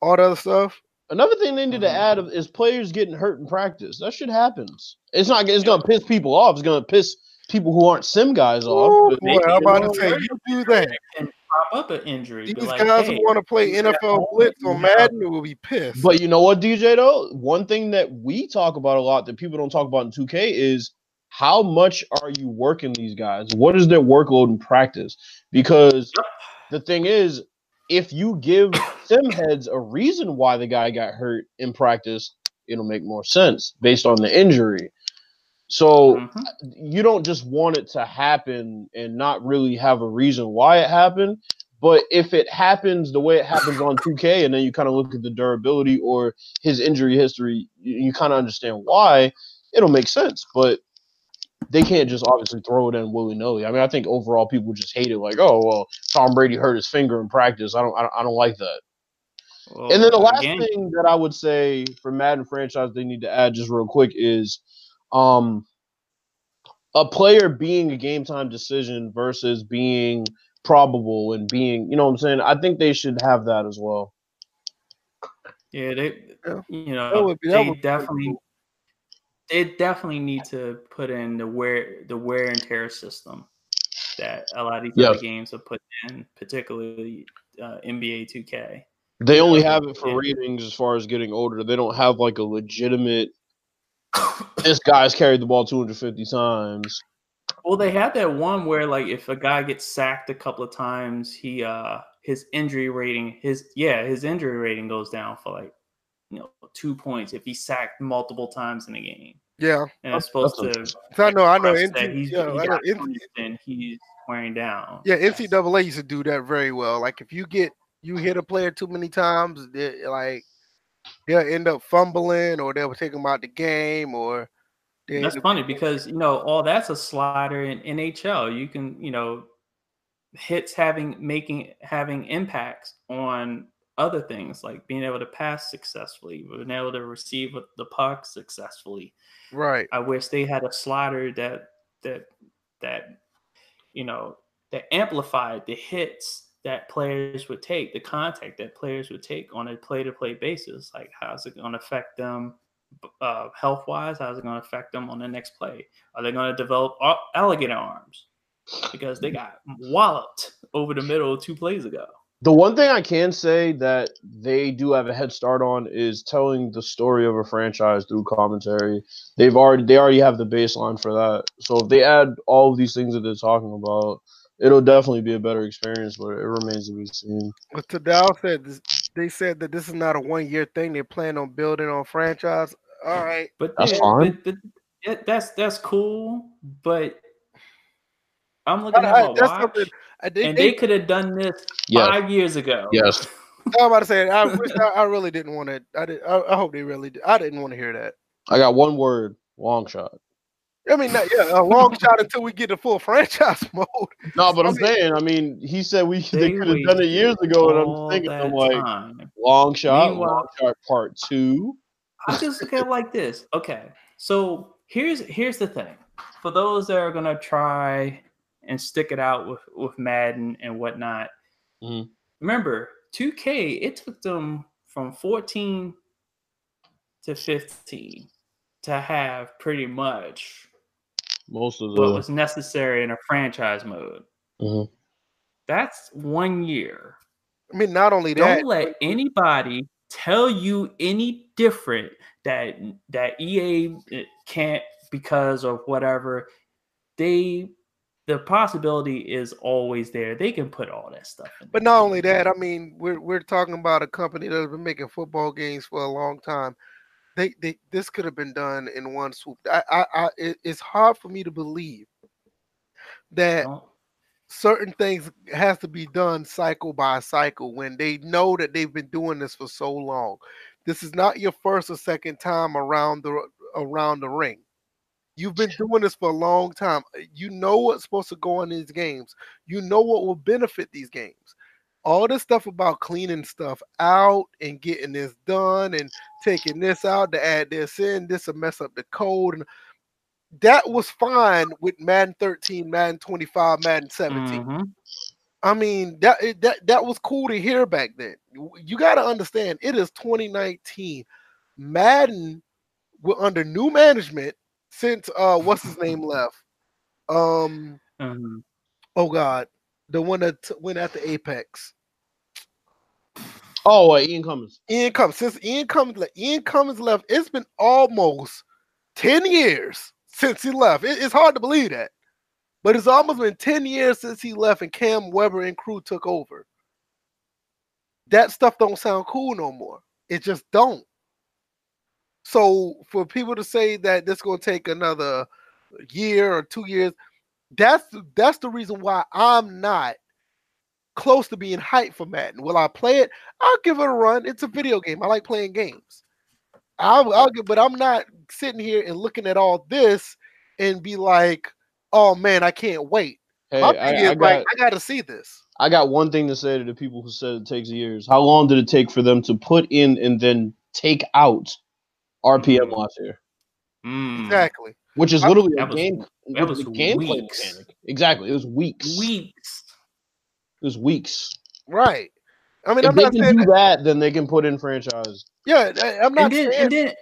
all that other stuff. Another thing they need to Mhm. add is players getting hurt in practice. That shit happens. It's not. It's gonna piss people off. It's gonna piss people who aren't sim guys off. Ooh, but- boy, I'm about to say you do that. And prop up an injury. These like, guys hey, who want to play NFL blitz you on Madden will be pissed. But you know what, DJ? Though one thing that we talk about a lot that people don't talk about in 2K is how much are you working these guys? What is their workload in practice? Because the thing is, if you give sim heads a reason why the guy got hurt in practice, it'll make more sense based on the injury. So Mhm. you don't just want it to happen and not really have a reason why it happened. But if it happens the way it happens on 2K, and then you kind of look at the durability or his injury history, you, you kind of understand why, it'll make sense. But they can't just obviously throw it in willy nilly. I mean, I think overall people just hate it. Like, oh well, Tom Brady hurt his finger in practice. I don't, I don't, I don't like that. Well, And then the last again, thing that I would say for Madden franchise they need to add just real quick is um a player being a game time decision versus being probable and being, you know what I'm saying? I think they should have that as well. Yeah, they Yeah. you That know would be- that they would definitely cool. they definitely need to put in the wear the wear and tear system that a lot of these Yes. games have put in, particularly uh, NBA 2K. They only have it for Yeah. ratings as far as getting older. They don't have like a legitimate. This guy's carried the ball 250 times. Well, they had that one where like if a guy gets sacked a couple of times, he uh his injury rating, his yeah, his injury rating goes down for like you know two points if he's sacked multiple times in a game. Yeah, And it's That's- supposed that's to So I know, I know. express NC, he's, yeah, he I know, got NC, and he's wearing down. yeah, NCAA used to do that very well. Like if you get you hit a player too many times, like they'll end up fumbling, or they'll take them out the game, or That's funny because you know all that's a slider in NHL. You can you know hits having making having impacts on other things like being able to pass successfully, being able to receive the puck successfully. right. I wish they had a slider that that that you know that amplified the hits that players would take, the contact that players would take on a play-to-play basis. Like, how's it going to affect them uh, health-wise? How's it going to affect them on the next play? Are they going to develop alligator arms because they got walloped over the middle two plays ago? The one thing I can say that they do have a head start on is telling the story of a franchise through commentary. They've already they already have the baseline for that. So if they add all of these things that they're talking about, it'll definitely be a better experience. But it remains to be seen. But Tadal said this, they said that this is not a one year thing. They plan on building on franchise. All right. But That's yeah, fine. But, but yeah, that's that's cool. But I'm looking I- at I- my that's watch, something. I, they, and they, they could have done this Yes. five years ago. Yes. *laughs* I'm about to say. I wish. I, I really didn't want to. I did. I, I hope they really. Did. I didn't want to hear that. I got one word: long shot. I mean, not, yeah, a long shot until we get the full *laughs* franchise mode. No, but I'm saying, I mean, he said we they They could have done it years ago, and I'm thinking, I'm like, time. long shot, Meanwhile- long shot part two. I just look at it like this. Okay, so here's here's the thing. For those that are gonna try and stick it out with with Madden and whatnot, Mhm. remember 2K. It took them from 14 to 15 to have pretty much Most of what was necessary in a franchise mode. Mhm. That's one year. I mean, not only that. Don't let anybody tell you any different that that EA can't because of whatever. They the possibility is always there. They can put all that stuff in. But not only that, I mean, we're we're talking about a company that's been making football games for a long time. They, they this could have been done in one swoop. I, I, I it, it's hard for me to believe that certain things has to be done cycle by cycle when they know that they've been doing this for so long. This is not your first or second time around the around the ring. You've been doing this for a long time. You know what's supposed to go in these games. You know what will benefit these games. All this stuff about cleaning stuff out and getting this done and taking this out to add this in, this will mess up the code. And that was fine with Madden 13, Madden 25, Madden 17. Mhm. I mean, that that that was cool to hear back then. You, got to understand, it is 2019. Madden, we're under new management since uh, what's his name *laughs* left. Um, Mhm. oh God, the one that went at the Apex. Oh, uh, Ian Cummings. Ian Cummings. Since Ian Cummings, le- Ian Cummings left, it's been almost 10 years since he left. It- it's hard to believe that. But it's almost been 10 years since he left and Cam Weber and crew took over. That stuff don't sound cool no more. It just don't. So for people to say that this is gonna take another year or two years, that's that's the reason why I'm not close to being hyped for Madden. Will I play it? I'll give it a run. It's a video game. I like playing games. I'll, I'll give, but I'm not sitting here and looking at all this and be like, "Oh man, I can't wait." Hey, My I, thing is I like, got I got to see this. I got one thing to say to the people who said it takes years. How long did it take for them to put in and then take out RPM Mm. last year? Mm. Exactly. Which is I- literally a that was- game. that was a gameplay weeks. mechanic. Exactly, it was weeks. Weeks. It was weeks. Right. I mean, If I'm they not can saying. do That, that, then they can put in franchise. yeah, I- I'm not and then, saying. and then,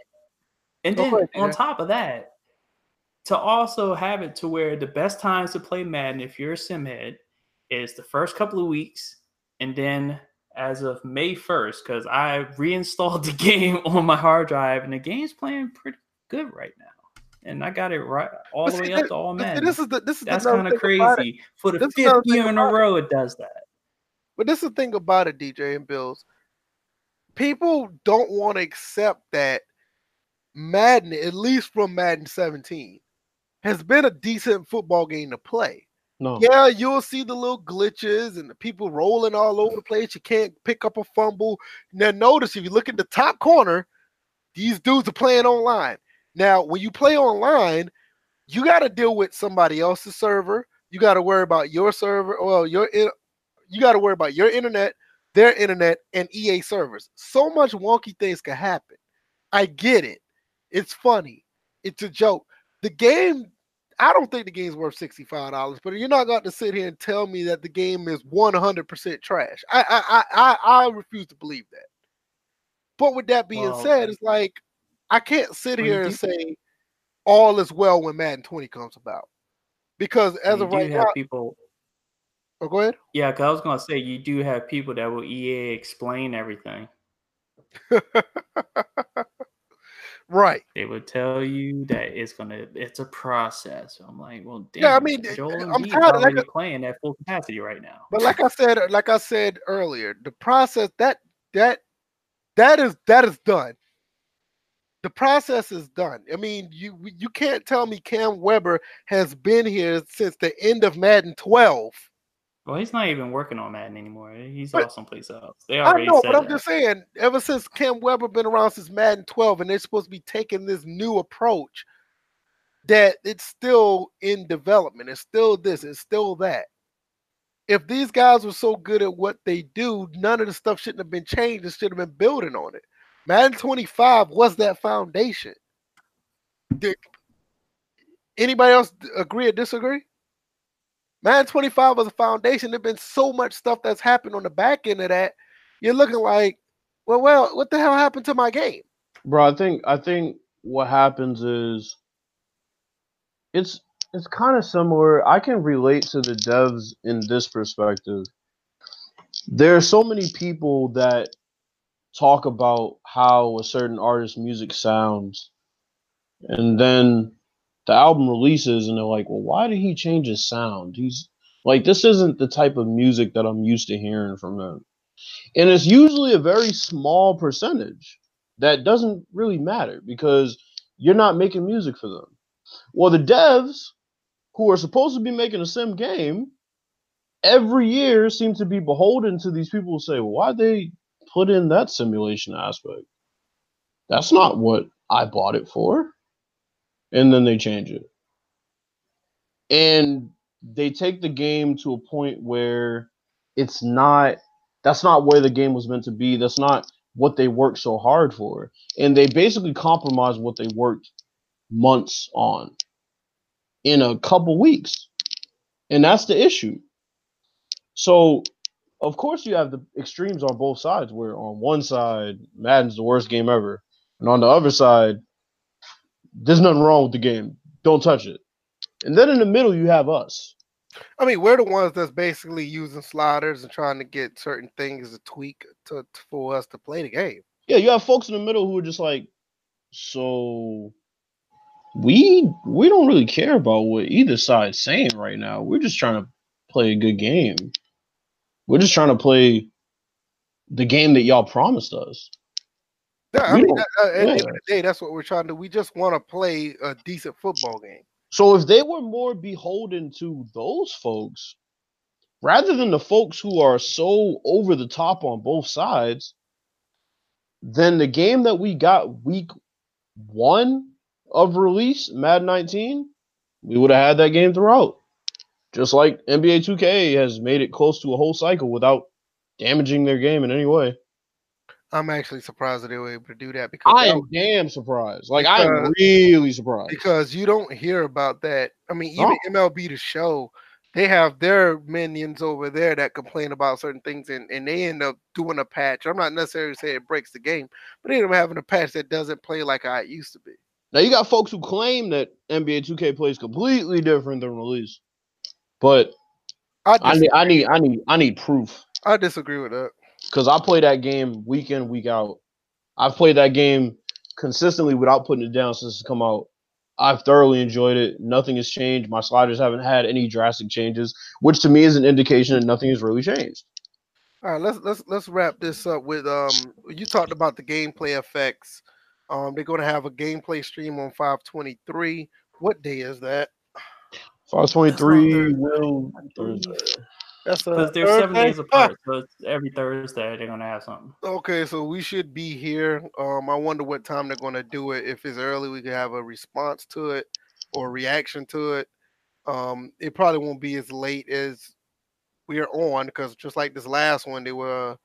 and then ahead, on Tina. top of that, to also have it to where the best times to play Madden, if you're a sim head, is the first couple of weeks, and then as of May 1st because I reinstalled *laughs* the game on my hard drive and the game's playing pretty good right now. And I got it right all the way up to all men. This is the this is the That's kind of crazy. For the This is fifth year in a about it. row, it does that. But this is the thing about it, DJ and Bills. People don't want to accept that Madden, at least from Madden 17, has been a decent football game to play. No. Yeah, you'll see the little glitches and the people rolling all over the place. You can't pick up a fumble. Now, notice if you look at the top corner, these dudes are playing online. Now, when you play online, you got to deal with somebody else's server. You got to worry about your server. Well, your you got to worry about your internet, their internet, and EA servers. So much wonky things can happen. I get it. It's funny. It's a joke. The game, I don't think the game's worth $65, but you're not going to sit here and tell me that the game is 100% trash. I I I I, I refuse to believe that. But with that being Well, said, it's like I can't sit here and say all is well when Madden 20 comes about. Because as you of right now, people. oh, go ahead. Yeah, because I was gonna say you do have people that will EA explain everything. *laughs* Right. They would tell you that it's gonna it's a process. I'm like, well, damn. Yeah, I mean, Joel I'm tired of- like playing at full capacity right now. But like I said, like I said earlier, the process that that that is that is done. The process is done. I mean, you you can't tell me Cam Weber has been here since the end of Madden 12. Well, he's not even working on Madden anymore. He's But- off someplace else. They already I know, but I'm that. just saying, ever since Cam Weber been around since Madden 12, and they're supposed to be taking this new approach, that it's still in development. It's still this. It's still that. If these guys were so good at what they do, none of the stuff shouldn't have been changed. It should have been building on it. Madden 25 was that foundation. Did anybody else agree or disagree? Madden 25 was a foundation. There's been so much stuff that's happened on the back end of that. You're looking like, well, well, what the hell happened to my game? Bro, I think I think what happens is it's it's kind of similar. I can relate to the devs in this perspective. There are so many people that talk about how a certain artist's music sounds, and then the album releases, and they're like, "Well, why did he change his sound? He's like, this isn't the type of music that I'm used to hearing from him." And it's usually a very small percentage that doesn't really matter because you're not making music for them. Well, the devs who are supposed to be making a sim game every year seem to be beholden to these people who say, well, why they put in that simulation aspect? That's not what I bought it for. And then they change it. And they take the game to a point where it's not that's not where the game was meant to be. That's not what they worked so hard for. And they basically compromise what they worked months on in a couple weeks. And that's the issue. So, of course, you have the extremes on both sides, where on one side, Madden's the worst game ever. And on the other side, there's nothing wrong with the game. Don't touch it. And then in the middle, you have us. I mean, we're the ones that's basically using sliders and trying to get certain things to tweak to, to- for us to play the game. Yeah, you have folks in the middle who are just like, so we we don't really care about what either side's saying right now. We're just trying to play a good game. We're just trying to play the game that y'all promised us. Yeah, I mean, that- uh, at the end of the day, that's what we're trying to do. We just want to play a decent football game. So if they were more beholden to those folks, rather than the folks who are so over the top on both sides, then the game that we got week one of release, Mad 19, we would have had that game throughout. Just like NBA 2K has made it close to a whole cycle without damaging their game in any way. I'm actually surprised that they were able to do that because I am damn surprised. Like I am really surprised. because you don't hear about that. I mean, even No. MLB the show, they have their minions over there that complain about certain things and, and they end up doing a patch. I'm not necessarily saying it breaks the game, but they end up having a patch that doesn't play like it used to be. Now you got folks who claim that NBA 2K plays completely different than release, but I, I need, I need, I need, I need proof. I disagree with that. because I play that game week in, week out. I've played that game consistently without putting it down since it's come out. I've thoroughly enjoyed it. Nothing has changed. My sliders haven't had any drastic changes, which to me is an indication that nothing has really changed. All right, let's let's let's wrap this up with um. You talked about the gameplay effects. Um, they're going to have a gameplay stream on 523. What day is that? 523 will Thursday. That's a Because they're seven days apart, *laughs* so every Thursday they're gonna have something. Okay, so we should be here. Um, I wonder what time they're going to do it. If it's early, we could have a response to it or reaction to it. Um, it probably won't be as late as we are on because just like this last one, they were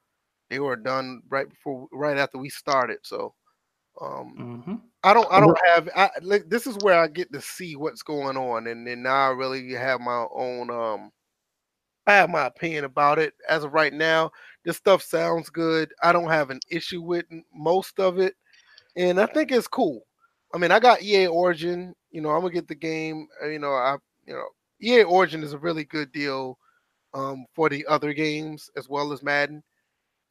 they were done right before, right after we started. So, um, hmm I don't, I don't have. I, like, this is where I get to see what's going on, and then now I really have my own. Um, I have my opinion about it. As of right now, this stuff sounds good. I don't have an issue with most of it, and I think it's cool. I mean, I got EA Origin. You know, I'm gonna get the game. uh, You know, I, you know, EA Origin is a really good deal um, for the other games as well as Madden.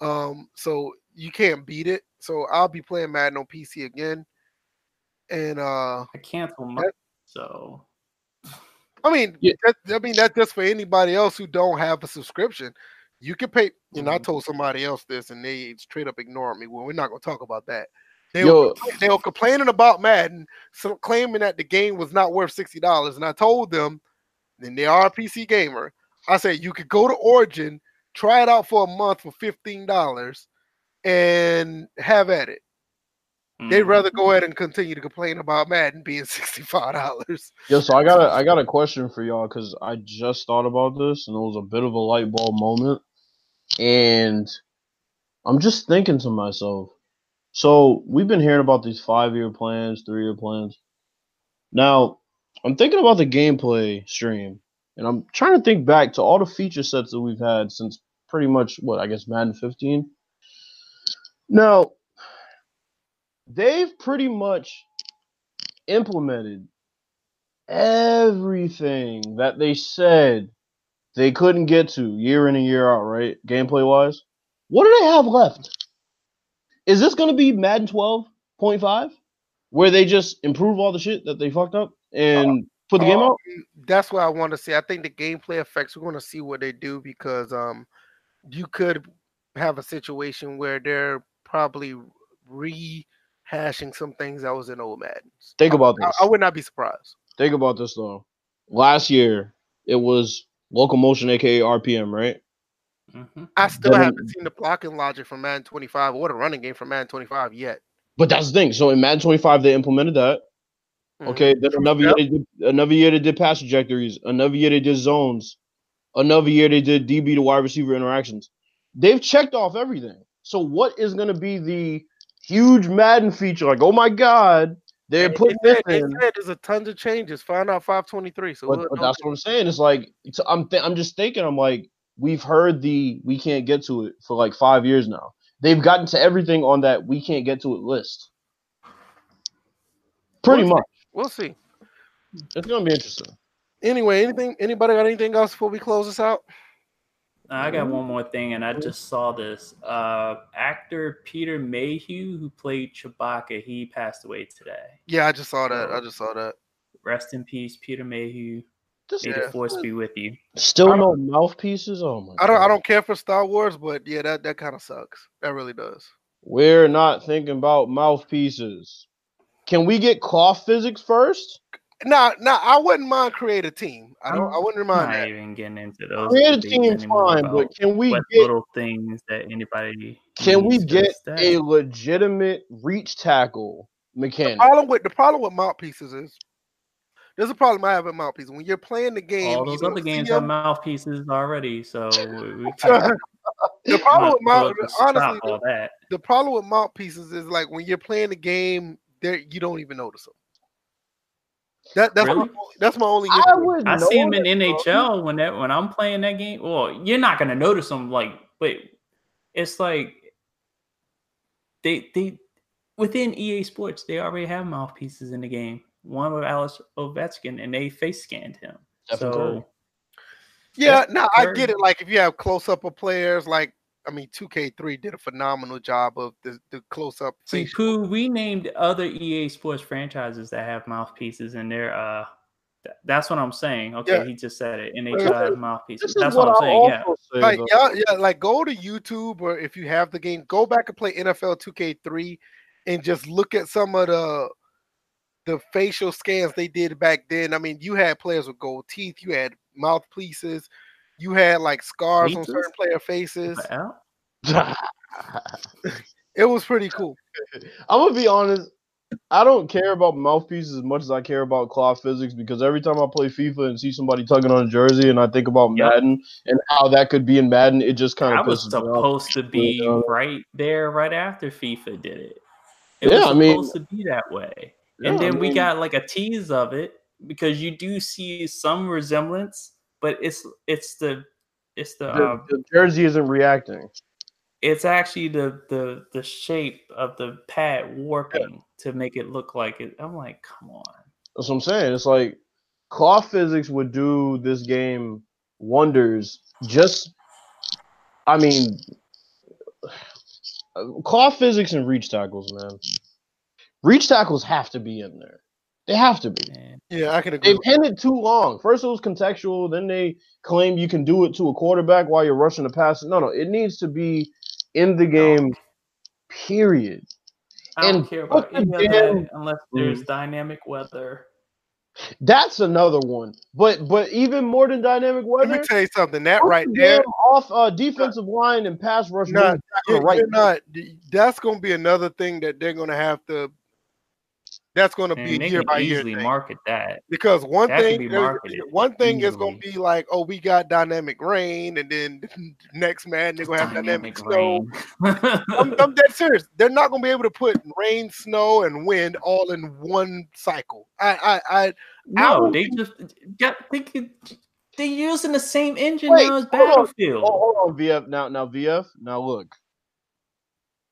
Um, so you can't beat it. So I'll be playing Madden on PC again. And uh I canceled my That- so I mean, Yeah. that, I mean that's just for anybody else who don't have a subscription. You can pay. You know, I told somebody else this, and they straight up ignored me. Well, we're not gonna talk about that. They Yo. were, they were complaining about Madden, so claiming that the game was not worth sixty dollars, and I told them, then they are a PC gamer. I said you could go to Origin, try it out for a month for fifteen dollars, and have at it. They'd mhm. rather go ahead and continue to complain about Madden being *laughs* sixty five dollars. Yo, so I got a I *laughs* got a question for y'all because I just thought about this and it was a bit of a light bulb moment, and I'm just thinking to myself. So we've been hearing about these five year plans, three year plans. Now I'm thinking about the gameplay stream, and I'm trying to think back to all the feature sets that we've had since pretty much what I guess Madden 15. Now they've pretty much implemented everything that they said they couldn't get to year in and year out, right? Gameplay wise. What do they have left? Is this going to be Madden 12.5 where they just improve all the shit that they fucked up and put the game out? Um, That's what I want to see. I think the gameplay effects. We're going to see what they do because um, you could have a situation where they're probably rehashing some things that was in old Maddens. Think about I, this. I would not be surprised. Think about this though. Last year it was locomotion, aka RPM, right? Mhm. I still Then- haven't seen the blocking logic from Madden 25 or the running game from Madden 25 yet. But that's the thing. So in Madden 25, they implemented that. Mhm. Okay, then another Yep. year they did another year they did pass trajectories. Another year they did zones. Another year they did DB to wide receiver interactions. They've checked off everything. So what is going to be the huge Madden feature? Like, oh my God, they're They- putting they this said, they in. said there's a tons of changes. Find out 523. So But, we'll but that's what I'm saying. It's like it's, I'm th- I'm just thinking. I'm like, we've heard the we can't get to it for like five years now. They've gotten to everything on that we can't get to it list. Pretty We'll see. much. We'll see. It's gonna be interesting. Anyway, anything? Anybody got anything else before we close this out? I got one more thing, and I just saw this. Uh, actor Peter Mayhew, who played Chewbacca, he passed away today. Yeah, I just saw that. I just saw that. Rest in peace, Peter Mayhew. This May Yeah. the force be with you. Still no mouthpieces. Oh my! I don't. I God. don't care for Star Wars, but yeah, that that kind of sucks. That really does. We're not thinking about mouthpieces. Can we get cloth physics first? Now, now, I wouldn't mind create a team. I don't. I I'm wouldn't I'm mind not that. even getting into those. Create a debates team, anymore fine, but can we get little things that anybody can we get that- a legitimate reach tackle mechanic? The Problem with the problem with mouthpieces is there's a problem I have with mouthpieces. When you're playing the game, all those other games have mouthpieces already, so we, we *laughs* the problem with might as well mouth, honestly, all that. the problem with mouthpieces is like when you're playing the game, there you don't even notice them. That that's my, Really? only- that's my only. I would I see him in notice, bro. NHL when that when I'm playing that game. Well, you're not gonna notice them like, but it's like they they within EA Sports they already have mouthpieces in the game. One with Alex Ovechkin, and they face scanned him. Stephen so Yeah, That's no, I get it. Like if you have close up of players, like I mean, 2K3 did a phenomenal job of the, the close up. See, Pooh, we named other EA Sports franchises that have mouthpieces in there. Uh, th- that's what I'm saying. Okay, Yeah. he just said it. NHL has mouthpieces. This is That's what, what, I'm I saying. Yeah. say, Like yeah, yeah, like go to *laughs* YouTube or if you have the game, go back and play NFL 2K3 and just look at some of the the facial scans they did back then. I mean, you had players with gold teeth, you had mouthpieces, you had like scars on certain player faces. *laughs* It was pretty cool. *laughs* I'm gonna be honest. I don't care about mouthpieces as much as I care about cloth physics because every time I play FIFA and see somebody tugging on a jersey and I think about Yep. Madden and how that could be in Madden, it just kind I of was pisses me off. supposed to be Yeah. right there right after FIFA did it. It Yeah, was I mean- supposed to be that way. Yeah, and I then we got like a tease of it because you do see some resemblance, but it's it's the it's the, The, uh, the jersey isn't reacting. it's actually the the the shape of the pad warping to make it look like it. I'm like, come on. That's what I'm saying. It's like cloth physics would do this game wonders. Just, I mean, *sighs* cloth physics and reach tackles, man. Reach tackles have to be in there. They have to be. Yeah, I can agree. They've pinned it too long. First, it was contextual. Then they claim you can do it to a quarterback while you're rushing the pass. No, no, it needs to be in the game. Period. I don't And care about put the any of damn- that unless there's dynamic weather. That's another one. But but even more than dynamic weather. Let weather, me tell you something. That right there, off uh, defensive line and pass rush. No, moves back to the you're, right. you're not. That's going to be another thing that they're going to have to. That's going to be year by year easily thing. market that. because one that thing, be *laughs* one thing is going to be like, oh, we got dynamic rain, and then *laughs* next man they're going to have dynamic, snow. I'm, *laughs* I'm dead serious. They're not going to be able to put rain, snow, and wind all in one cycle. I, I, I no, would they be- just got they could, they're using the same engine Wait, now as hold on. Oh, Battlefield. Oh, hold on, VF. Now, now VF. Now look,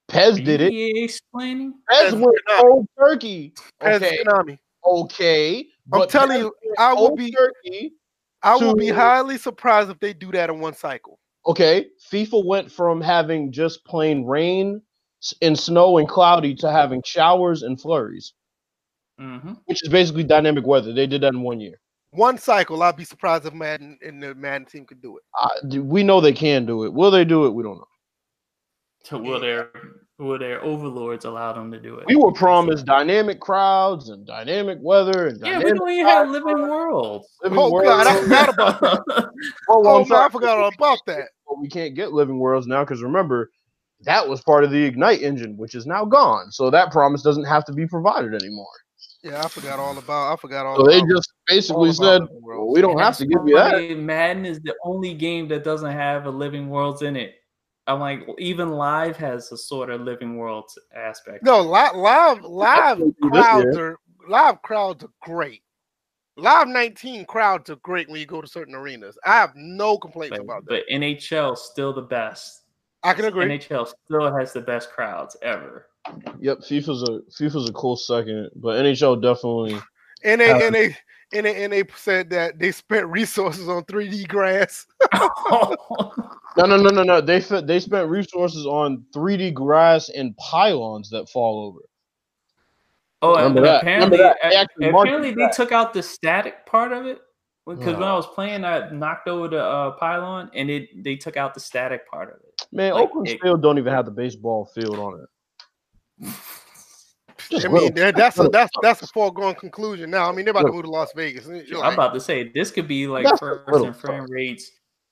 PES did it. Explaining? PES PES went cold turkey. as Okay, Konami. okay. I'm telling PES you, I will be- turkey. I will be highly surprised if they do that in one cycle. Okay, FIFA went from having just plain rain and snow and cloudy to having showers and flurries, hmm which is basically dynamic weather. They did that in one year. One cycle, I'd be surprised if Madden and the Madden team could do it. Uh, we know they can do it. Will they do it? We don't know. So will their will their overlords allow them to do it? We were promised dynamic crowds and dynamic weather and Yeah, we dynamic don't even have living worlds. living Oh, God, I forgot about that. *laughs* Oh, well, Oh, I'm I forgot all about that. But we can't get living worlds now because remember, that was part of the Ignite engine, which is now gone. So that promise doesn't have to be provided anymore. Yeah, I forgot all about. I forgot all. So they just basically said, about Living Worlds. well, we don't And have to give you that. why Madden is the only game that doesn't have a living worlds in it. I'm like, even live has a sort of living world aspect. No, live, *laughs* live, live crowds are live crowds are great. Live 19 crowds are great when you go to certain arenas. I have no complaints but, about that. but NHL still the best. I can agree. NHL still has the best crowds ever. Yep, FIFA's a FIFA's a cool second, but NHL definitely. And they Uh, and they and they, said that they spent resources on 3D grass. *laughs* No, no, no, no, no. They fit, they spent resources on 3D grass and pylons that fall over. Oh, and Remember that. apparently, that. They a- actually marked apparently they took out the static part of it because when I was playing, I knocked over the uh, pylon, and it they took out the static part of it. Man, Like, Oakland's it- field don't even have the baseball field on it. *laughs* I mean, that's a that's that's a foregone conclusion. Now, I mean, they're about to move to Las Vegas. You're I'm about to say this could be like First and Framerates,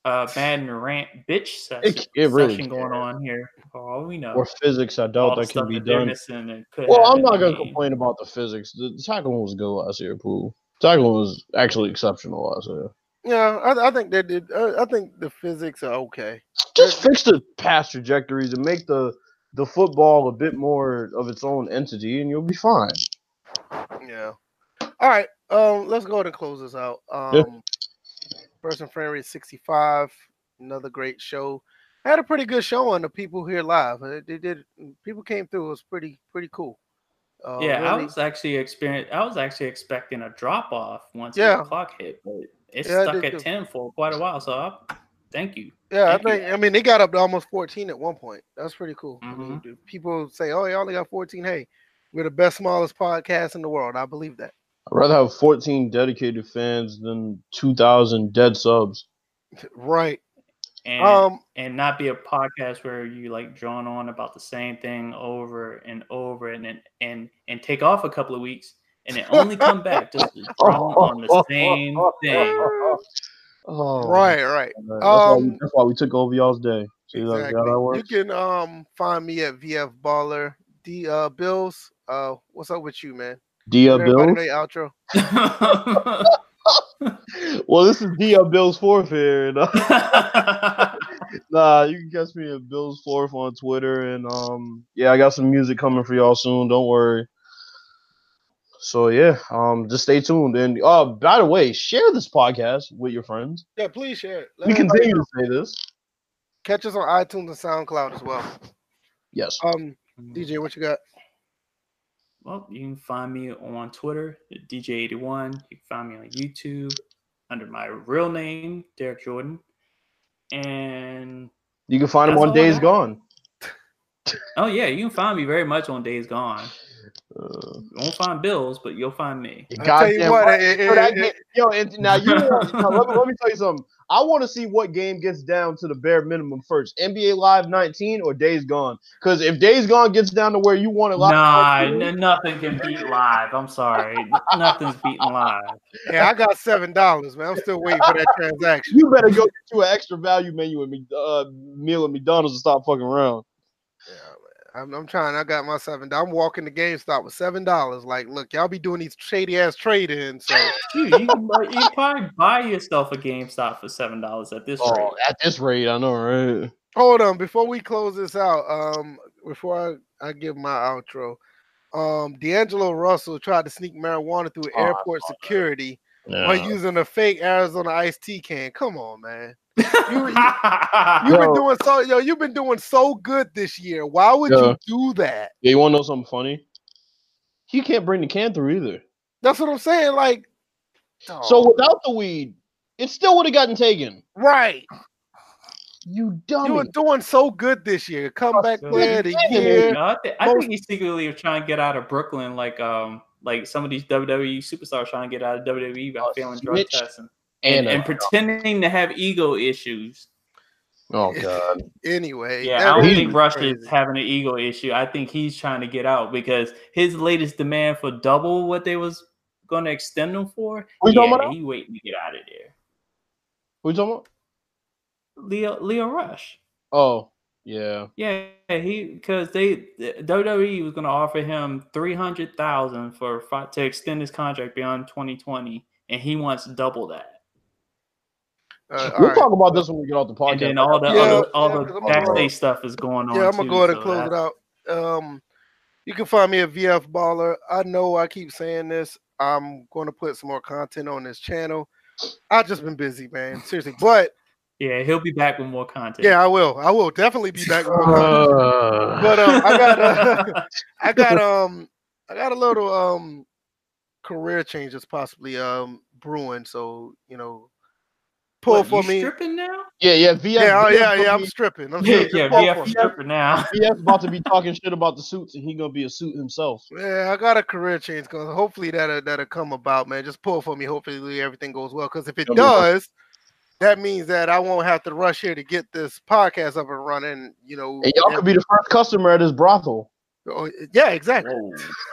uh, Madden rant bitch session, It, it really session going on here. All we know, Or physics, I doubt that can be done. missing and could Well, I'm not gonna complain about the physics. The, the tackling was good last year, Pool. Tackling was actually exceptional last year. yeah, I, I think they did. Uh, I think the physics are okay. Just fix the pass trajectories and make the the football a bit more of its own entity, and you'll be fine. Yeah. All right. Um, let's go ahead and close this out. Yeah. Um, First and Framerates 65, another great show. I Had a pretty good show on the people here live. They did. People came through. It was pretty pretty cool. Uh, yeah, I was actually experience. I was actually expecting a drop off once Yeah. the clock hit, but it Yeah, stuck at too. ten for quite a while. So I, Thank you. Yeah, Thank. I think. I mean, they got up to almost 14 at one point. That's pretty cool. I mean, Mhm. people say, "Oh, you only got 14." Hey, we're the best, smallest podcast in the world. I believe that. I'd rather have 14 dedicated fans than 2,000 dead subs. *laughs* Right. And Um. and not be a podcast where you like drawn on about the same thing over and over and and and, and take off a couple of weeks and then only come back just to draw on the *laughs* same thing. *laughs* Oh, Right. Right. That's, why we, Um, that's why we took over y'all's day. Exactly. You can um find me at VF Baller. D uh Bills. Uh, what's up with you, man? Dia everybody Bills. outro. *laughs* Well, this is Dia Bills fourth here. and, uh, nah, you can catch me at Bills fourth on Twitter, and um, yeah, I got some music coming for y'all soon. Don't worry. So yeah, um, just stay tuned. And uh, by the way, share this podcast with your friends. Yeah, please share it. Let We continue to say this. Catch us on iTunes and SoundCloud as well. Yes. Um, DJ, what you got? Well, you can find me on Twitter, at DJ81. You can find me on YouTube under my real name, Derek Jordan. And You can find him on Days. Gone. oh yeah, you can find me very much on Days Gone. Uh, You won't find Bills, but you'll find me. you I'll you goddamn what, right. it- Yo, that it- it- yo, now you *laughs* want, now, let, me, let me tell you something. I want to see what game gets down to the bare minimum first: NBA Live 19 or Days Gone. Because if Days Gone gets down to where you want it live, Nah, n- nothing can beat live. I'm sorry, nothing's beating live. Yeah, I got seven dollars, man. I'm still waiting for that *laughs* transaction. you better go get you an extra value menu at me, uh, meal at McDonald's and stop fucking around. Yeah, man. I'm, I'm trying. I got my seven. I'm walking to GameStop with seven dollars. Like, look, y'all be doing these shady ass trade ins. So *laughs* Dude, you can buy, you can probably buy yourself a GameStop for seven dollars at this rate. Oh, at this rate, I know, right? hold on, before we close this out, um, before I, I give my outro, um, D'Angelo Russell tried to sneak marijuana through Oh, airport saw that. security Yeah. by using a fake Arizona iced tea can. Come on, man. You, you, you, you've Yo. been doing so yo, you've been doing so good this year. Why would Yeah. you do that? Yeah, you want to know something funny? He can't bring the can through either. That's what I'm saying. Like, So dog. without the weed, it still would have gotten taken. right. You dumb You were doing so good this year. Comeback Yeah. player of the Yeah. year. I, thi- I Most- think he's secretly trying to get out of Brooklyn, like um, like some of these WWE superstars trying to get out of WWE by Oh, failing drug snitch. testing and, And, uh, and pretending to have ego issues. oh god. *laughs* Anyway, Yeah, I don't is think Rush crazy. is having an ego issue. I think he's trying to get out because his latest demand for double what they was going to extend him for. Who you talking yeah, about he waiting to get out of there. What you talking about? Lio Lio Rush. Oh, yeah. Yeah, he because they WWE was going to offer him three hundred thousand for to extend his contract beyond twenty twenty, and he wants double that. Uh, We'll right. talk about this when we get off the podcast. And then all the Yeah, other all yeah, the 'cause I'm backstage stuff is going on. Yeah, I'm gonna too, go ahead and so close it out. Um, you can find me at VF Baller. I know I keep saying this. I'm going to put some more content on this channel. I've just been busy, man. Seriously, but Yeah, he'll be back with more content. yeah, I will. I will definitely be back. With more content. Uh, But um, I got uh, *laughs* I got um I got a little um career changes possibly um brewing. So you know, pull What, for you me. stripping now? yeah, yeah, VF, Yeah, oh, VF yeah, gonna yeah. I'm be- stripping. I'm *laughs* Yeah, stripping. yeah, Pull VF for me. stripper now. *laughs* VF about to be talking shit about the suits, and he gonna be a suit himself. Yeah, I got a career change going. Hopefully that'll that'll come about, man. Just pull for me. Hopefully everything goes well. Because if it It'll does, that means that I won't have to rush here to get this podcast up and running. You know. And y'all could be the first customer at this brothel. Oh, yeah, exactly. *laughs*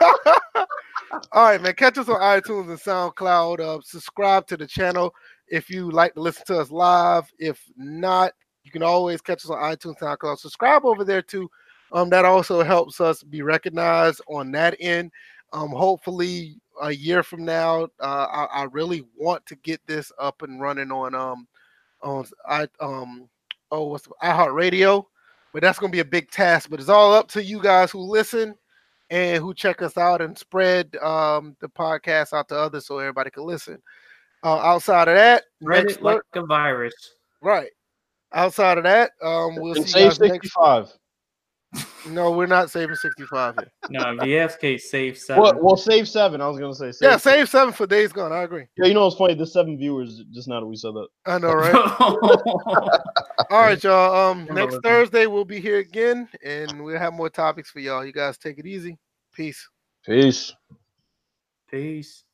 All right, man. Catch us on iTunes and SoundCloud. Uh, subscribe to the channel if you like to listen to us live. If not, you can always catch us on iTunes, SoundCloud. Subscribe over there too. Um, that also helps us be recognized on that end. Um, hopefully a year from now, uh, I, I really want to get this up and running on um on I um oh what's iHeartRadio, but that's gonna be a big task. But it's all up to you guys who listen and who check us out and spread um, the podcast out to others so everybody can listen. Uh, outside of that, Spread it like a virus. right. Outside of that, um, we'll and see you save guys next. 65. No, we're not saving 65 here. No, VFK save seven. Well, well, save seven. I was gonna say. Save Yeah, save seven for Days Gone. I agree. Yeah, you know what's funny? The seven viewers just now that we said that. I know, right? *laughs* All right, y'all. Um, next. Thursday we'll be here again, and we'll have more topics for y'all. You guys take it easy. Peace. Peace. Peace.